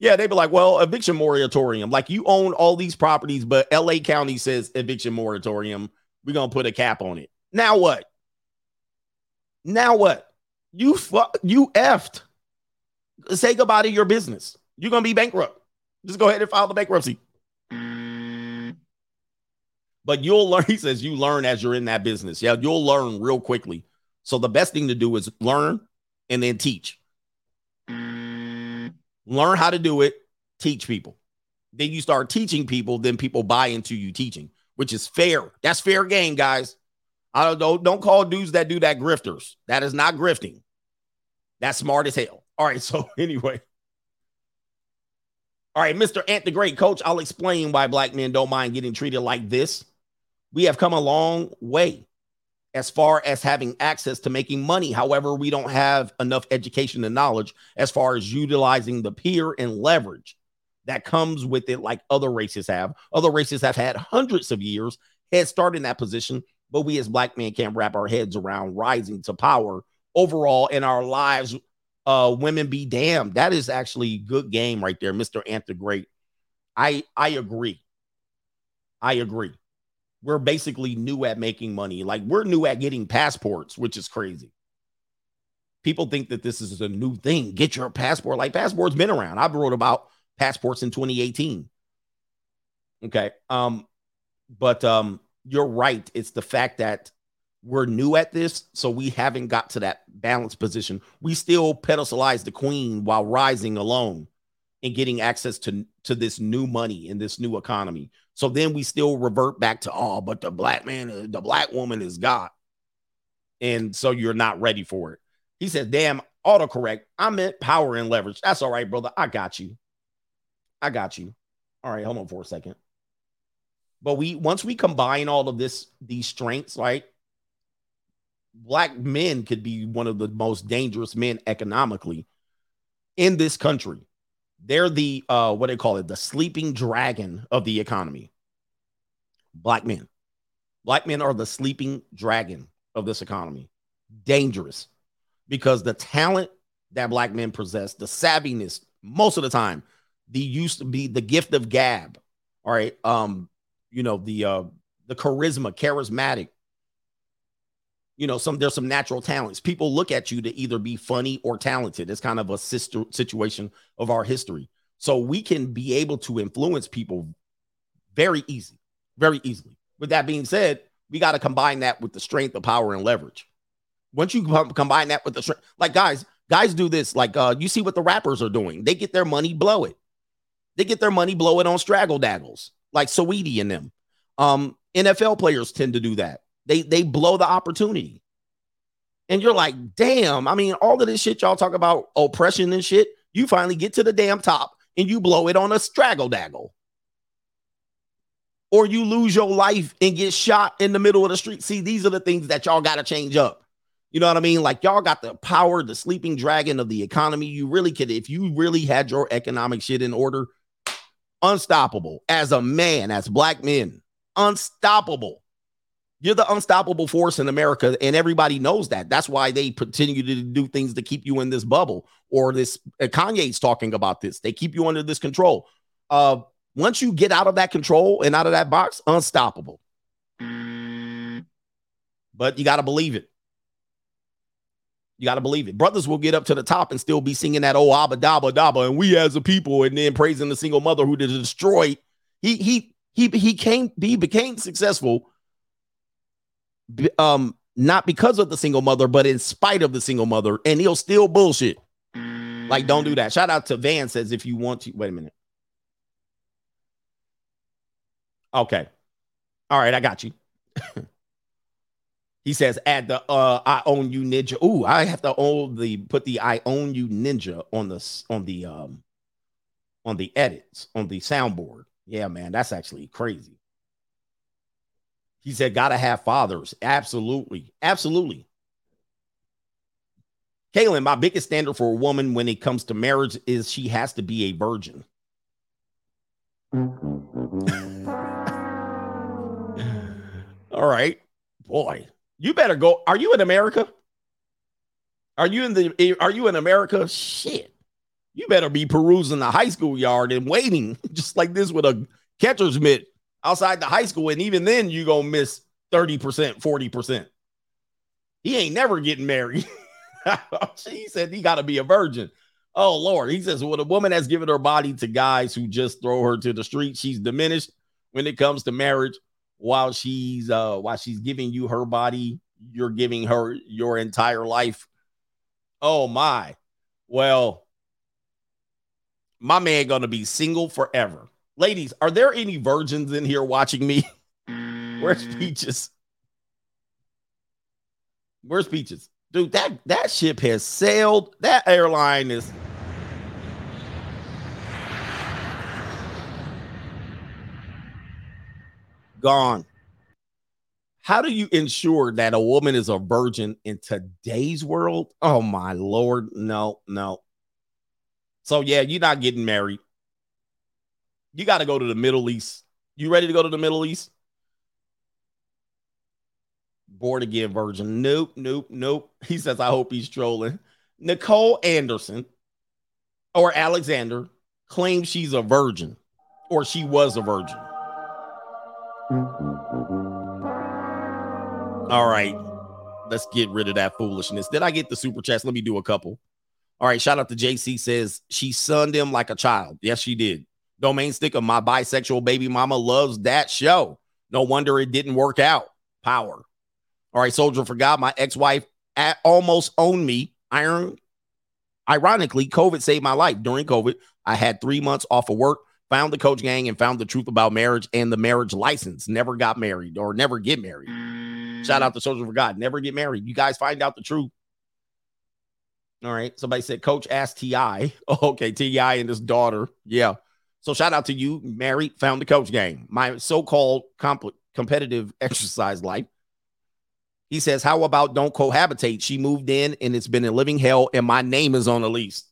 Yeah, they'd be like, well, eviction moratorium. Like you own all these properties, but LA County says eviction moratorium. We're gonna put a cap on it. Now what? Now what? You fuck you effed. Say goodbye to your business. You're gonna be bankrupt. Just go ahead and file the bankruptcy. But you'll learn, he says, you learn as you're in that business. Yeah, you'll learn real quickly. So the best thing to do is learn and then teach. Learn how to do it, teach people. Then you start teaching people, then people buy into you teaching, which is fair. That's fair game, guys. I don't. Don't call dudes that do that grifters. That is not grifting. That's smart as hell. All right. So anyway. All right, Mr. Ant the Great Coach, I'll explain why black men don't mind getting treated like this. We have come a long way as far as having access to making money. However, we don't have enough education and knowledge as far as utilizing the peer and leverage that comes with it, like other races have. Other races have had hundreds of years head start in that position, but we as black men can't wrap our heads around rising to power overall in our lives. Uh, women be damned. That is actually good game right there, Mr. Ant Great. I I agree. I agree we're basically new at making money. Like we're new at getting passports, which is crazy. People think that this is a new thing. Get your passport. Like passports been around. I wrote about passports in 2018. Okay. Um, but um, you're right. It's the fact that we're new at this, so we haven't got to that balance position. We still pedestalize the queen while rising alone and getting access to to this new money in this new economy. So then we still revert back to oh, but the black man, uh, the black woman is God, and so you're not ready for it. He says, "Damn, autocorrect. I meant power and leverage. That's all right, brother. I got you. I got you. All right, hold on for a second. But we once we combine all of this, these strengths, right? Black men could be one of the most dangerous men economically in this country they're the uh what do they call it? The sleeping dragon of the economy. Black men. Black men are the sleeping dragon of this economy. Dangerous because the talent that black men possess, the savviness, most of the time, the used to be the gift of gab. All right. Um, you know, the uh the charisma, charismatic. You know, some there's some natural talents. People look at you to either be funny or talented. It's kind of a sister situation of our history. So we can be able to influence people very easy, very easily. With that being said, we got to combine that with the strength of power and leverage. Once you combine that with the strength, like guys, guys do this. Like uh, you see what the rappers are doing. They get their money, blow it. They get their money, blow it on straggle daggles, like Saweetie and them. Um, NFL players tend to do that. They they blow the opportunity. And you're like, damn, I mean, all of this shit y'all talk about oppression and shit, you finally get to the damn top and you blow it on a straggle daggle. Or you lose your life and get shot in the middle of the street. See, these are the things that y'all got to change up. You know what I mean? Like y'all got the power, the sleeping dragon of the economy. You really could, if you really had your economic shit in order, unstoppable as a man, as black men, unstoppable. You're the unstoppable force in America, and everybody knows that. That's why they continue to do things to keep you in this bubble. Or this uh, Kanye's talking about this. They keep you under this control. Uh, once you get out of that control and out of that box, unstoppable. But you got to believe it. You got to believe it. Brothers will get up to the top and still be singing that oh abba dabba dabba and we as a people and then praising the single mother who did destroy. He he he he came he became successful um not because of the single mother but in spite of the single mother and he'll still bullshit. Like don't do that. Shout out to Van says if you want to wait a minute. Okay. All right, I got you. He says, add the uh I own you ninja. Ooh, I have to own the put the I own you ninja on the on the um on the edits on the soundboard. Yeah, man, that's actually crazy. He said, gotta have fathers. Absolutely. Absolutely. Kaylin, my biggest standard for a woman when it comes to marriage is she has to be a virgin. All right. Boy, you better go. Are you in America? Are you in the are you in America? Shit. You better be perusing the high school yard and waiting just like this with a catcher's mitt outside the high school. And even then, you gonna miss 30%, 40%. He ain't never getting married. he said he gotta be a virgin. Oh Lord. He says, when a woman has given her body to guys who just throw her to the street, she's diminished when it comes to marriage while she's uh while she's giving you her body you're giving her your entire life oh my well my man gonna be single forever ladies are there any virgins in here watching me where's mm. peaches where's peaches dude that that ship has sailed that airline is gone. How do you ensure that a woman is a virgin in today's world? Oh my lord, no, no. So yeah, you're not getting married. You got to go to the Middle East. You ready to go to the Middle East? Born again virgin. Nope, nope, nope. He says, I hope he's trolling. Nicole Anderson or Alexander claims she's a virgin or she was a virgin. All right. Let's get rid of that foolishness. Did I get the super chats? Let me do a couple. All right. Shout out to JC says she sunned him like a child. Yes, she did. Domain stick of My bisexual baby mama loves that show. No wonder it didn't work out. Power. All right. Soldier for God. my ex wife almost owned me. Iron. Ironically, COVID saved my life. During COVID, I had three months off of work found the coach gang and found the truth about marriage and the marriage license. Never got married or never get married. Shout out to Soldier for God. Never get married. You guys find out the truth. All right. Somebody said, Coach asked T.I. Okay. T.I. and his daughter. Yeah. So shout out to you, married, found the coach game. My so called comp- competitive exercise life. He says, How about don't cohabitate? She moved in and it's been a living hell, and my name is on the lease.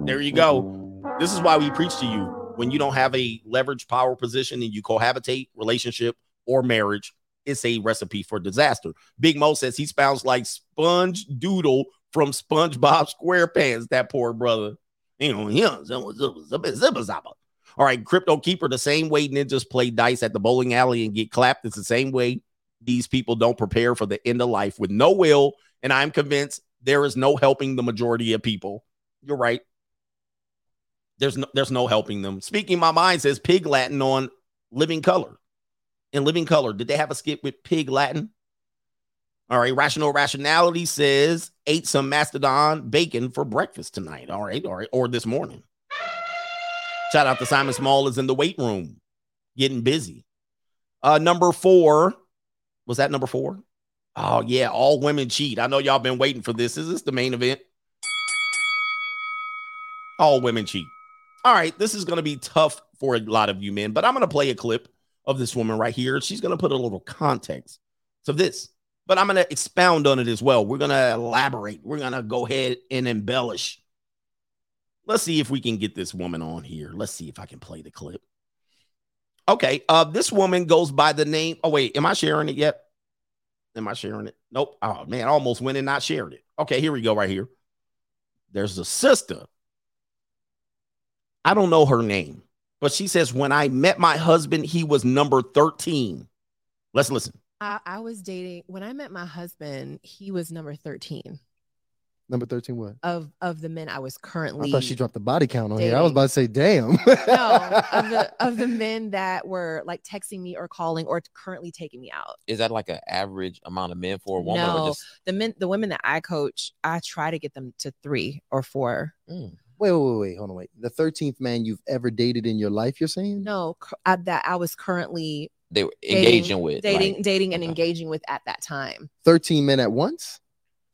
There you go. This is why we preach to you when you don't have a leverage power position and you cohabitate relationship or marriage, it's a recipe for disaster. Big Mo says he sounds like Sponge Doodle from SpongeBob SquarePants. That poor brother. You know, yeah. zippa, zippa, zippa, zippa. All right, crypto keeper, the same way ninjas play dice at the bowling alley and get clapped. It's the same way these people don't prepare for the end of life with no will. And I'm convinced there is no helping the majority of people. You're right. There's no there's no helping them. Speaking my mind says pig Latin on living color. In living color, did they have a skit with pig Latin? All right, rational rationality says ate some mastodon bacon for breakfast tonight. All right, all right, or this morning. Shout out to Simon Small is in the weight room, getting busy. Uh, number four was that number four? Oh yeah, all women cheat. I know y'all been waiting for this. Is this the main event? All women cheat. All right, this is going to be tough for a lot of you men, but I'm going to play a clip of this woman right here. She's going to put a little context to this, but I'm going to expound on it as well. We're going to elaborate. We're going to go ahead and embellish. Let's see if we can get this woman on here. Let's see if I can play the clip. Okay, uh, this woman goes by the name. Oh wait, am I sharing it yet? Am I sharing it? Nope. Oh man, I almost went and not shared it. Okay, here we go. Right here. There's a sister. I don't know her name, but she says when I met my husband, he was number 13. Let's listen. I, I was dating when I met my husband. He was number thirteen Number 13, what? of of the men I was currently. I thought she dropped the body count on here. I was about to say, damn. no of the of the men that were like texting me or calling or currently taking me out. Is that like an average amount of men for a woman, or No, just the men the women that I coach, I try to get them to three or four. Mm. Wait, wait, wait, wait. Hold on, wait. The 13th man you've ever dated in your life, you're saying? No, I, that I was currently they were dating- engaging with? dating, like- dating, and engaging with at that time. 13 men at once?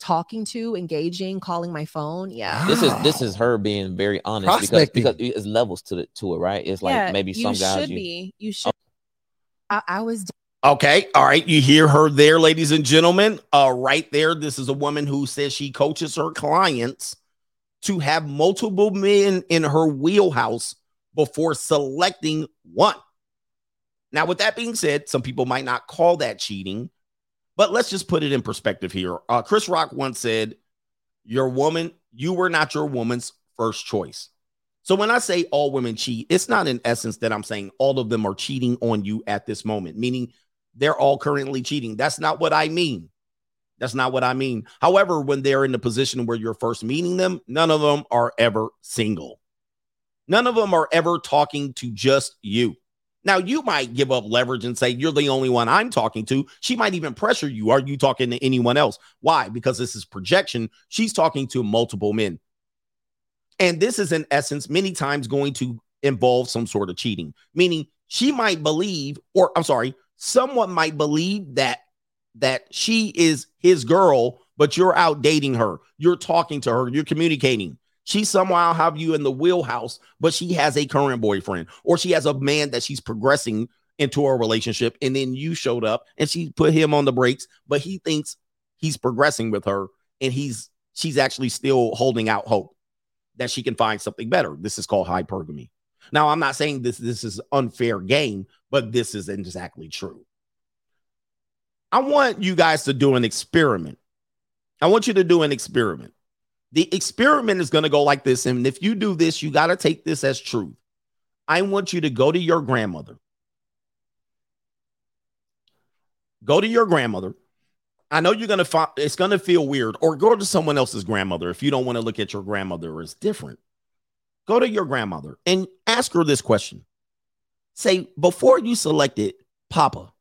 Talking to, engaging, calling my phone. Yeah. this is this is her being very honest because because it's levels to the to it, right? It's like Yeah, maybe some you guys should you, be. You should. I, I was Okay. All right. You hear her there, ladies and gentlemen. Uh, right there. This is a woman who says she coaches her clients to have multiple men in her wheelhouse before selecting one. Now, with that being said, some people might not call that cheating, but let's just put it in perspective here. Uh, Chris Rock once said, Your woman, you were not your woman's first choice. So when I say all women cheat, it's not in essence that I'm saying all of them are cheating on you at this moment, meaning they're all currently cheating. That's not what I mean. That's not what I mean. However, when they're in the position where you're first meeting them, none of them are ever single. None of them are ever talking to just you. Now, you might give up leverage and say, You're the only one I'm talking to. She might even pressure you. Are you talking to anyone else? Why? Because this is projection. She's talking to multiple men. And this is, in essence, many times going to involve some sort of cheating, meaning she might believe, or I'm sorry, someone might believe that that she is his girl, but you're out dating her. You're talking to her, you're communicating. She somehow have you in the wheelhouse, but she has a current boyfriend, or she has a man that she's progressing into a relationship, and then you showed up and she put him on the brakes, but he thinks he's progressing with her, and he's she's actually still holding out hope that she can find something better. This is called hypergamy. Now, I'm not saying this this is unfair game, but this is exactly true. I want you guys to do an experiment. I want you to do an experiment. The experiment is going to go like this. And if you do this, you got to take this as truth. I want you to go to your grandmother. Go to your grandmother. I know you're going to find it's going to feel weird, or go to someone else's grandmother if you don't want to look at your grandmother as different. Go to your grandmother and ask her this question. Say, before you selected Papa,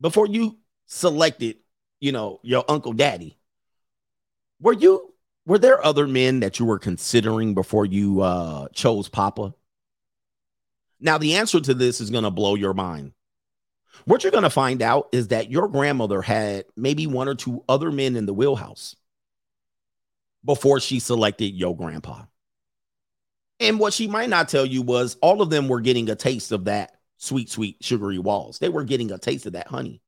before you selected, you know, your uncle daddy, were you were there other men that you were considering before you uh chose Papa? Now the answer to this is going to blow your mind. What you're going to find out is that your grandmother had maybe one or two other men in the wheelhouse before she selected your grandpa. And what she might not tell you was all of them were getting a taste of that sweet, sweet, sugary walls. They were getting a taste of that honey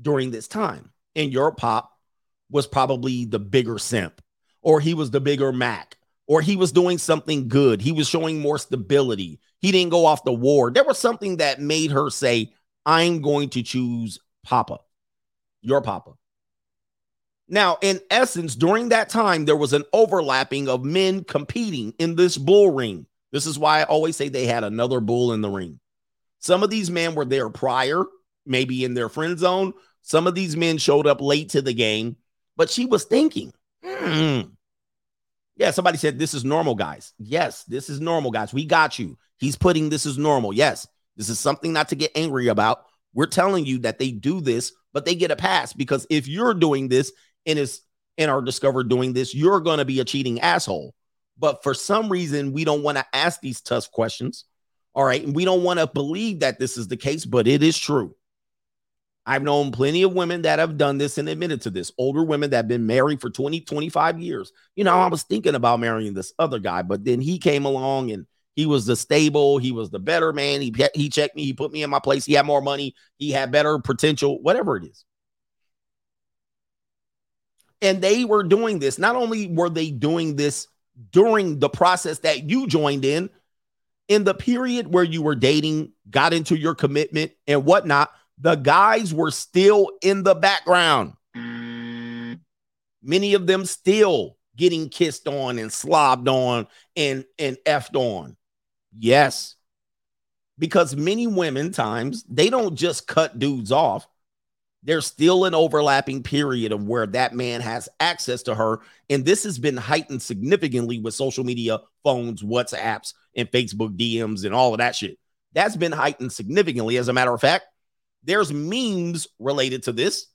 during this time. And your pop was probably the bigger simp, or he was the bigger Mac, or he was doing something good. He was showing more stability. He didn't go off the war. There was something that made her say, I'm going to choose Papa, your Papa. Now, in essence, during that time, there was an overlapping of men competing in this bull ring. This is why I always say they had another bull in the ring. Some of these men were there prior, maybe in their friend zone. Some of these men showed up late to the game, but she was thinking, hmm. Yeah, somebody said this is normal, guys. Yes, this is normal, guys. We got you. He's putting this is normal. Yes, this is something not to get angry about. We're telling you that they do this, but they get a pass because if you're doing this and is and are discovered doing this, you're going to be a cheating asshole. But for some reason, we don't want to ask these tough questions. All right. And we don't want to believe that this is the case, but it is true. I've known plenty of women that have done this and admitted to this. Older women that have been married for 20, 25 years. You know, I was thinking about marrying this other guy, but then he came along and he was the stable, he was the better man. He he checked me, he put me in my place. He had more money, he had better potential, whatever it is. And they were doing this. Not only were they doing this during the process that you joined in, in the period where you were dating, got into your commitment and whatnot, the guys were still in the background. Many of them still getting kissed on and slobbed on and, and effed on. Yes. Because many women times they don't just cut dudes off. There's still an overlapping period of where that man has access to her. And this has been heightened significantly with social media, phones, WhatsApps, and Facebook DMs and all of that shit. That's been heightened significantly. As a matter of fact, there's memes related to this.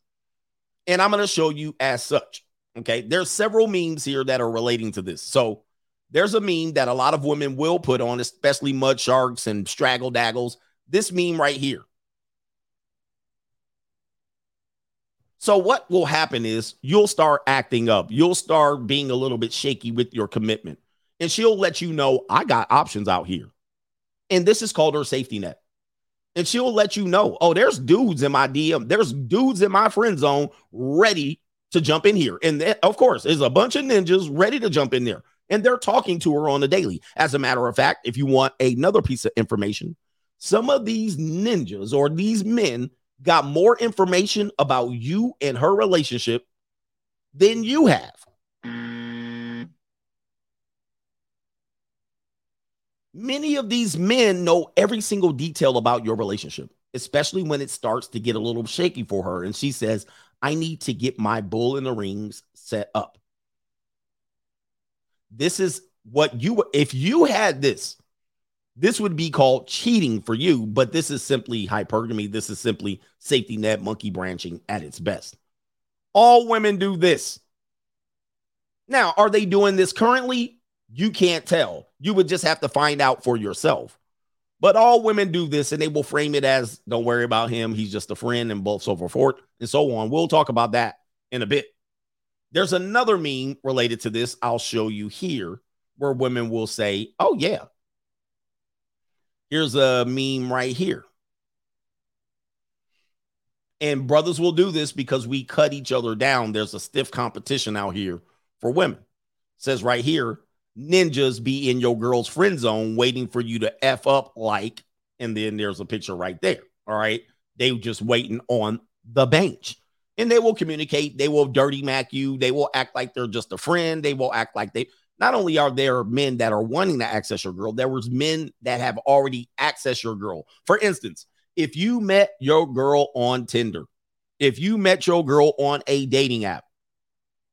And I'm going to show you as such. Okay. There's several memes here that are relating to this. So there's a meme that a lot of women will put on, especially mud sharks and straggle daggles. This meme right here. So what will happen is you'll start acting up. You'll start being a little bit shaky with your commitment. And she'll let you know, I got options out here. And this is called her safety net. And she'll let you know, oh, there's dudes in my DM. There's dudes in my friend zone ready to jump in here. And then, of course, there's a bunch of ninjas ready to jump in there. And they're talking to her on the daily. As a matter of fact, if you want another piece of information, some of these ninjas or these men got more information about you and her relationship than you have. Many of these men know every single detail about your relationship, especially when it starts to get a little shaky for her. And she says, I need to get my bull in the rings set up. This is what you, if you had this, this would be called cheating for you, but this is simply hypergamy. This is simply safety net monkey branching at its best. All women do this. Now, are they doing this currently? You can't tell. You would just have to find out for yourself. But all women do this and they will frame it as don't worry about him. He's just a friend and both so forth and so on. We'll talk about that in a bit. There's another meme related to this I'll show you here where women will say, Oh, yeah. Here's a meme right here. And brothers will do this because we cut each other down. There's a stiff competition out here for women. It says right here, ninjas be in your girl's friend zone waiting for you to F up like, and then there's a picture right there. All right. They just waiting on the bench. And they will communicate. They will dirty mac you. They will act like they're just a friend. They will act like they not only are there men that are wanting to access your girl, there was men that have already accessed your girl. For instance, if you met your girl on Tinder, if you met your girl on a dating app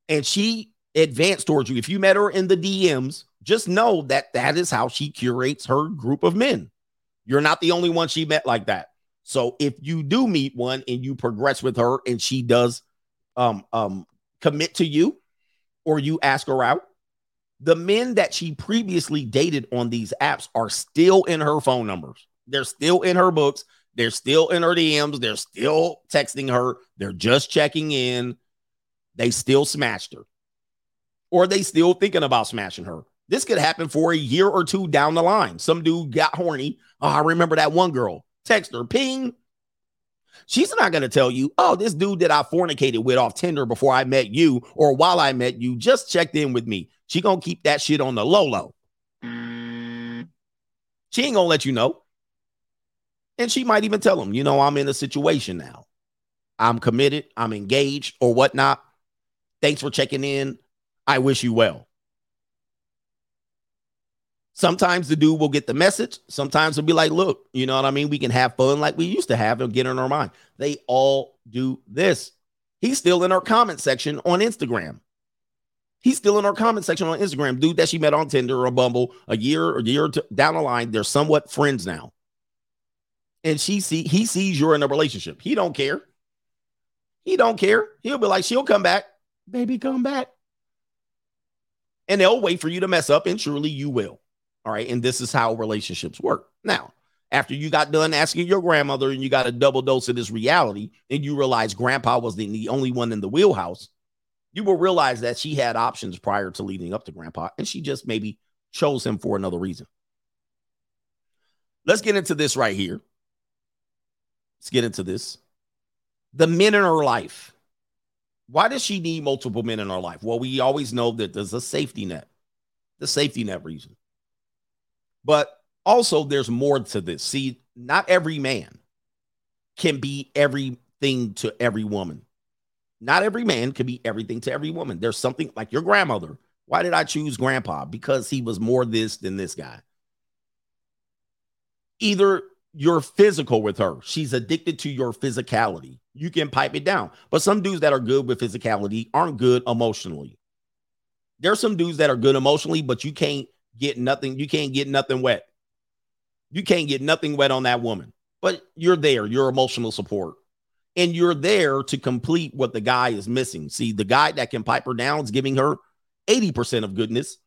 and she advanced towards you, if you met her in the DMs, just know that that is how she curates her group of men. You're not the only one she met like that. So if you do meet one and you progress with her and she does um um commit to you or you ask her out, the men that she previously dated on these apps are still in her phone numbers. They're still in her books. They're still in her DMs. They're still texting her. They're just checking in. They still smashed her. Or are they still thinking about smashing her. This could happen for a year or two down the line. Some dude got horny. Oh, I remember that one girl. Text her, ping. She's not going to tell you, oh, this dude that I fornicated with off Tinder before I met you or while I met you just checked in with me. She going to keep that shit on the low low. She ain't going to let you know. And she might even tell him, you know, I'm in a situation now. I'm committed, I'm engaged or whatnot. Thanks for checking in. I wish you well. Sometimes the dude will get the message. Sometimes it'll be like, look, you know what I mean? We can have fun like we used to have and get in our mind. They all do this. He's still in our comment section on Instagram. He's still in our comment section on Instagram. Dude that she met on Tinder or Bumble a year or a year down the line, they're somewhat friends now. And she see he sees you're in a relationship. He don't care. He don't care. He'll be like, she'll come back. Baby, come back. And they'll wait for you to mess up, and surely you will. All right. And this is how relationships work. Now, after you got done asking your grandmother and you got a double dose of this reality, and you realize grandpa was the, the only one in the wheelhouse, you will realize that she had options prior to leading up to grandpa, and she just maybe chose him for another reason. Let's get into this right here. Let's get into this. The men in her life. Why does she need multiple men in her life? Well, we always know that there's a safety net, the safety net reason. But also, there's more to this. See, not every man can be everything to every woman. Not every man can be everything to every woman. There's something like your grandmother. Why did I choose grandpa? Because he was more this than this guy. Either you're physical with her, she's addicted to your physicality. You can pipe it down. But some dudes that are good with physicality aren't good emotionally. There's some dudes that are good emotionally, but you can't get nothing. You can't get nothing wet. You can't get nothing wet on that woman. But you're there, you're emotional support. And you're there to complete what the guy is missing. See, the guy that can pipe her down is giving her 80% of goodness.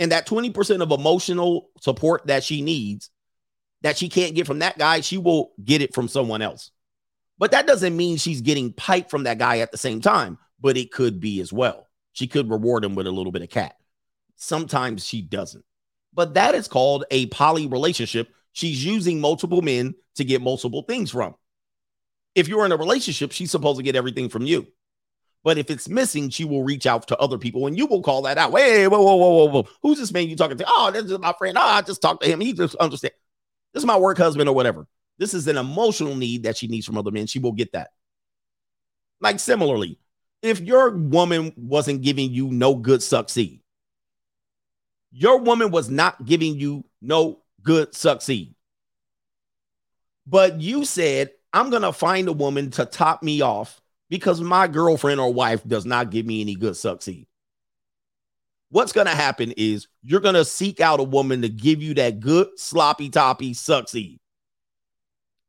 And that 20% of emotional support that she needs, that she can't get from that guy, she will get it from someone else. But that doesn't mean she's getting pipe from that guy at the same time, but it could be as well. She could reward him with a little bit of cat. Sometimes she doesn't. But that is called a poly relationship. She's using multiple men to get multiple things from. If you're in a relationship, she's supposed to get everything from you. But if it's missing, she will reach out to other people and you will call that out. Wait, whoa, whoa, whoa, whoa, whoa. Who's this man you talking to? Oh, this is my friend. Oh, I just talked to him. He just understand. This is my work husband or whatever. This is an emotional need that she needs from other men. She will get that. Like similarly, if your woman wasn't giving you no good succeed, your woman was not giving you no good succeed. But you said, I'm going to find a woman to top me off because my girlfriend or wife does not give me any good succeed. What's going to happen is you're going to seek out a woman to give you that good sloppy toppy succeed.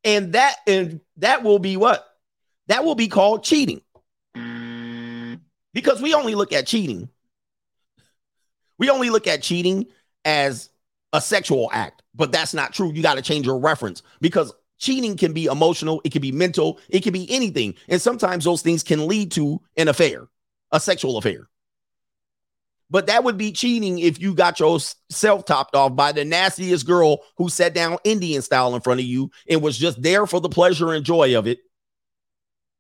And that and that will be what? That will be called cheating. Because we only look at cheating. We only look at cheating as a sexual act, but that's not true. You got to change your reference because cheating can be emotional, it can be mental, it can be anything. And sometimes those things can lead to an affair, a sexual affair. But that would be cheating if you got yourself topped off by the nastiest girl who sat down Indian style in front of you and was just there for the pleasure and joy of it.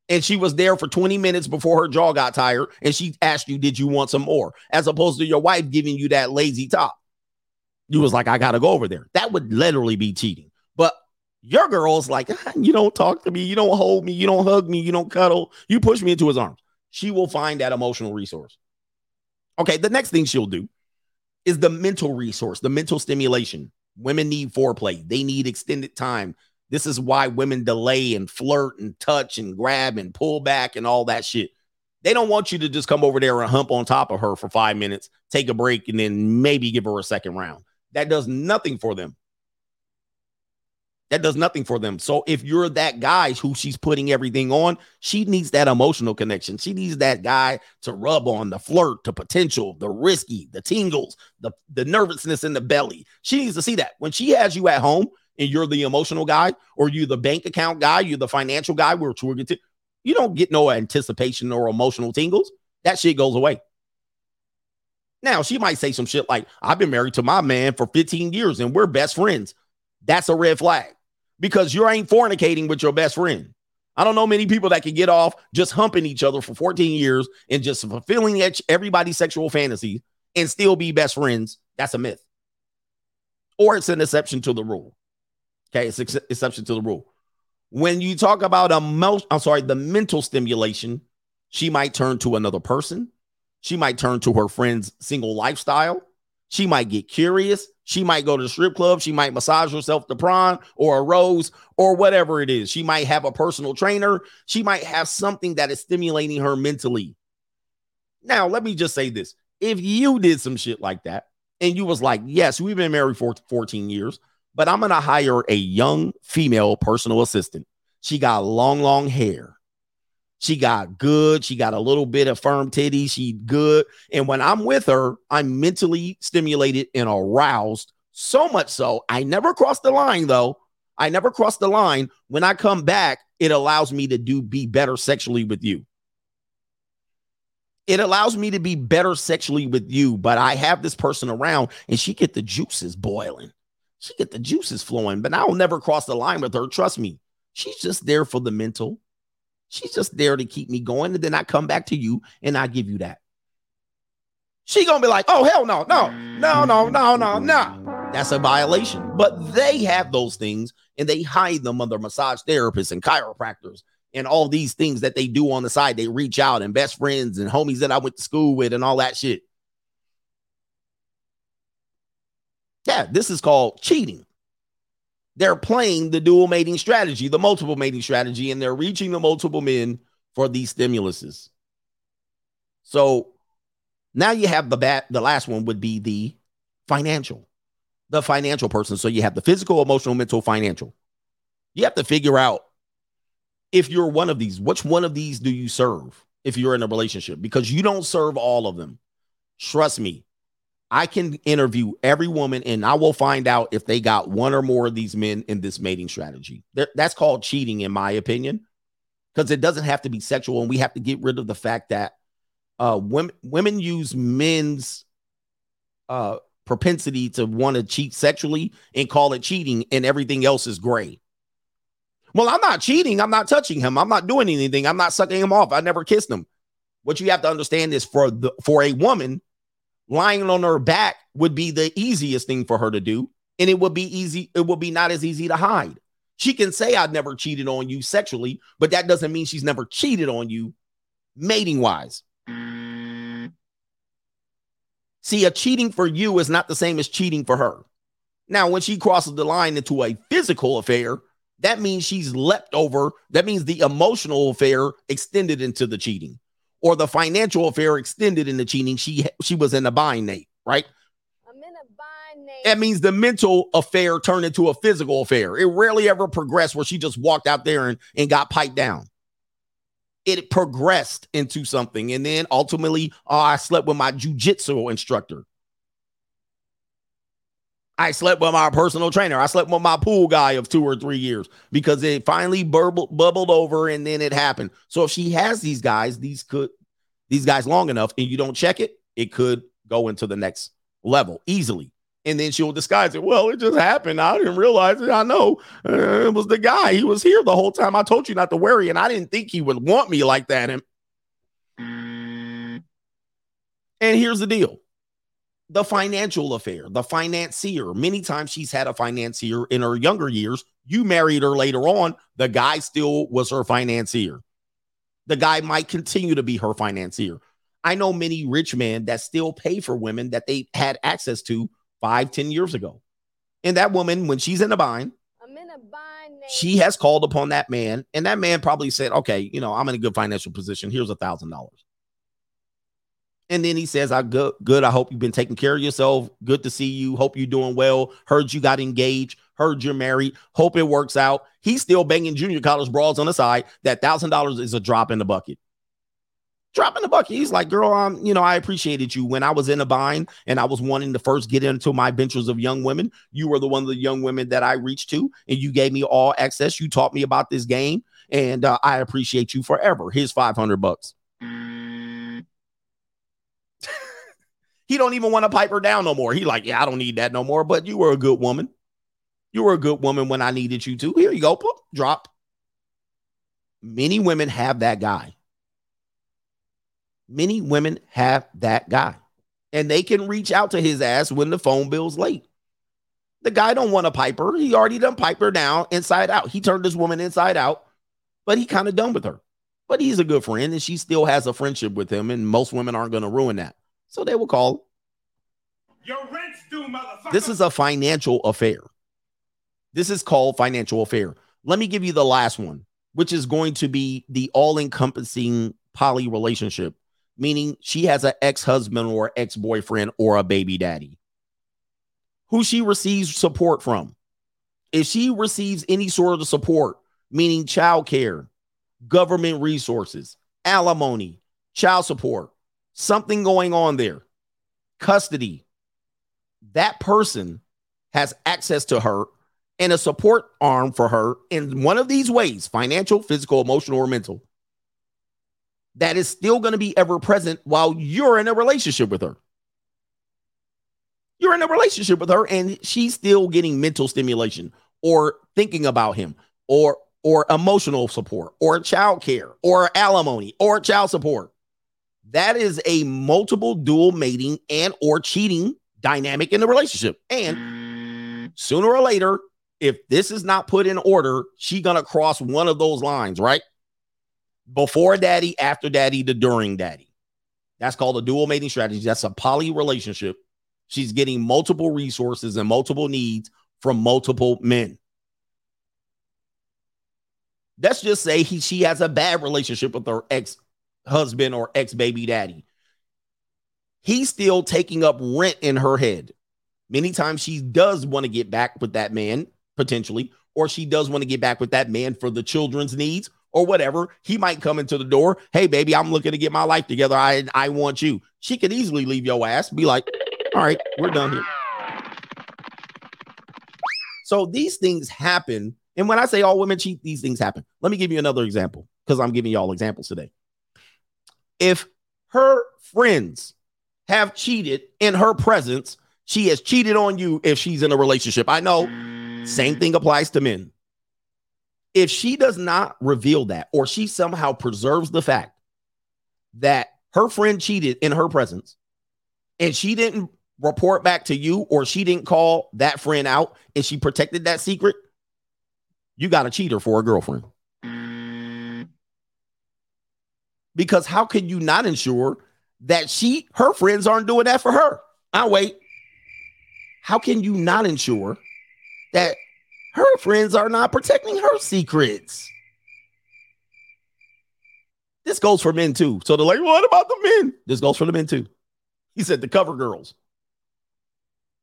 And she was there for 20 minutes before her jaw got tired. And she asked you, Did you want some more? As opposed to your wife giving you that lazy top. You was like, I got to go over there. That would literally be cheating. But your girl's like, "Ah, You don't talk to me. You don't hold me. You don't hug me. You don't cuddle. You push me into his arms. She will find that emotional resource. Okay, the next thing she'll do is the mental resource, the mental stimulation. Women need foreplay, they need extended time. This is why women delay and flirt and touch and grab and pull back and all that shit. They don't want you to just come over there and hump on top of her for five minutes, take a break, and then maybe give her a second round. That does nothing for them. That does nothing for them. So if you're that guy who she's putting everything on, she needs that emotional connection. She needs that guy to rub on the flirt, the potential, the risky, the tingles, the, the nervousness in the belly. She needs to see that. When she has you at home and you're the emotional guy, or you're the bank account guy, you're the financial guy, we're going to, you don't get no anticipation or emotional tingles. That shit goes away. Now, she might say some shit like, I've been married to my man for 15 years and we're best friends. That's a red flag because you ain't fornicating with your best friend. I don't know many people that can get off just humping each other for 14 years and just fulfilling everybody's sexual fantasies and still be best friends. That's a myth. Or it's an exception to the rule. Okay, it's ex- exception to the rule. When you talk about emotion, I'm sorry, the mental stimulation, she might turn to another person. She might turn to her friend's single lifestyle. She might get curious. She might go to the strip club. She might massage herself to prawn or a rose or whatever it is. She might have a personal trainer. She might have something that is stimulating her mentally. Now, let me just say this. If you did some shit like that and you was like, yes, we've been married for 14 years, but I'm going to hire a young female personal assistant. She got long, long hair. She got good. She got a little bit of firm titty. She good. And when I'm with her, I'm mentally stimulated and aroused. So much so, I never cross the line though. I never cross the line. When I come back, it allows me to do be better sexually with you. It allows me to be better sexually with you, but I have this person around and she get the juices boiling. She get the juices flowing, but I will never cross the line with her. Trust me. She's just there for the mental. She's just there to keep me going. And then I come back to you and I give you that. She gonna be like, oh hell no, no, no, no, no, no, no. That's a violation. But they have those things and they hide them under massage therapists and chiropractors and all these things that they do on the side. They reach out and best friends and homies that I went to school with and all that shit. Yeah, this is called cheating. They're playing the dual mating strategy, the multiple mating strategy, and they're reaching the multiple men for these stimuluses. So now you have the bat, the last one would be the financial, the financial person. So you have the physical, emotional, mental, financial. You have to figure out if you're one of these, which one of these do you serve if you're in a relationship? Because you don't serve all of them. Trust me, I can interview every woman and I will find out if they got one or more of these men in this mating strategy. That's called cheating, in my opinion, because it doesn't have to be sexual. And we have to get rid of the fact that uh, women, women use men's uh, propensity to want to cheat sexually and call it cheating, and everything else is gray. Well, I'm not cheating. I'm not touching him. I'm not doing anything. I'm not sucking him off. I never kissed him. What you have to understand is for the for a woman, lying on her back would be the easiest thing for her to do. And it would be easy, it would be not as easy to hide. She can say, I've never cheated on you sexually, but that doesn't mean she's never cheated on you mating wise. See, a cheating for you is not the same as cheating for her. Now, when she crosses the line into a physical affair, that means she's leapt over. That means the emotional affair extended into the cheating or the financial affair extended into cheating. She she was in a bind, Nate, right? I'm in a bind, Nate. That means the mental affair turned into a physical affair. It rarely ever progressed where she just walked out there and, and got piped down. It progressed into something. And then ultimately, oh, I slept with my jujitsu instructor. I slept with my personal trainer. I slept with my pool guy of two or three years because it finally burbled, bubbled over and then it happened. So if she has these guys, these could these guys long enough and you don't check it, it could go into the next level easily. And then she'll disguise it. Well, it just happened. I didn't realize it. I know uh, it was the guy. He was here the whole time. I told you not to worry, and I didn't think he would want me like that. And, and here's the deal the financial affair, the financier. Many times she's had a financier in her younger years. You married her later on. The guy still was her financier. The guy might continue to be her financier. I know many rich men that still pay for women that they had access to five, ten years ago. And that woman, when she's in a bind, I'm in a bind. She has called upon that man, and that man probably said, "Okay, you know, I'm in a good financial position. Here's a thousand dollars." And then he says, I good, good. I hope you've been taking care of yourself. Good to see you. Hope you're doing well. Heard you got engaged. Heard you're married. Hope it works out. He's still banging junior college brawls on the side. That thousand dollars is a drop in the bucket. Drop in the bucket. He's like, girl, um, you know, I appreciated you when I was in a bind and I was wanting to first get into my ventures of young women. You were the one of the young women that I reached to, and you gave me all access. You taught me about this game, and uh, I appreciate you forever. Here's 500 bucks. He don't even want to pipe her down no more. He like, yeah, I don't need that no more. But you were a good woman. You were a good woman when I needed you to. Here you go. Drop. Many women have that guy. Many women have that guy. And they can reach out to his ass when the phone bill's late. The guy don't want to pipe her. He already done pipe her down inside out. He turned this woman inside out, but he kind of done with her. but he's a good friend and she still has a friendship with him. And most women aren't going to ruin that. So they will call. Your rent's due, motherfucker. This is a financial affair. This is called financial affair. Let me give you the last one, which is going to be the all encompassing poly relationship, meaning she has an ex husband or ex boyfriend or a baby daddy who she receives support from. If she receives any sort of support, meaning child care, government resources, alimony, child support, something going on there, custody, that person has access to her and a support arm for her in one of these ways financial, physical, emotional, or mental that is still going to be ever present while you're in a relationship with her. You're in a relationship with her and she's still getting mental stimulation or thinking about him or or emotional support or child care or alimony or child support. That is a multiple dual mating and or cheating dynamic in the relationship. And sooner or later, if this is not put in order, she gonna cross one of those lines, right? Before daddy, after daddy, the during daddy. That's called a dual mating strategy. That's a poly relationship. She's getting multiple resources and multiple needs from multiple men. Let's just say he she has a bad relationship with her ex husband or ex baby daddy. He's still taking up rent in her head. Many times she does want to get back with that man, potentially, or she does want to get back with that man for the children's needs or whatever. He might come into the door. Hey, baby, I'm looking to get my life together. I, I want you. She could easily leave your ass, be like, all right, we're done here. So these things happen. And when I say all women cheat, these things happen. Let me give you another example because I'm giving y'all examples today. If her friends have cheated in her presence, she has cheated on you if she's in a relationship. I know same thing applies to men. If she does not reveal that or she somehow preserves the fact that her friend cheated in her presence and she didn't report back to you or she didn't call that friend out and she protected that secret, you got a cheater for a girlfriend. Because how can you not ensure that she, her friends aren't doing that for her? I'll wait. How can you not ensure that her friends are not protecting her secrets? This goes for men too. So they're like, what about the men? This goes for the men too. He said the cover girls.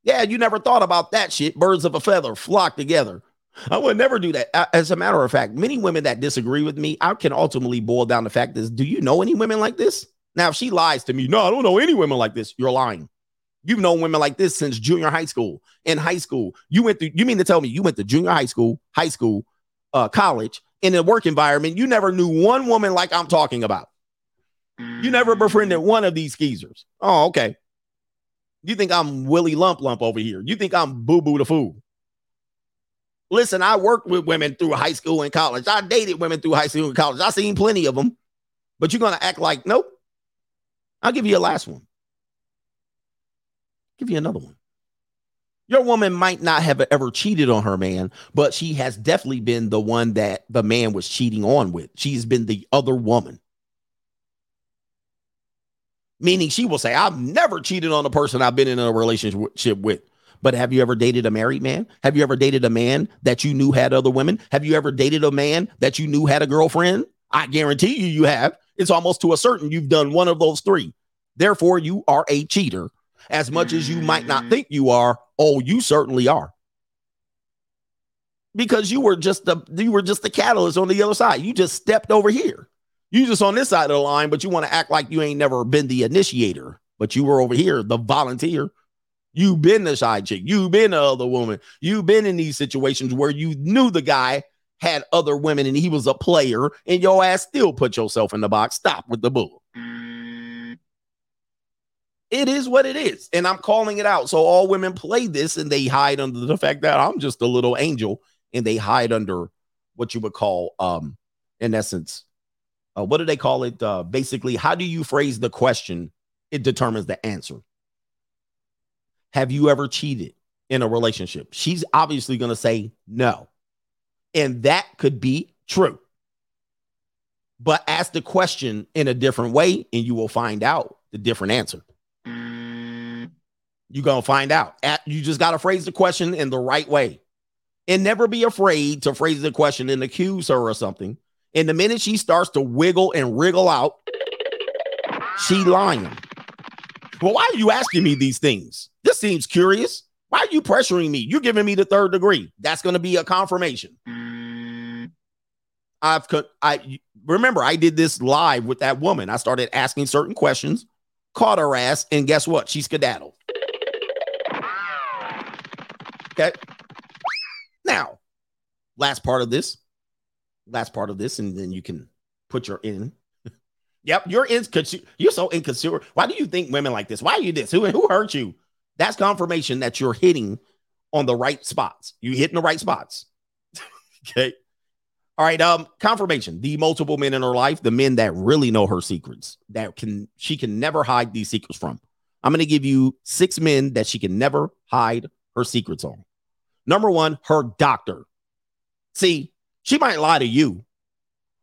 Yeah, you never thought about that shit. Birds of a feather flock together. I would never do that. As a matter of fact, many women that disagree with me, I can ultimately boil down the fact is, do you know any women like this? Now, if she lies to me, no, I don't know any women like this. You're lying. You've known women like this since junior high school. In high school, you went through. You mean to tell me you went to junior high school, high school, uh, college, in a work environment? You never knew one woman like I'm talking about. You never befriended one of these skeezers. Oh, okay. You think I'm Willie Lump Lump over here? You think I'm Boo Boo the Fool? Listen, I worked with women through high school and college. I dated women through high school and college. I seen plenty of them, but you're gonna act like nope. I'll give you a last one. Give you another one. Your woman might not have ever cheated on her man, but she has definitely been the one that the man was cheating on with. She's been the other woman. Meaning she will say, I've never cheated on a person I've been in a relationship with. But have you ever dated a married man? Have you ever dated a man that you knew had other women? Have you ever dated a man that you knew had a girlfriend? I guarantee you, you have. It's almost to a certain you've done one of those three. Therefore, you are a cheater. As much as you might not mm. think you are, oh, you certainly are. Because you were just the you were just the catalyst on the other side. You just stepped over here. You just on this side of the line, but you want to act like you ain't never been the initiator, but you were over here, the volunteer. You've been the side chick. You've been the other woman. You've been in these situations where you knew the guy had other women and he was a player, and your ass still put yourself in the box. Stop with the bull. It is what it is. And I'm calling it out. So all women play this and they hide under the fact that I'm just a little angel and they hide under what you would call, um, in essence, uh, what do they call it? Uh, basically, how do you phrase the question? It determines the answer. Have you ever cheated in a relationship? She's obviously going to say no. And that could be true. but ask the question in a different way and you will find out the different answer. You're going to find out. You just got to phrase the question in the right way. And never be afraid to phrase the question and accuse her or something. And the minute she starts to wiggle and wriggle out, she lying. Well, why are you asking me these things? This seems curious. Why are you pressuring me? You're giving me the third degree. That's going to be a confirmation. Mm. I've co- I remember I did this live with that woman. I started asking certain questions, caught her ass, and guess what? She skedaddled. Okay. Now, last part of this, last part of this, and then you can put your in. Yep, you're in. You're so inconsiderate. Why do you think women like this? Why are you this? Who who hurt you? That's confirmation that you're hitting on the right spots. You hitting the right spots. okay. All right. Um, confirmation. The multiple men in her life, the men that really know her secrets, that can she can never hide these secrets from. I'm gonna give you six men that she can never hide her secrets on. Number one, her doctor. See, she might lie to you,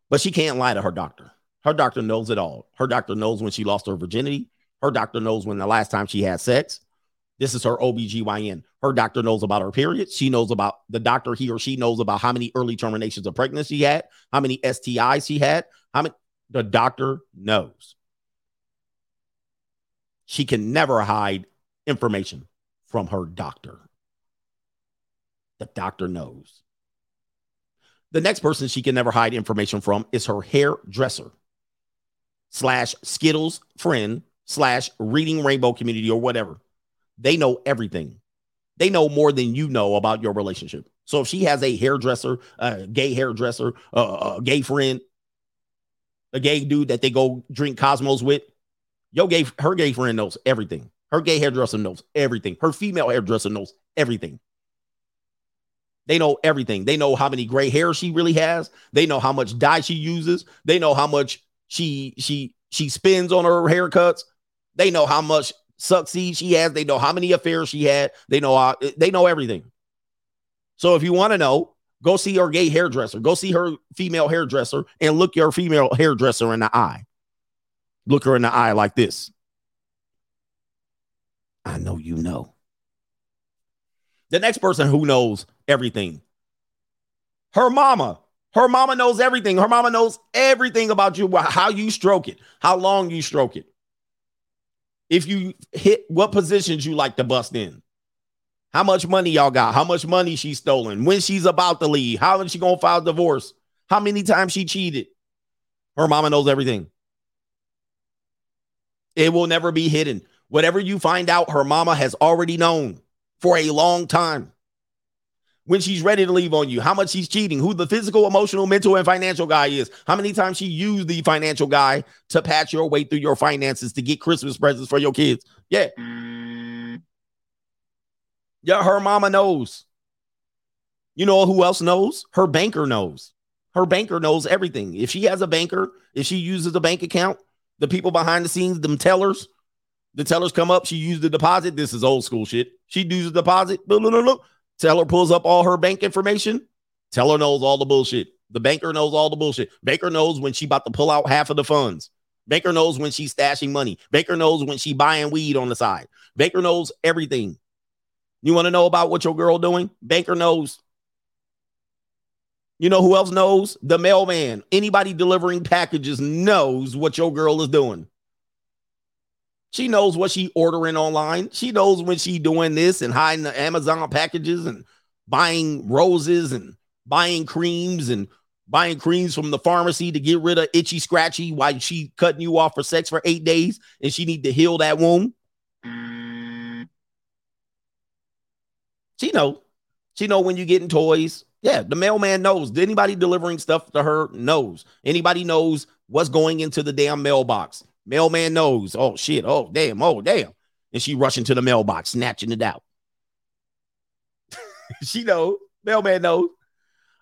but she can't lie to her doctor. Her doctor knows it all. Her doctor knows when she lost her virginity. Her doctor knows when the last time she had sex. This is her OBGYN. Her doctor knows about her period. She knows about the doctor, he or she knows about how many early terminations of pregnancy she had, how many STIs she had, how many the doctor knows. She can never hide information from her doctor. The doctor knows. The next person she can never hide information from is her hairdresser slash Skittles friend slash reading rainbow community or whatever. They know everything. They know more than you know about your relationship. So if she has a hairdresser, a gay hairdresser, a gay friend, a gay dude that they go drink Cosmos with, your gay, her gay friend knows everything. Her gay hairdresser knows everything. Her female hairdresser knows everything. They know everything. They know how many gray hair she really has. They know how much dye she uses. They know how much she she she spends on her haircuts. They know how much succeed she has. They know how many affairs she had. They know how, they know everything. So if you want to know, go see her gay hairdresser. Go see her female hairdresser and look your female hairdresser in the eye. Look her in the eye like this. I know you know. The next person who knows everything. Her mama. Her mama knows everything. Her mama knows everything about you, how you stroke it, how long you stroke it. If you hit what positions you like to bust in. How much money y'all got? How much money she's stolen? When she's about to leave? How is she gonna file divorce? How many times she cheated? Her mama knows everything. It will never be hidden. Whatever you find out, her mama has already known for a long time. When she's ready to leave on you, how much she's cheating, who the physical, emotional, mental, and financial guy is, how many times she used the financial guy to patch your way through your finances to get Christmas presents for your kids. Yeah. Yeah, her mama knows. You know who else knows? Her banker knows. Her banker knows everything. If she has a banker, if she uses a bank account, the people behind the scenes, them tellers, the tellers come up, she used the deposit. This is old school shit. She does the deposit. Look, look, look. Teller pulls up all her bank information. Teller knows all the bullshit. The banker knows all the bullshit. Banker knows when she about to pull out half of the funds. Banker knows when she's stashing money. Banker knows when she buying weed on the side. Banker knows everything. You want to know about what your girl doing? Banker knows. You know who else knows? The mailman. Anybody delivering packages knows what your girl is doing. She knows what she ordering online. She knows when she doing this and hiding the Amazon packages and buying roses and buying creams and buying creams from the pharmacy to get rid of itchy scratchy while she cutting you off for sex for eight days and she need to heal that wound. She know. She know when you getting toys. Yeah, the mailman knows. Anybody delivering stuff to her knows. Anybody knows what's going into the damn mailbox. Mailman knows. Oh shit. Oh damn. Oh damn. And she rushing to the mailbox, snatching it out. she knows. Mailman knows.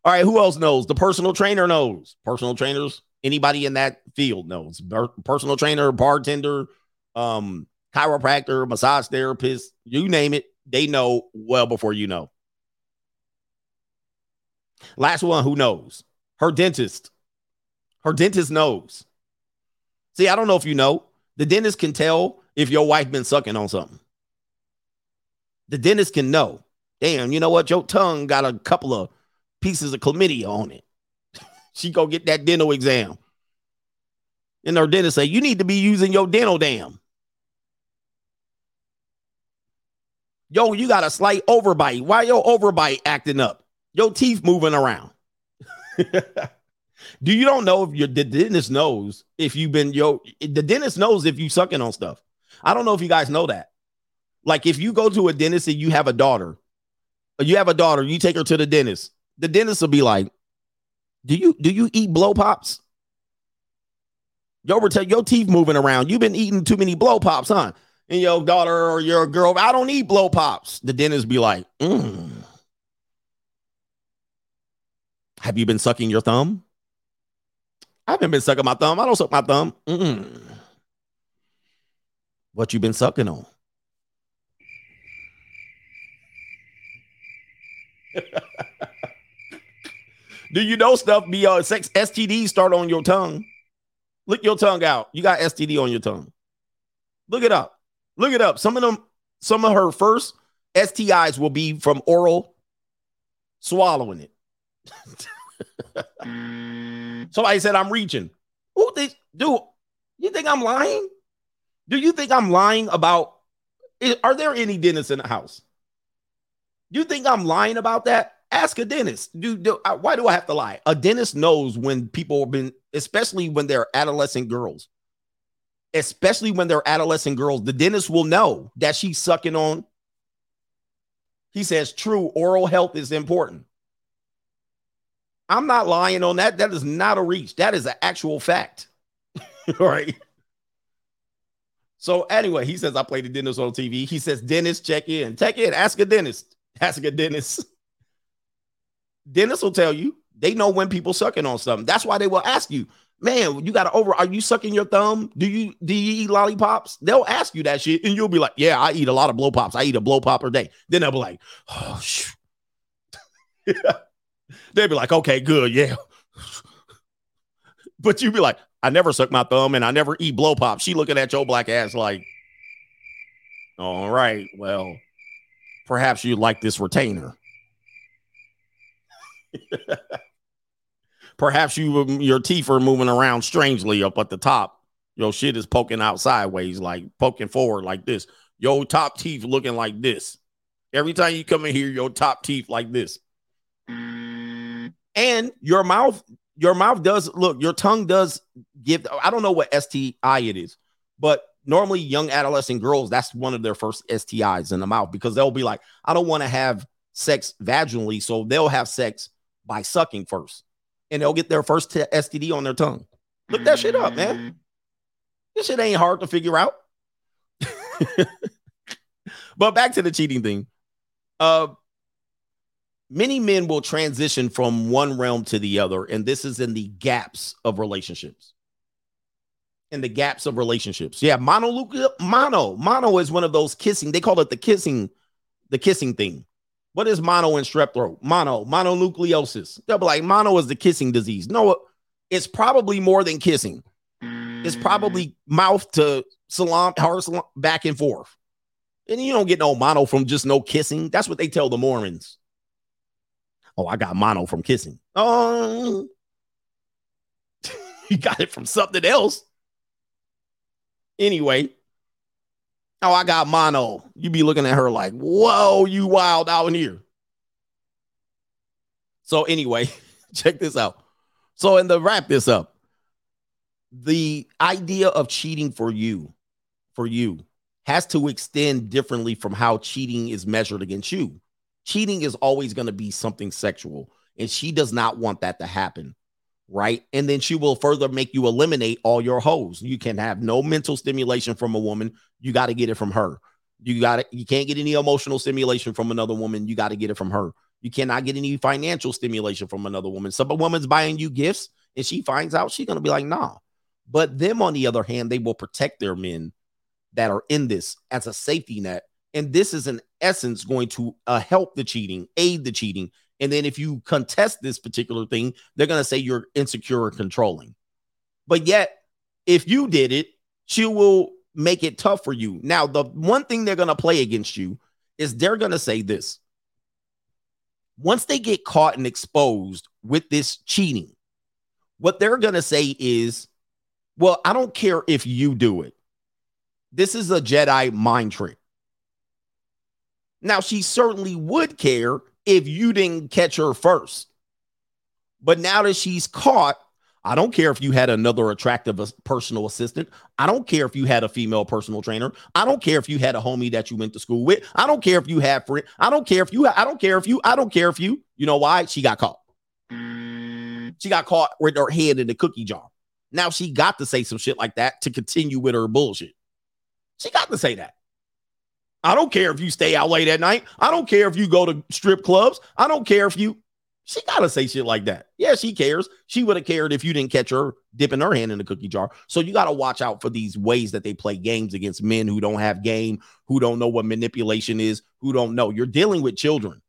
All right. Who else knows? The personal trainer knows. Personal trainers. Anybody in that field knows. Personal trainer, bartender, um, chiropractor, massage therapist. You name it. They know well before you know. Last one. Who knows? Her dentist. Her dentist knows. See, I don't know if you know, the dentist can tell if your wife been sucking on something. The dentist can know. Damn, you know what? Your tongue got a couple of pieces of chlamydia on it. she go get that dental exam. And her dentist say, you need to be using your dental dam. Yo, you got a slight overbite. Why your overbite acting up? Your teeth moving around. Do you don't know if your the dentist knows if you've been yo the dentist knows if you sucking on stuff. I don't know if you guys know that. Like if you go to a dentist and you have a daughter, you have a daughter, you take her to the dentist. The dentist will be like, "Do you do you eat blow pops? Yo, your teeth moving around. You've been eating too many blow pops, huh?" And your daughter or your girl, I don't eat blow pops. The dentist be like, mm. "Have you been sucking your thumb?" I haven't been sucking my thumb. I don't suck my thumb. Mm-mm. What you been sucking on? Do you know stuff be uh, sex STDs start on your tongue? Lick your tongue out. You got STD on your tongue. Look it up. Look it up. Some of them, some of her first STIs will be from oral swallowing it. Mm. Somebody said I'm reaching. Who think do you think I'm lying? Do you think I'm lying about are there any dentists in the house? You think I'm lying about that? Ask a dentist. Do, do why do I have to lie? A dentist knows when people have been, especially when they're adolescent girls, especially when they're adolescent girls. The dentist will know that she's sucking on. He says, "True, oral health is important." I'm not lying on that. That is not a reach. That is an actual fact. right. So anyway, he says I played the dentist on TV. He says, dentist, check in. Check in. Ask a dentist. Ask a dentist. Dentists will tell you they know when people sucking on something. That's why they will ask you, man, you got to over. Are you sucking your thumb? Do you do you eat lollipops? They'll ask you that shit, and you'll be like, yeah, I eat a lot of blow pops. I eat a blow pop a day. Then they'll be like, oh. They'd be like, okay, good, yeah. but you'd be like, I never suck my thumb and I never eat blow pop. She looking at your black ass like, all right, well, perhaps you like this retainer. perhaps you um, your teeth are moving around strangely up at the top. Your shit is poking out sideways, like poking forward like this. Your top teeth looking like this. Every time you come in here, your top teeth like this. And your mouth, your mouth does look, your tongue does give. I don't know what STI it is, but normally young adolescent girls, that's one of their first STIs in the mouth because they'll be like, I don't want to have sex vaginally. So they'll have sex by sucking first and they'll get their first t- STD on their tongue. Look that shit up, man. This shit ain't hard to figure out. but back to the cheating thing. Uh, many men will transition from one realm to the other, and this is in the gaps of relationships. In the gaps of relationships. Yeah, mono mono. Mono is one of those kissing. They call it the kissing, the kissing thing. What is mono and strep throat? Mono, mononucleosis. They'll be like, mono is the kissing disease. No, it's probably more than kissing. It's probably mm. mouth to salon, heart salon, back and forth. And you don't get no mono from just no kissing. That's what they tell the Mormons. Oh, I got mono from kissing. Oh, you got it from something else. Anyway, oh, I got mono. You be looking at her like, whoa, you wild out in here. So, anyway, check this out. So, in the wrap this up, the idea of cheating for you, for you, has to extend differently from how cheating is measured against you cheating is always going to be something sexual and she does not want that to happen right? And then she will further make you eliminate all your hoes. You can have no mental stimulation from a woman. You got to get it from her. You got it you can't get any emotional stimulation from another woman. You got to get it from her. You cannot get any financial stimulation from another woman. Some woman's buying you gifts and she finds out she's going to be like nah. But them on the other hand they will protect their men that are in this as a safety net and this is in essence going to uh, help the cheating, aid the cheating. And then if you contest this particular thing, they're going to say you're insecure or controlling. But yet, if you did it, she will make it tough for you. Now, the one thing they're going to play against you is they're going to say this. Once they get caught and exposed with this cheating, what they're going to say is, well, I don't care if you do it. This is a Jedi mind trick. Now, she certainly would care if you didn't catch her first. But now that she's caught, I don't care if you had another attractive personal assistant. I don't care if you had a female personal trainer. I don't care if you had a homie that you went to school with. I don't care if you had friend. I don't care if you. I don't care if you. I don't care if you. You know why? She got caught. She got caught with her head in the cookie jar. Now she got to say some shit like that to continue with her bullshit. She got to say that. I don't care if you stay out late at night. I don't care if you go to strip clubs. I don't care if you. She got to say shit like that. Yeah, she cares. She would have cared if you didn't catch her dipping her hand in the cookie jar. So you got to watch out for these ways that they play games against men who don't have game, who don't know what manipulation is, who don't know. You're dealing with children.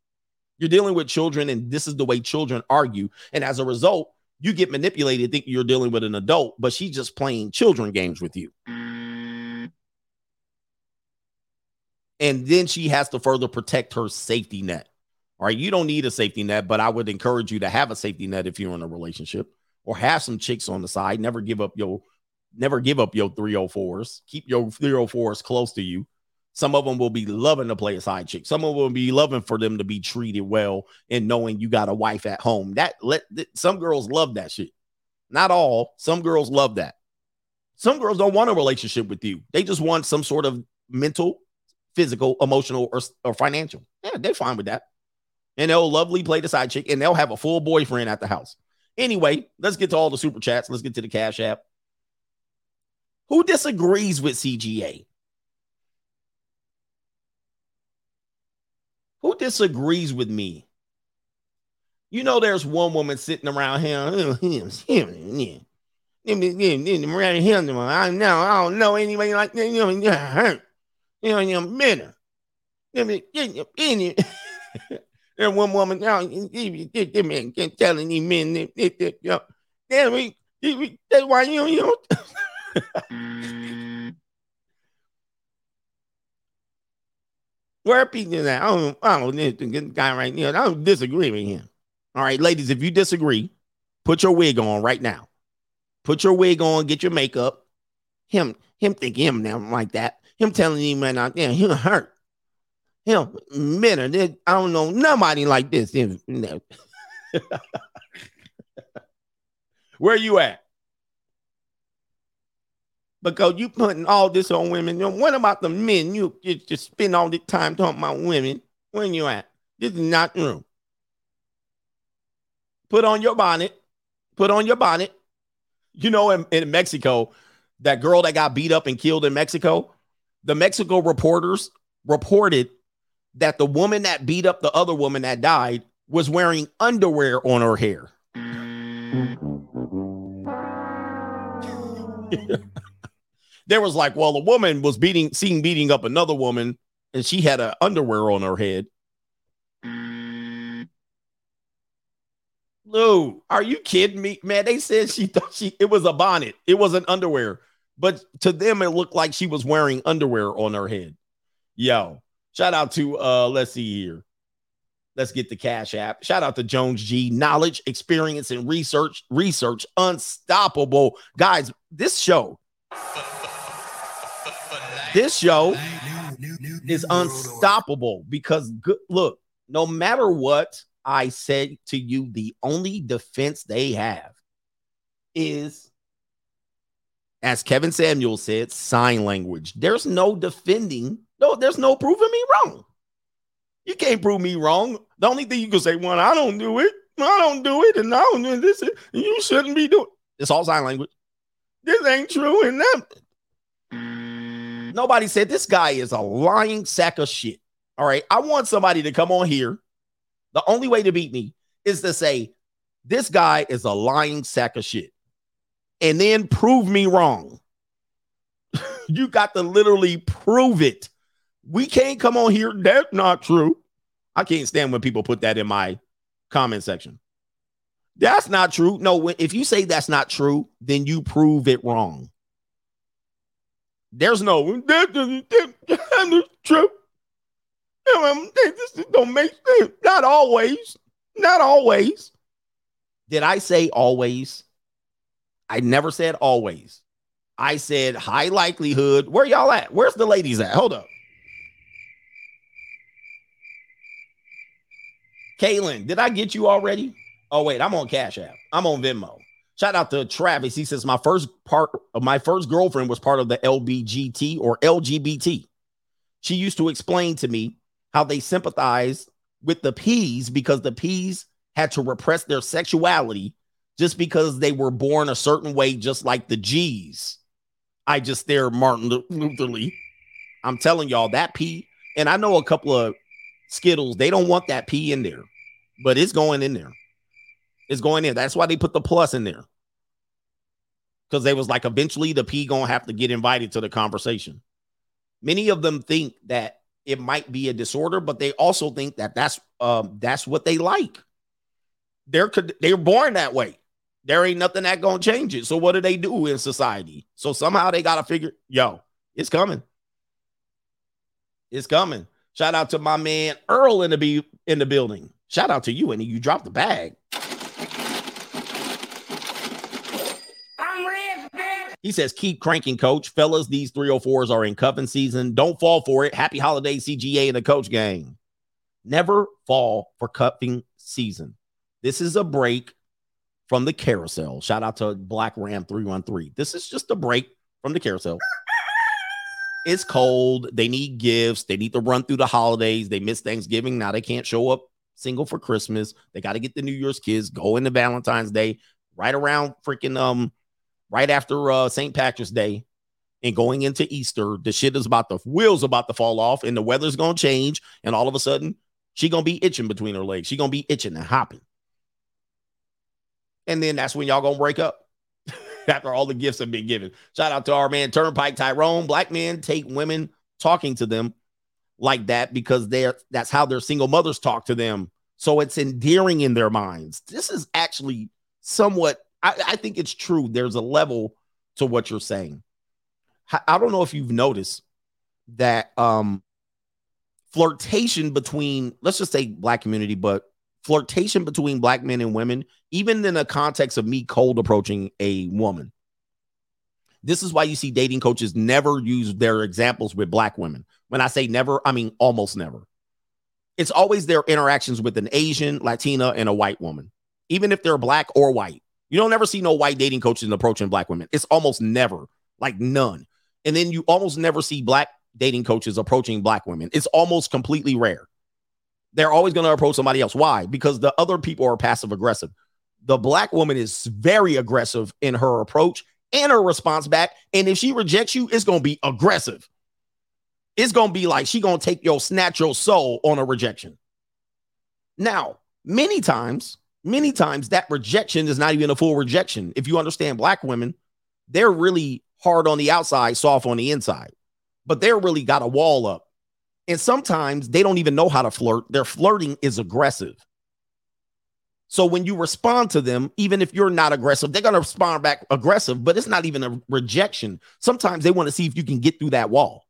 You're dealing with children, and this is the way children argue. And as a result, you get manipulated, thinking you're dealing with an adult, but she's just playing children games with you. And then she has to further protect her safety net. All right. You don't need a safety net, but I would encourage you to have a safety net if you're in a relationship or have some chicks on the side. Never give up your never give up your 304s. Keep your 304s close to you. Some of them will be loving to play a side chick. Some of them will be loving for them to be treated well and knowing you got a wife at home. That let some girls love that shit. Not all. Some girls love that. Some girls don't want a relationship with you. They just want some sort of mental, physical, emotional, or, or financial. Yeah, they're fine with that. And they'll lovely play the side chick and they'll have a full boyfriend at the house. Anyway, let's get to all the super chats. Let's get to the Cash App. Who disagrees with CGA? Who disagrees with me? You know, there's one woman sitting around here. "Oh, him, him, yeah. Him, him, him, him, around here, I know, I don't know anybody like that. You know, you hurt. You know, you're bitter. You know, you- you- you- There's one woman now, this man kept telling these men that, that, that, yeah, we, that's why you, you know. Mm. Where are people at? I don't, I don't this guy right here. I don't disagree with him. All right, ladies, if you disagree, put your wig on right now. Put your wig on, get your makeup. Him, him think him now like that. Him telling him man out there, he'll hurt. Him, man, I don't know nobody like this. Where you at? Because you putting all this on women. You What about the men? You just, just spend all the time talking about women. Where you at? This is not true. Put on your bonnet. Put on your bonnet. You know, in, in Mexico, that girl that got beat up and killed in Mexico, the Mexico reporters reported that the woman that beat up the other woman that died was wearing underwear on her hair. there was like, well, a woman was beating, seen beating up another woman, and she had a underwear on her head. Lou, are you kidding me, man? They said she thought she it was a bonnet, it was an underwear, but to them it looked like she was wearing underwear on her head. Yo, shout out to uh, let's see here. Let's get the Cash App. Shout out to Jones G. Knowledge, experience, and research. Research unstoppable, guys. This show, this show is unstoppable because good. Look, no matter what I say to you, the only defense they have is, as Kevin Samuels said, sign language. There's no defending. No, there's no proving me wrong. You can't prove me wrong. The only thing you can say, well, I don't do it. I don't do it, and I don't do this. and You shouldn't be doing. It's all sign language. This ain't true, and that. Nobody said this guy is a lying sack of shit. All right, I want somebody to come on here. The only way to beat me is to say this guy is a lying sack of shit, and then prove me wrong. you got to literally prove it. We can't come on here. That's not true. I can't stand when people put that in my comment section. That's not true. No, if you say that's not true, then you prove it wrong. There's no that's true. This don't make sense. Not always. Not always. Did I say always? I never said always. I said high likelihood. Where y'all at? Where's the ladies at? Hold up. Kaylin, did I get you already? Oh, wait, I'm on Cash App. I'm on Venmo. Shout out to Travis. He says my first part of my first girlfriend was part of the LBGT or LGBT. She used to explain to me how they sympathized with the P's because the P's had to repress their sexuality just because they were born a certain way, just like the G's. I just stare Martin Lu- Luther Lee. I'm telling y'all that P, and I know a couple of Skittles, they don't want that P in there, but it's going in there. It's going in. That's why they put the plus in there. Because they was like, eventually the P gonna have to get invited to the conversation. Many of them think that it might be a disorder, but they also think that that's um that's what they like. They're could they're born that way. There ain't nothing that gonna change it. So what do they do in society? So somehow they gotta figure, yo, it's coming. It's coming. Shout out to my man Earl in the be in the building. Shout out to you, and you dropped the bag. He says, keep cranking, coach. Fellas, these 304s are in cuffing season. Don't fall for it. Happy holiday, CGA and the coach gang. Never fall for cuffing season. This is a break from the carousel. Shout out to Black Ram 313. This is just a break from the carousel. It's cold. They need gifts. They need to run through the holidays. They miss Thanksgiving. Now they can't show up single for Christmas. They got to get the New Year's kids, go into Valentine's Day, right around freaking um, right after uh St. Patrick's Day and going into Easter. The shit is about the wheels about to fall off, and the weather's gonna change, and all of a sudden she gonna be itching between her legs. She gonna be itching and hopping. And then that's when y'all gonna break up after all the gifts have been given. Shout out to our man Turnpike Tyrone. Black men take women talking to them like that because they're that's how their single mothers talk to them. So it's endearing in their minds. This is actually somewhat, I, I think it's true. There's a level to what you're saying. I, don't know if you've noticed that um flirtation between, let's just say black community, but flirtation between black men and women, even in the context of me cold approaching a woman. This is why you see dating coaches never use their examples with black women. When I say never, I mean almost never. It's always their interactions with an Asian, Latina, and a white woman, even if they're black or white. You don't ever see no white dating coaches approaching black women. It's almost never, like none. And then you almost never see black dating coaches approaching black women. It's almost completely rare. They're always going to approach somebody else. Why? Because the other people are passive aggressive. The black woman is very aggressive in her approach and her response back. And if she rejects you, it's going to be aggressive. It's going to be like she going to take your snatch your soul on a rejection. Now, many times, many times that rejection is not even a full rejection. If you understand black women, they're really hard on the outside, soft on the inside, but they're really got a wall up. And sometimes they don't even know how to flirt. Their flirting is aggressive. So when you respond to them, even if you're not aggressive, they're going to respond back aggressive, but it's not even a rejection. Sometimes they want to see if you can get through that wall.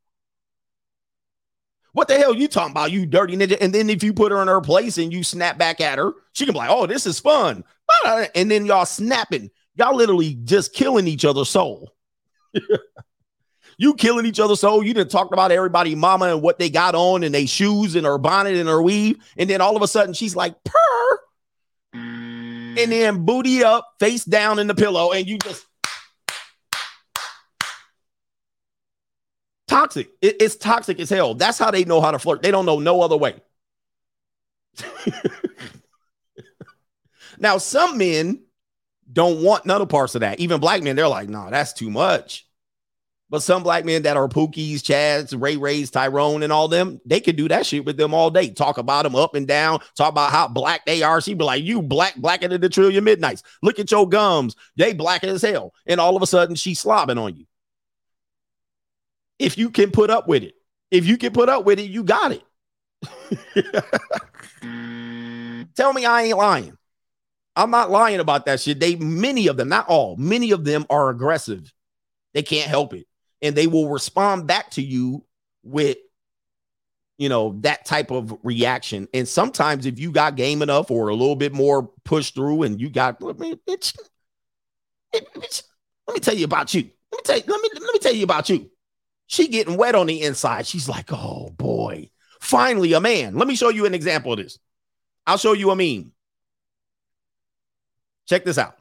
What the hell you talking about, you dirty ninja? And then if you put her in her place and you snap back at her, she can be like, oh, this is fun. And then y'all snapping. Y'all literally just killing each other's soul. you killing each other's soul. You didn't talk about everybody, mama, and what they got on and they shoes and her bonnet and her weave. And then all of a sudden she's like, purr. And then booty up, face down in the pillow, and you just toxic. It- it's toxic as hell. That's how they know how to flirt. They don't know no other way. now, some men don't want none of parts of that. Even black men, they're like, nah, that's too much. But some black men that are Pookies, Chads, Ray Rays, Tyrone, and all them, they could do that shit with them all day. Talk about them up and down, talk about how black they are. She be like, you black, blacker than the trillion midnights. Look at your gums. They black as hell. And all of a sudden, she's slobbing on you. If you can put up with it, if you can put up with it, you got it. Tell me I ain't lying. I'm not lying about that shit. They many of them, not all, many of them are aggressive. They can't help it. And they will respond back to you with you know that type of reaction. And sometimes if you got game enough or a little bit more push through and you got bitch, bitch, let me tell you about you. Let me tell you, let me let me tell you about you. She getting wet on the inside. She's like, oh boy, finally a man. Let me show you an example of this. I'll show you a meme. Check this out.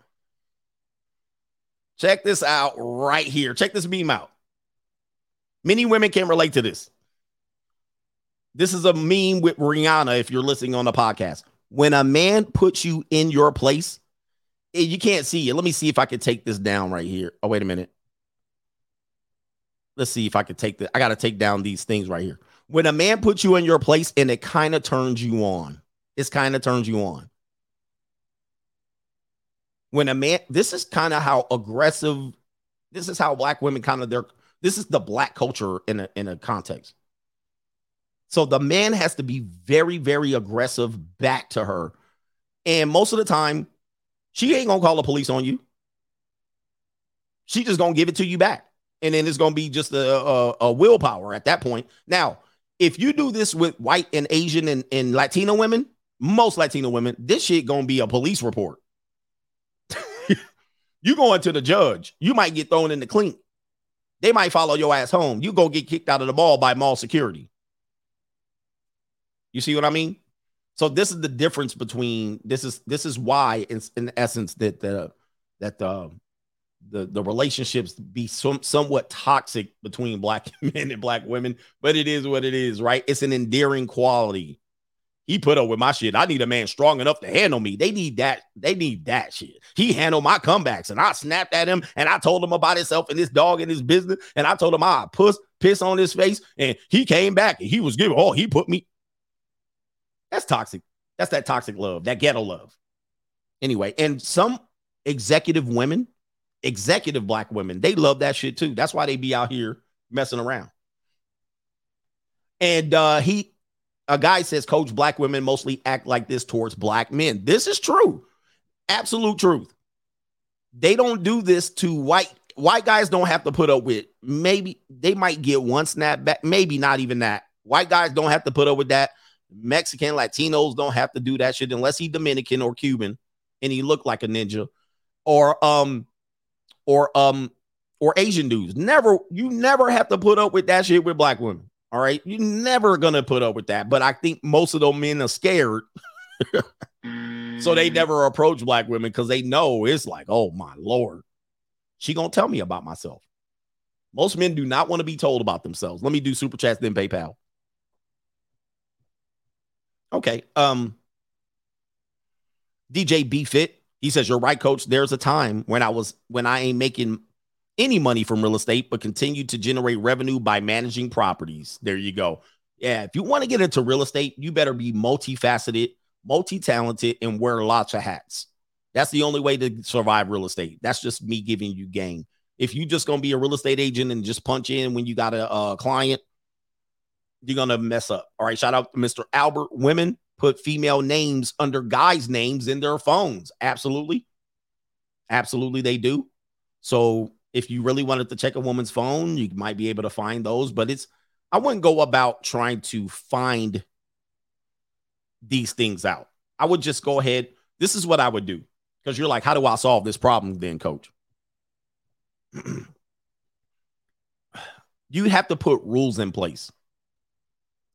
Check this out right here. Check this meme out. Many women can relate to this. This is a meme with Rihanna if you're listening on the podcast. When a man puts you in your place, eh, you can't see it. Let me see if I can take this down right here. Oh, wait a minute. Let's see if I can take the I got to take down these things right here. When a man puts you in your place and it kind of turns you on. It's kind of turns you on. When a man, this is kind of how aggressive, this is how black women kind of their this is the black culture in a in a context. So the man has to be very, very aggressive back to her. And most of the time, she ain't gonna call the police on you. She just gonna give it to you back. And then it's gonna be just a, a, a willpower at that point. Now, if you do this with white and Asian and, and Latino women, most Latino women, this shit gonna be a police report. you going to the judge, you might get thrown in the clink. They might follow your ass home. You go get kicked out of the mall by mall security. You see what I mean? So this is the difference between this is this is why in, in essence that the that the the the relationships be some, somewhat toxic between black men and black women, but it is what it is, right? It's an endearing quality. He put up with my shit. I need a man strong enough to handle me. They need that. They need that shit. He handled my comebacks, and I snapped at him, and I told him about himself and this dog and his business, and I told him I puss piss on his face, and he came back and he was giving. Oh, he put me. That's toxic. That's that toxic love, that ghetto love. Anyway, and some executive women, executive black women, they love that shit too. That's why they be out here messing around. And uh he a guy says coach black women mostly act like this towards black men. This is true. Absolute truth. They don't do this to white white guys don't have to put up with maybe they might get one snap back, maybe not even that. White guys don't have to put up with that. Mexican Latinos don't have to do that shit unless he Dominican or Cuban and he looked like a ninja or um or um or Asian dudes. Never you never have to put up with that shit with black women. All right. You're never gonna put up with that. But I think most of those men are scared. so they never approach black women because they know it's like, oh my lord, she gonna tell me about myself. Most men do not want to be told about themselves. Let me do super chats, then PayPal. Okay. Um DJ B Fit, he says, You're right, coach. There's a time when I was when I ain't making any money from real estate, but continue to generate revenue by managing properties. There you go. Yeah, if you want to get into real estate, you better be multifaceted, multi-talented, and wear lots of hats. That's the only way to survive real estate. That's just me giving you game. If you just gonna be a real estate agent and just punch in when you got a, a client, you're gonna mess up. All right, shout out to Mr. Albert. Women put female names under guys' names in their phones. Absolutely, absolutely, they do. So if you really wanted to check a woman's phone, you might be able to find those. But it's I wouldn't go about trying to find these things out. I would just go ahead. This is what I would do because you're like, how do I solve this problem then, coach? you have to put rules in place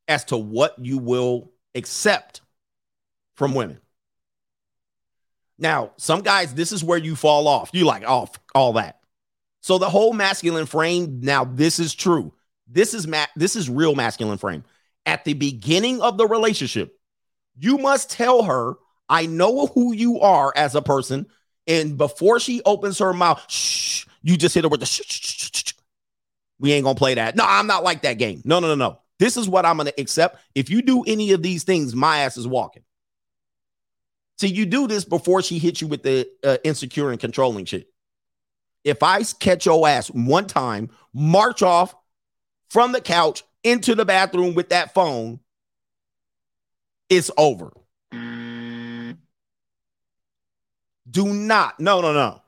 as to what you will accept from women. Now, some guys, this is where you fall off. You like off all that. So the whole masculine frame, now this is true. This is ma- this is real masculine frame. At the beginning of the relationship, you must tell her, I know who you are as a person. And before she opens her mouth, shh, you just hit her with the shh, shh, shh, shh. We ain't gonna play that. No, I'm not like that game. No, no, no, no. This is what I'm gonna accept. If you do any of these things, my ass is walking. See, you do this before she hits you with the uh, insecure and controlling shit. If I catch your ass one time, march off from the couch into the bathroom with that phone, it's over. Do not. No, no, no.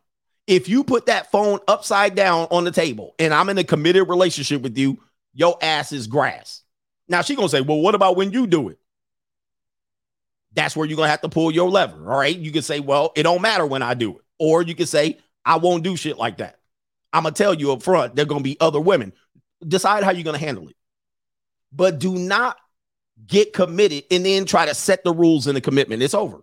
If you put that phone upside down on the table and I'm in a committed relationship with you, your ass is grass. Now she gonna say, well, what about when you do it? That's where you're gonna have to pull your lever. All right. You can say, well, it don't matter when I do it. Or you can say, I won't do shit like that. I'm gonna tell you up front, there are gonna be other women. Decide how you're gonna handle it. But do not get committed and then try to set the rules in the commitment. It's over.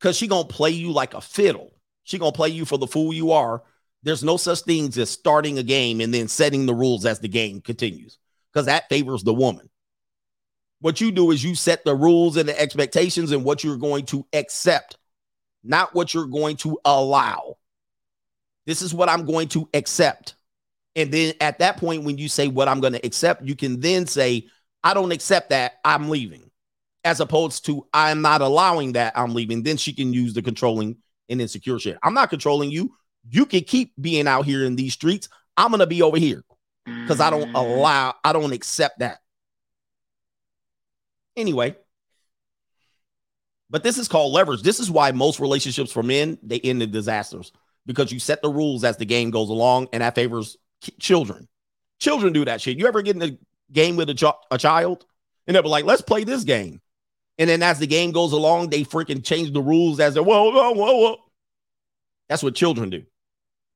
Cause she gonna play you like a fiddle. She gonna play you for the fool you are. There's no such things as starting a game and then setting the rules as the game continues. Because that favors the woman. What you do is you set the rules and the expectations and what you're going to accept, not what you're going to allow. This is what I'm going to accept. And then at that point, when you say what I'm going to accept, you can then say, I don't accept that. I'm leaving. As opposed to, I'm not allowing that. I'm leaving. Then she can use the controlling and insecure shit. I'm not controlling you. You can keep being out here in these streets. I'm going to be over here because I don't mm. allow, I don't accept that. Anyway, but this is called leverage. This is why most relationships for men they end in disasters because you set the rules as the game goes along, and that favors children. Children do that shit. You ever get in a game with a, ch- a child and they're like, "Let's play this game," and then as the game goes along, they freaking change the rules as they whoa whoa whoa whoa. That's what children do.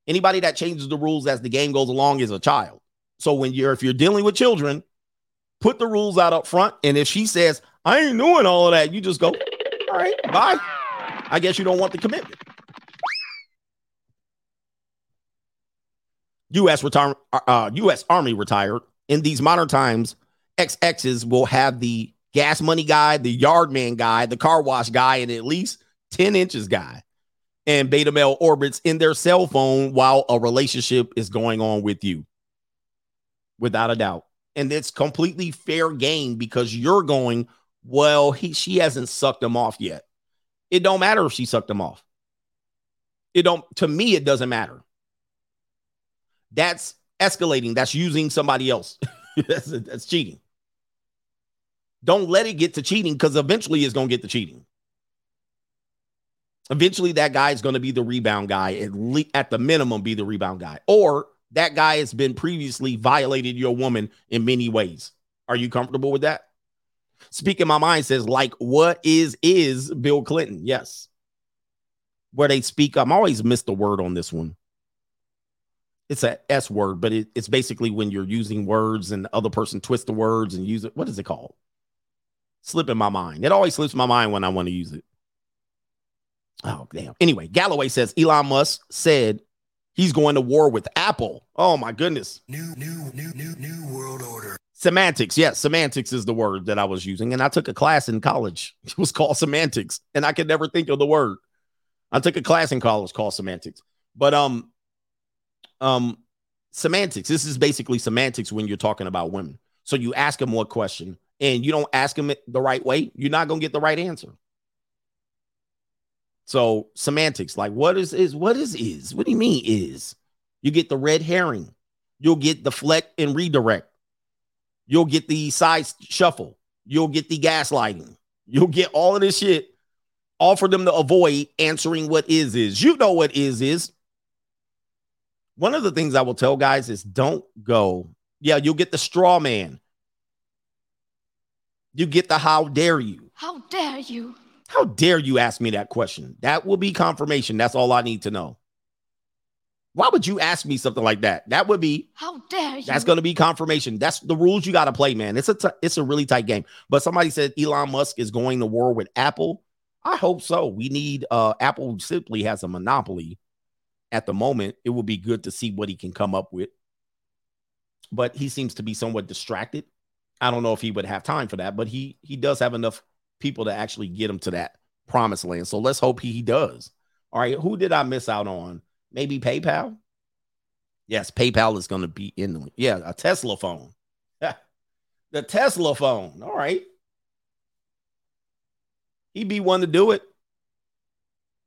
Anybody that changes the rules as the game goes along is a child. So when you're if you're dealing with children, put the rules out up front. And if she says, I ain't doing all of that, you just go, all right, bye. I guess you don't want the commitment. U.S. retire, uh, U.S. Army retired. In these modern times, XXs will have the gas money guy, the yard man guy, the car wash guy, and at least 10 inches guy. And beta male orbits in their cell phone while a relationship is going on with you. Without a doubt and it's completely fair game because you're going well he she hasn't sucked him off yet. It don't matter if she sucked him off. It don't to me it doesn't matter. That's escalating. That's using somebody else. That's, that's cheating. Don't let it get to cheating because eventually it's to get to cheating. Eventually that guy is going to be the rebound guy at, le- at the minimum be the rebound guy. Or that guy has been previously violated your woman in many ways. Are you comfortable with that? Speaking my mind says, like, what is is Bill Clinton? Yes. Where they speak, I'm always missed the word on this one. It's a S word, but it, it's basically when you're using words and the other person twists the words and use it. What is it called? Slip in my mind. It always slips my mind when I want to use it. Oh, damn. Anyway, Galloway says Elon Musk said He's going to war with Apple. Oh my goodness. New, new, new, new, new world order. Semantics. Yes, semantics is the word that I was using. And I took a class in college. It was called semantics. And I could never think of the word. I took a class in college called semantics. But um, um, semantics. This is basically semantics when you're talking about women. So you ask them one question and you don't ask them the right way, you're not gonna get the right answer. So semantics, like what is is what is is? What do you mean is? You get the red herring, you'll get the fleck and redirect, you'll get the side shuffle, you'll get the gaslighting, you'll get all of this shit, all for them to avoid answering what is is. You know what is is. One of the things I will tell guys is don't go. Yeah, you'll get the straw man. You get the how dare you. How dare you? How dare you ask me that question? That will be confirmation. That's all I need to know. Why would you ask me something like that? That would be How dare you? that's going to be confirmation. That's the rules you got to play, man. It's a t- it's a really tight game. But somebody said Elon Musk is going to war with Apple. I hope so. We need uh Apple simply has a monopoly at the moment. It would be good to see what he can come up with. But he seems to be somewhat distracted. I don't know if he would have time for that, but he he does have enough people to actually get him to that promised land. So let's hope he, he does. All right, who did I miss out on? Maybe PayPal. Yes, PayPal is going to be in. The, yeah, a Tesla phone. the Tesla phone. All right. He'd be one to do it.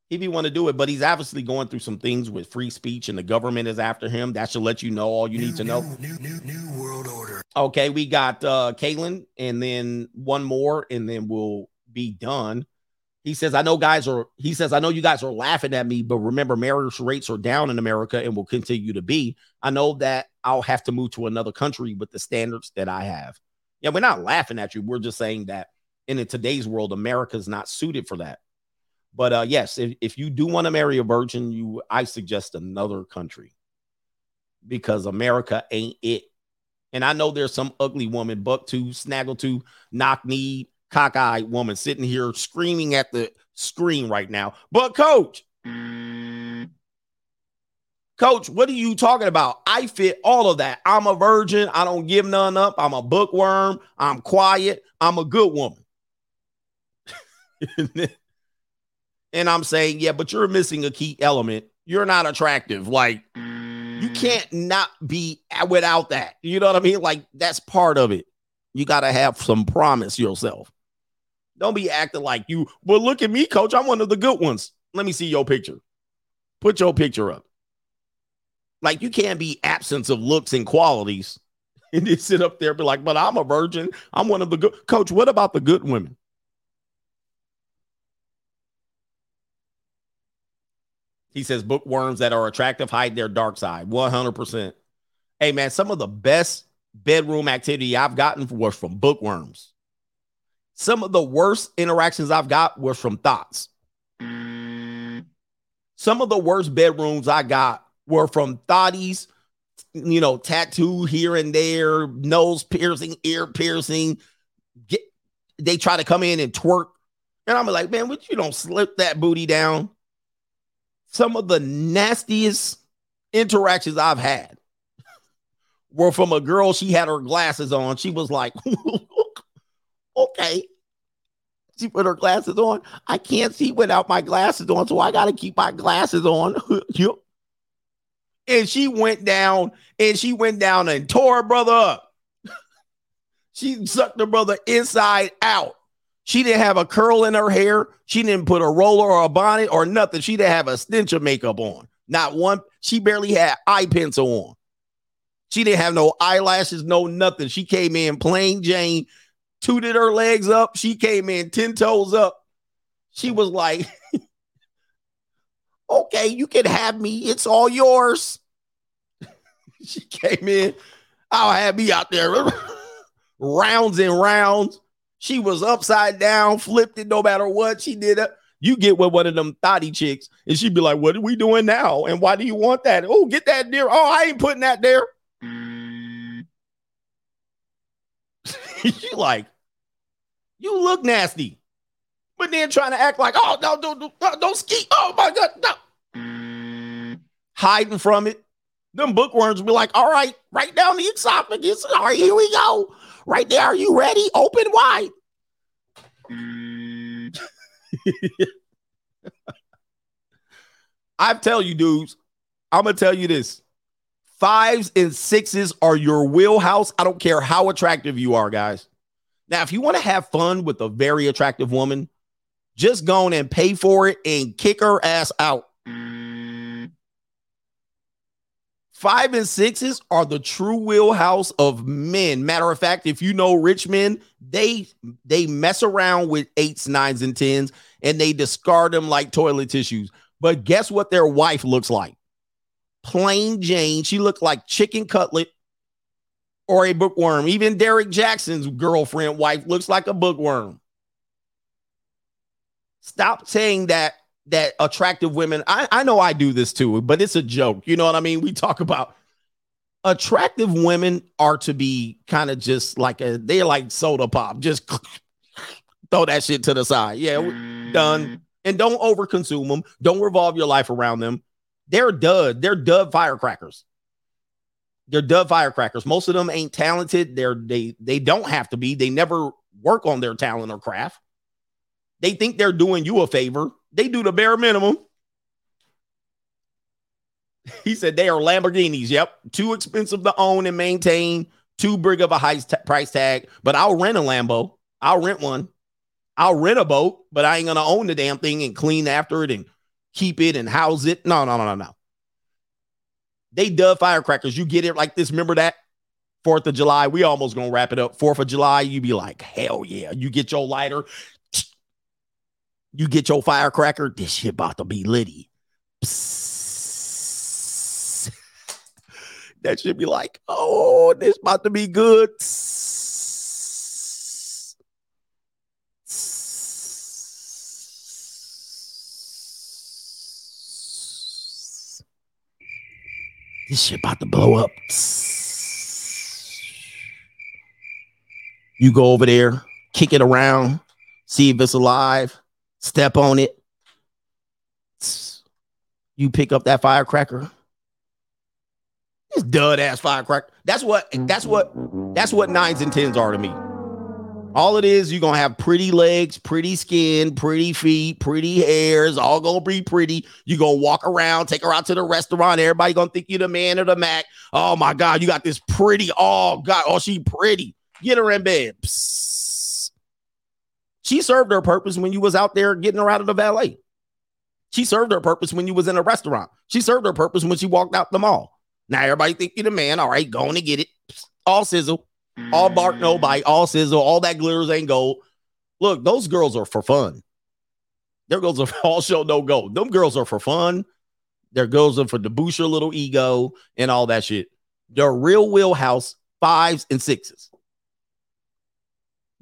He'd be one to do it, but he's obviously going through some things with free speech, and the government is after him. That should let you know all you need to know. New, new, new world order. Okay, we got uh Kalen and then one more, and then we'll be done. He says, I know guys are, he says, I know you guys are laughing at me, but remember, marriage rates are down in America and will continue to be. I know that I'll have to move to another country with the standards that I have. Yeah, we're not laughing at you. We're just saying that in today's world, America's not suited for that. But uh, yes, if, if you do want to marry a virgin, you I suggest another country because America ain't it. And I know there's some ugly woman, buck to, snaggle to, knock knee, cockeyed woman sitting here screaming at the screen right now. But coach, coach, what are you talking about? I fit all of that. I'm a virgin. I don't give none up. I'm a bookworm. I'm quiet. I'm a good woman. and I'm saying, yeah, but you're missing a key element. You're not attractive. Like, you can't not be without that. You know what I mean? Like, that's part of it. You got to have some promise yourself. Don't be acting like you, well, look at me, coach. I'm one of the good ones. Let me see your picture. Put your picture up. Like, you can't be absence of looks and qualities and then sit up there be like, but I'm a virgin. I'm one of the good. Coach, what about the good women? He says bookworms that are attractive hide their dark side. 100%. Hey, man, some of the best bedroom activity I've gotten was from bookworms. Some of the worst interactions I've got was from thoughts. Some of the worst bedrooms I got were from thoughties, you know, tattoo here and there, nose piercing, ear piercing. Get, they try to come in and twerk. And I'm like, man, would you don't slip that booty down? some of the nastiest interactions I've had were from a girl. She had her glasses on. She was like, okay. She put her glasses on. I can't see without my glasses on, so I got to keep my glasses on. yep. and she went down and she went down and tore her brother up. she sucked her brother inside out. She didn't have a curl in her hair. She didn't put a roller or a bonnet or nothing. She didn't have a stench of makeup on. Not one. She barely had eye pencil on. She didn't have no eyelashes, no nothing. She came in plain Jane, tooted her legs up. She came in 10 toes up. She was like, okay, you can have me. It's all yours. she came in. I'll have me out there rounds and rounds. She was upside down, flipped it no matter what she did. It. You get with one of them thotty chicks, and she'd be like, What are we doing now? And why do you want that? Oh, get that there. Oh, I ain't putting that there. she like, you look nasty. But then trying to act like, oh, no, don't, don't, don't ski. Oh my God. No. Hiding from it. Them bookworms be like, all right, right down the esophagus. All right, here we go. Right there. Are you ready? Open wide. I tell you, dudes, I'm gonna tell you this. Fives and sixes are your wheelhouse. I don't care how attractive you are, guys. Now, if you want to have fun with a very attractive woman, just go on and pay for it and kick her ass out. Five and sixes are the true wheelhouse of men. Matter of fact, if you know rich men, they they mess around with eights, nines, and tens, and they discard them like toilet tissues. But guess what their wife looks like? Plain Jane. She looked like chicken cutlet or a bookworm. Even Derek Jackson's girlfriend wife looks like a bookworm. Stop saying that that attractive women, I, I know I do this too, but it's a joke. You know what I mean? We talk about attractive women are to be kind of just like a they're like soda pop. Just throw that shit to the side. Yeah, done. And don't overconsume them. Don't revolve your life around them. They're dud. They're dud firecrackers. They're dud firecrackers. Most of them ain't talented. They're they they don't have to be. They never work on their talent or craft. They think they're doing you a favor they do the bare minimum. He said they are Lamborghinis. Yep. Too expensive to own and maintain, too big of a high t- price tag. But I'll rent a Lambo. I'll rent one. I'll rent a boat, but I ain't going to own the damn thing and clean after it and keep it and house it. No, no, no, no, no. They dub firecrackers. You get it like this. Remember that? Fourth of July. We almost gonna wrap it up. Fourth of July, you be like, hell yeah. You get your lighter, You get your firecracker, this shit about to be litty. That should be like, oh, this about to be good. This shit about to blow up. You go over there, kick it around, see if it's alive, step on it. You pick up that firecracker. This dud ass firecracker. That's what that's what that's what nines and tens are to me. All it is, you're gonna have pretty legs, pretty skin, pretty feet, pretty hairs, all gonna be pretty. You're gonna walk around, take her out to the restaurant. Everybody gonna think you the man or the Mac. Oh my god, you got this pretty. Oh god, oh, she pretty. Get her in bed. Psst. She served her purpose when you was out there getting her out of the valet. She served her purpose when you was in a restaurant. She served her purpose when she walked out the mall. Now everybody think you the man. All right, going to get it. All sizzle, all bark, no bite, all sizzle, all that glitters ain't gold. Look, those girls are for fun. Their girls are all show no go. Them girls are for fun. Their girls are for to boost your little ego and all that shit. They're real wheelhouse fives and sixes.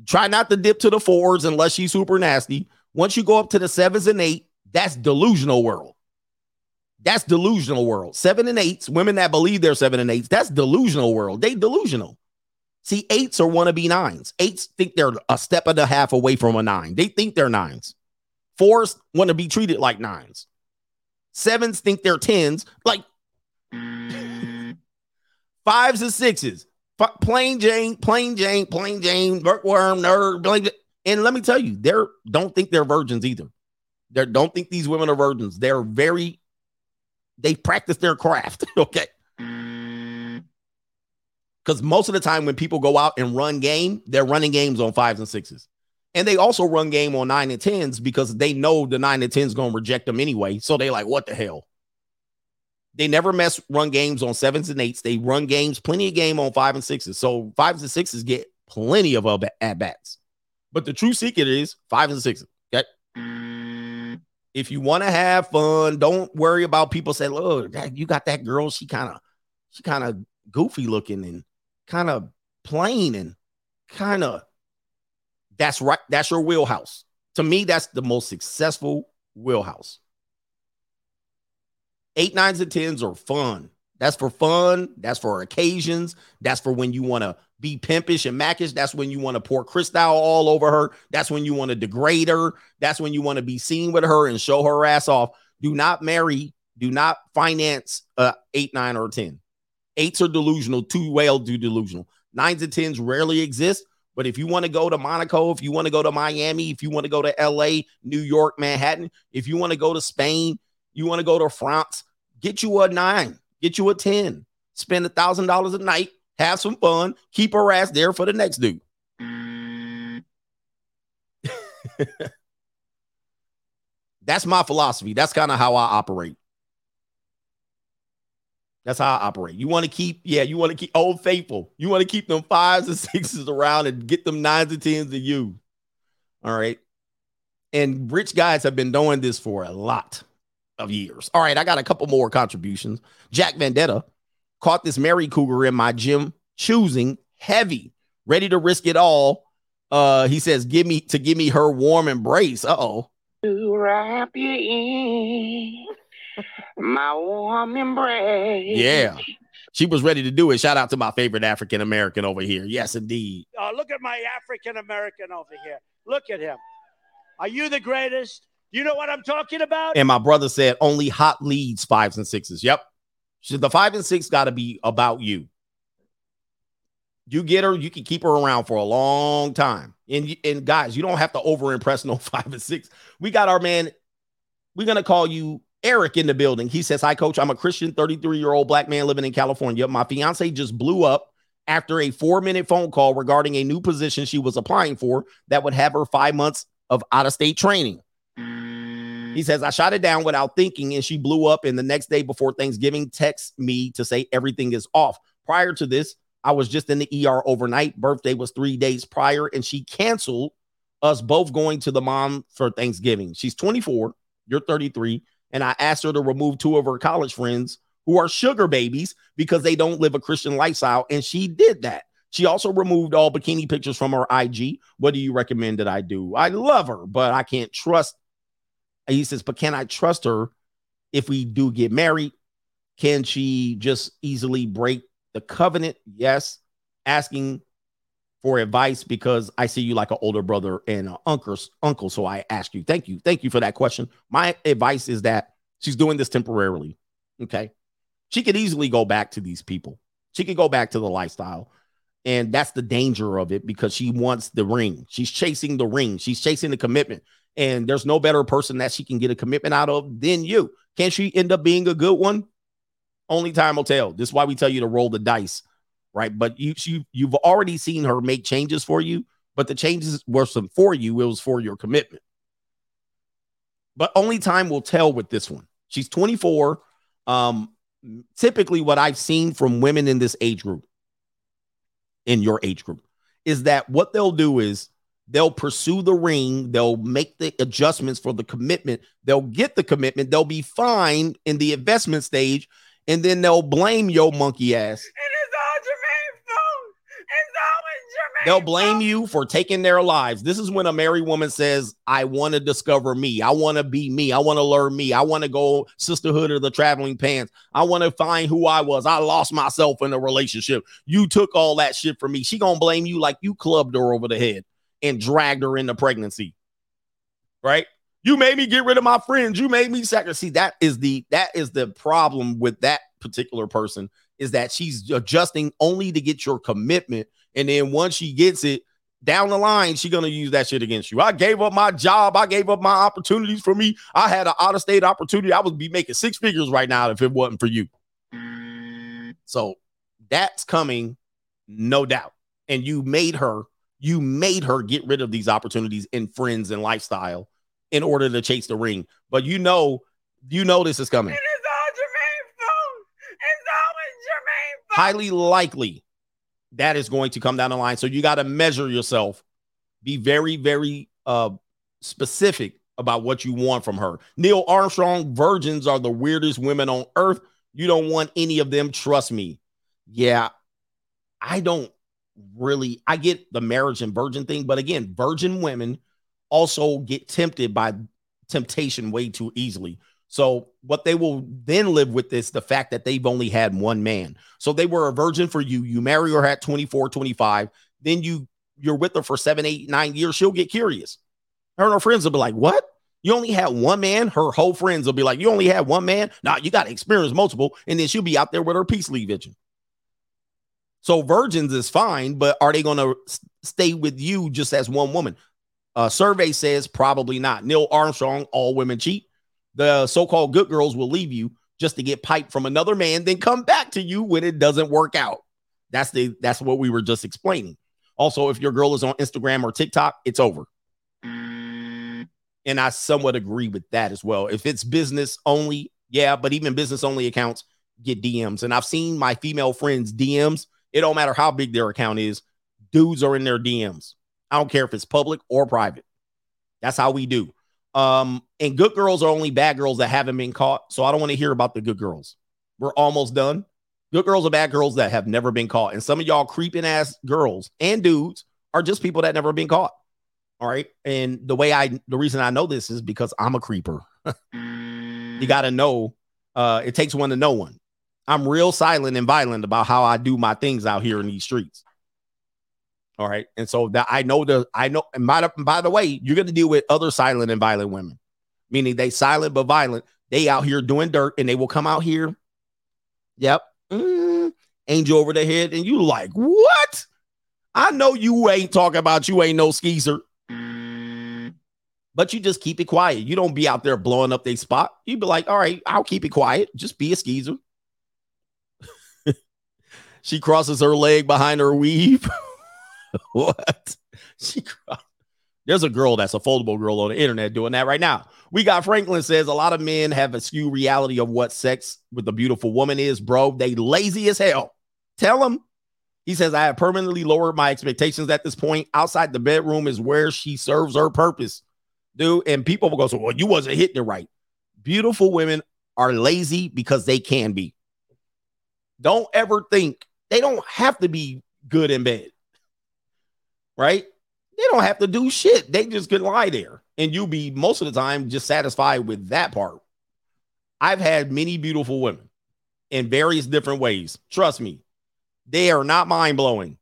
Try not to dip to the fours unless she's super nasty. Once you go up to the sevens and eight, that's delusional world. That's delusional world. Seven and eights, women that believe they're seven and eights, that's delusional world. They delusional. See, eights are wannabe nines. Eights think they're a step and a half away from a nine. They think they're nines. Fours want to be treated like nines. Sevens think they're tens. Like fives and sixes. F- plain Jane, plain Jane, plain Jane, bookworm, nerd. Plain, and let me tell you, they're don't think they're virgins either. They don't think these women are virgins. They're very they practice their craft. okay. Because most of the time when people go out and run game, they're running games on fives and sixes. And they also run game on nine and tens because they know the nine and tens gonna reject them anyway. So they like, what the hell? They never mess run games on sevens and eights. They run games, plenty of game on five and sixes. So fives and sixes get plenty of at bats. But the true secret is fives and sixes. Okay. If you want to have fun, don't worry about people saying, "Look, you got that girl. She kind of, she kind of goofy looking and kind of plain and kind of." That's right. That's your wheelhouse. To me, that's the most successful wheelhouse. Eight, nines, and tens are fun. That's for fun. That's for occasions. That's for when you want to be pimpish and mackish. That's when you want to pour Cristal all over her. That's when you want to degrade her. That's when you want to be seen with her and show her ass off. Do not marry. Do not finance uh eight, nine, or ten. Eights are delusional. Too well do delusional. Nines and tens rarely exist. But if you want to go to Monaco, if you want to go to Miami, if you want to go to LA, New York, Manhattan, if you want to go to Spain, you want to go to France, get you a nine, get you a 10, spend a thousand dollars a night, have some fun, keep her ass there for the next dude. That's my philosophy. That's kind of how I operate. That's how I operate. You want to keep, yeah, you want to keep old faithful. You want to keep them fives and sixes around and get them nines and tens to you. All right. And rich guys have been doing this for a lot of years. All right, I got a couple more contributions. Jack Vendetta caught this Mary Cougar in my gym, choosing heavy, ready to risk it all. Uh, he says, "Give me to give me her warm embrace." Uh oh. To wrap you in my warm embrace. Yeah, she was ready to do it. Shout out to my favorite African American over here. Yes, indeed. Oh, look at my African American over here. Look at him. Are you the greatest? You know what I'm talking about? And my brother said only hot leads fives and sixes. Yep. So the five and six got to be about you. You get her, you can keep her around for a long time. And and guys, you don't have to over impress no five and six. We got our man. We're gonna call you Eric in the building. He says, "Hi, coach. I'm a Christian, 33 year old black man living in California. My fiance just blew up after a four minute phone call regarding a new position she was applying for that would have her five months of out of state training. He says, I shot it down without thinking, and she blew up. And the next day before Thanksgiving, texts me to say everything is off. Prior to this, I was just in the ER overnight. Birthday was three days prior, and she canceled us both going to the mom for Thanksgiving. She's 24, you're 33, and I asked her to remove two of her college friends who are sugar babies because they don't live a Christian lifestyle, and she did that. She also removed all bikini pictures from her IG. What do you recommend that I do? I love her, but I can't trust. He says, but can I trust her if we do get married? Can she just easily break the covenant? Yes. Asking for advice because I see you like an older brother and an uncle, uncle. So I ask you. Thank you. Thank you for that question. My advice is that she's doing this temporarily. Okay. She could easily go back to these people. She could go back to the lifestyle. And that's the danger of it because she wants the ring. She's chasing the ring. She's chasing the commitment. And there's no better person that she can get a commitment out of than you. Can she end up being a good one? Only time will tell. This is why we tell you to roll the dice, right? But you, you you've already seen her make changes for you, but the changes wasn't for you, it was for your commitment. But only time will tell with this one. She's 24. Um, typically, what I've seen from women in this age group, in your age group, is that what they'll do is they'll pursue the ring, they'll make the adjustments for the commitment, they'll get the commitment, they'll be fine in the investment stage, and then they'll blame your monkey ass. They'll blame you for taking their lives. This is when a married woman says, I want to discover me. I want to be me. I want to learn me. I want to go sisterhood of the traveling pants. I want to find who I was. I lost myself in a relationship. You took all that shit from me. She going to blame you like you clubbed her over the head and dragged her into pregnancy. Right? You made me get rid of my friends. You made me sacrifice. See, that is the that is the problem with that particular person is that she's adjusting only to get your commitment. And then once she gets it down the line, she's gonna use that shit against you. I gave up my job, I gave up my opportunities for me. I had an out-of-state opportunity. I would be making six figures right now if it wasn't for you. So that's coming, no doubt. And you made her, you made her get rid of these opportunities in friends and lifestyle in order to chase the ring. But you know, you know this is coming. It's all Jermaine Found. It's always Jermaine Foam. Highly likely that is going to come down the line. So you got to measure yourself. Be very, very uh specific about what you want from her. Neil Armstrong, virgins are the weirdest women on earth. You don't want any of them. Trust me. Yeah, I don't really. I get the marriage and virgin thing, but again, virgin women also get tempted by temptation way too easily. So what they will then live with is the fact that they've only had one man. So they were a virgin for you. You marry her at 24, 25. Then you you're with her for seven, eight, nine years. She'll get curious. Her and her friends will be like, "What? You only had one man?" Her whole friends will be like, "You only had one man? Nah, you got to experience multiple." And then she'll be out there with her peace leave vision. So virgins is fine, but are they going to stay with you just as one woman? Uh, survey says probably not. Neil Armstrong, all women cheat. The so-called good girls will leave you just to get piped from another man, then come back to you when it doesn't work out. That's the that's what we were just explaining. Also, if your girl is on Instagram or TikTok, it's over. And I somewhat agree with that as well. If it's business only, yeah, but even business only accounts get DMs. And I've seen my female friends' DMs. It don't matter how big their account is, dudes are in their DMs. I don't care if it's public or private. That's how we do. Um, and good girls are only bad girls that haven't been caught. So I don't want to hear about the good girls. We're almost done. Good girls are bad girls that have never been caught. And some of y'all creeping ass girls and dudes are just people that never been caught. All right. And the way I, the reason I know this is because I'm a creeper. you got to know, uh, it takes one to know one. I'm real silent and violent about how I do my things out here in these streets. All right. And so that I know the I know and by the, by the way, you're gonna deal with other silent and violent women, meaning they silent but violent. They out here doing dirt and they will come out here. Yep. Mm, angel over the head, and you like, what? I know you ain't talking about you ain't no skeezer. But you just keep it quiet. You don't be out there blowing up their spot. You be like, all right, I'll keep it quiet. Just be a skeezer. she crosses her leg behind her weave. what? She cried. there's a girl that's a foldable girl on the internet doing that right now. We got Franklin says a lot of men have a skew reality of what sex with a beautiful woman is, bro. They lazy as hell. Tell them He says, I have permanently lowered my expectations at this point. Outside the bedroom is where she serves her purpose. Dude, and people will go, So, well, you wasn't hitting it right. Beautiful women are lazy because they can be. Don't ever think they don't have to be good in bed, right? They don't have to do shit. They just could lie there and you'll be most of the time just satisfied with that part. I've had many beautiful women in various different ways. Trust me, they are not mind blowing.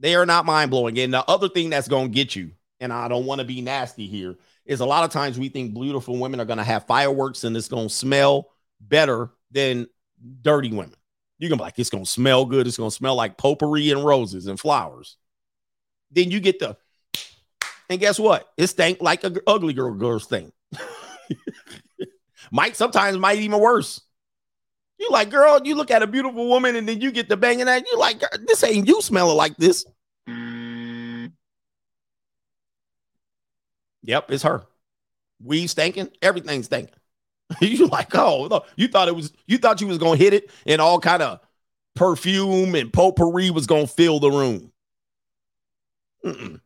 They are not mind blowing. And the other thing that's going to get you, and I don't want to be nasty here, is a lot of times we think beautiful women are going to have fireworks and it's going to smell better than dirty women. You can be like, it's to smell good. It's to smell like potpourri and roses and flowers. Then you get the, and guess what? It stank like a ugly girl girl's thing. might sometimes might even worse. You like, girl, you look at a beautiful woman and then you get the banging that. You like, this ain't you smelling like this. Yep, it's her. We stinking, everything's stinking. you like, oh, no. you thought it was, you thought you was gonna hit it, and all kind of perfume and potpourri was gonna fill the room. Mm-mm.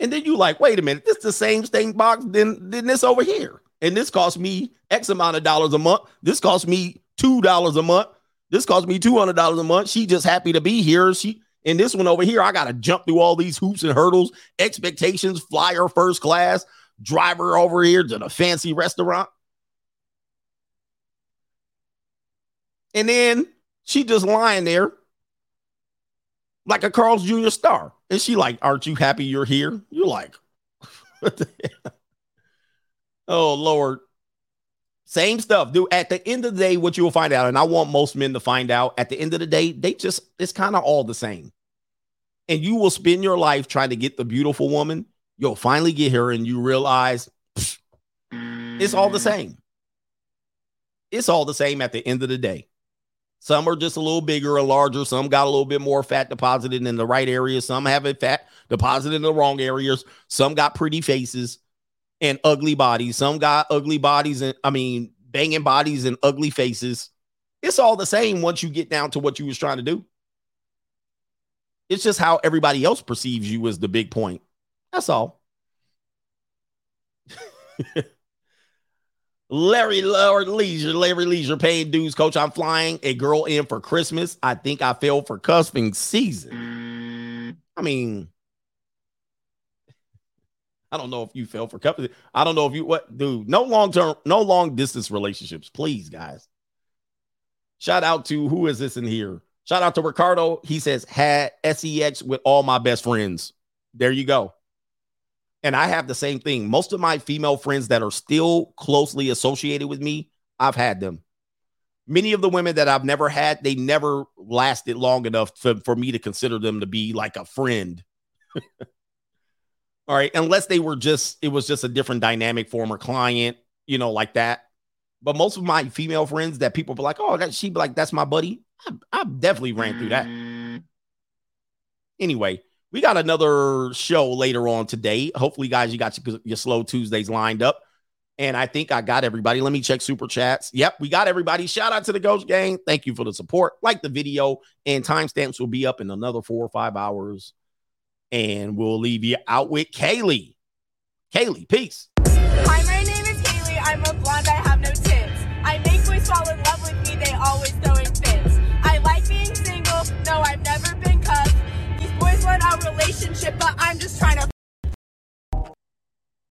And then you like, wait a minute, this the same stink box than, than this over here. And this cost me X amount of dollars a month. This cost me two dollars a month. This cost me two hundred dollars a month. She just happy to be here. She and this one over here, I gotta jump through all these hoops and hurdles, expectations, flyer first class, driver over here to the fancy restaurant. And then she just lying there like a Carl's Jr. star. And she like, aren't you happy you're here? You're like, oh Lord. Same stuff, dude. At the end of the day, what you will find out, and I want most men to find out, at the end of the day, they just it's kind of all the same. And you will spend your life trying to get the beautiful woman. You'll finally get here and you realize it's all the mm. same. It's all the same at the end of the day. Some are just a little bigger or larger. Some got a little bit more fat deposited in the right areas. Some have it fat deposited in the wrong areas. Some got pretty faces and ugly bodies. Some got ugly bodies and I mean banging bodies and ugly faces. It's all the same once you get down to what you was trying to do. It's just how everybody else perceives you as the big point. That's all. Larry Lord Leisure, Larry Leisure paying dues. Coach, I'm flying a girl in for Christmas. I think I fell for cuffing season. I mean, I don't know if you fell for cuffing. I don't know if you what, dude. No long term, no long distance relationships, please, guys. Shout out to who is this in here? Shout out to Ricardo. He says had sex with all my best friends. There you go. And I have the same thing. Most of my female friends that are still closely associated with me, I've had them. Many of the women that I've never had, they never lasted long enough for, for me to consider them to be like a friend. All right. Unless they were just, it was just a different dynamic, former client, you know, like that. But most of my female friends that people be like, oh, that she'd be like, that's my buddy. I, I definitely ran through that. Mm. Anyway, we got another show later on today. Hopefully, guys, you got your, your slow Tuesdays lined up. And I think I got everybody. Let me check super chats. Yep, we got everybody. Shout out to the Ghost Gang. Thank you for the support. Like the video, and timestamps will be up in another four or five hours. And we'll leave you out with Kaylee. Kaylee, peace. Hi, my name is Kaylee. I'm a blonde. I have no tits. I make boys fall relationship, but I'm just trying to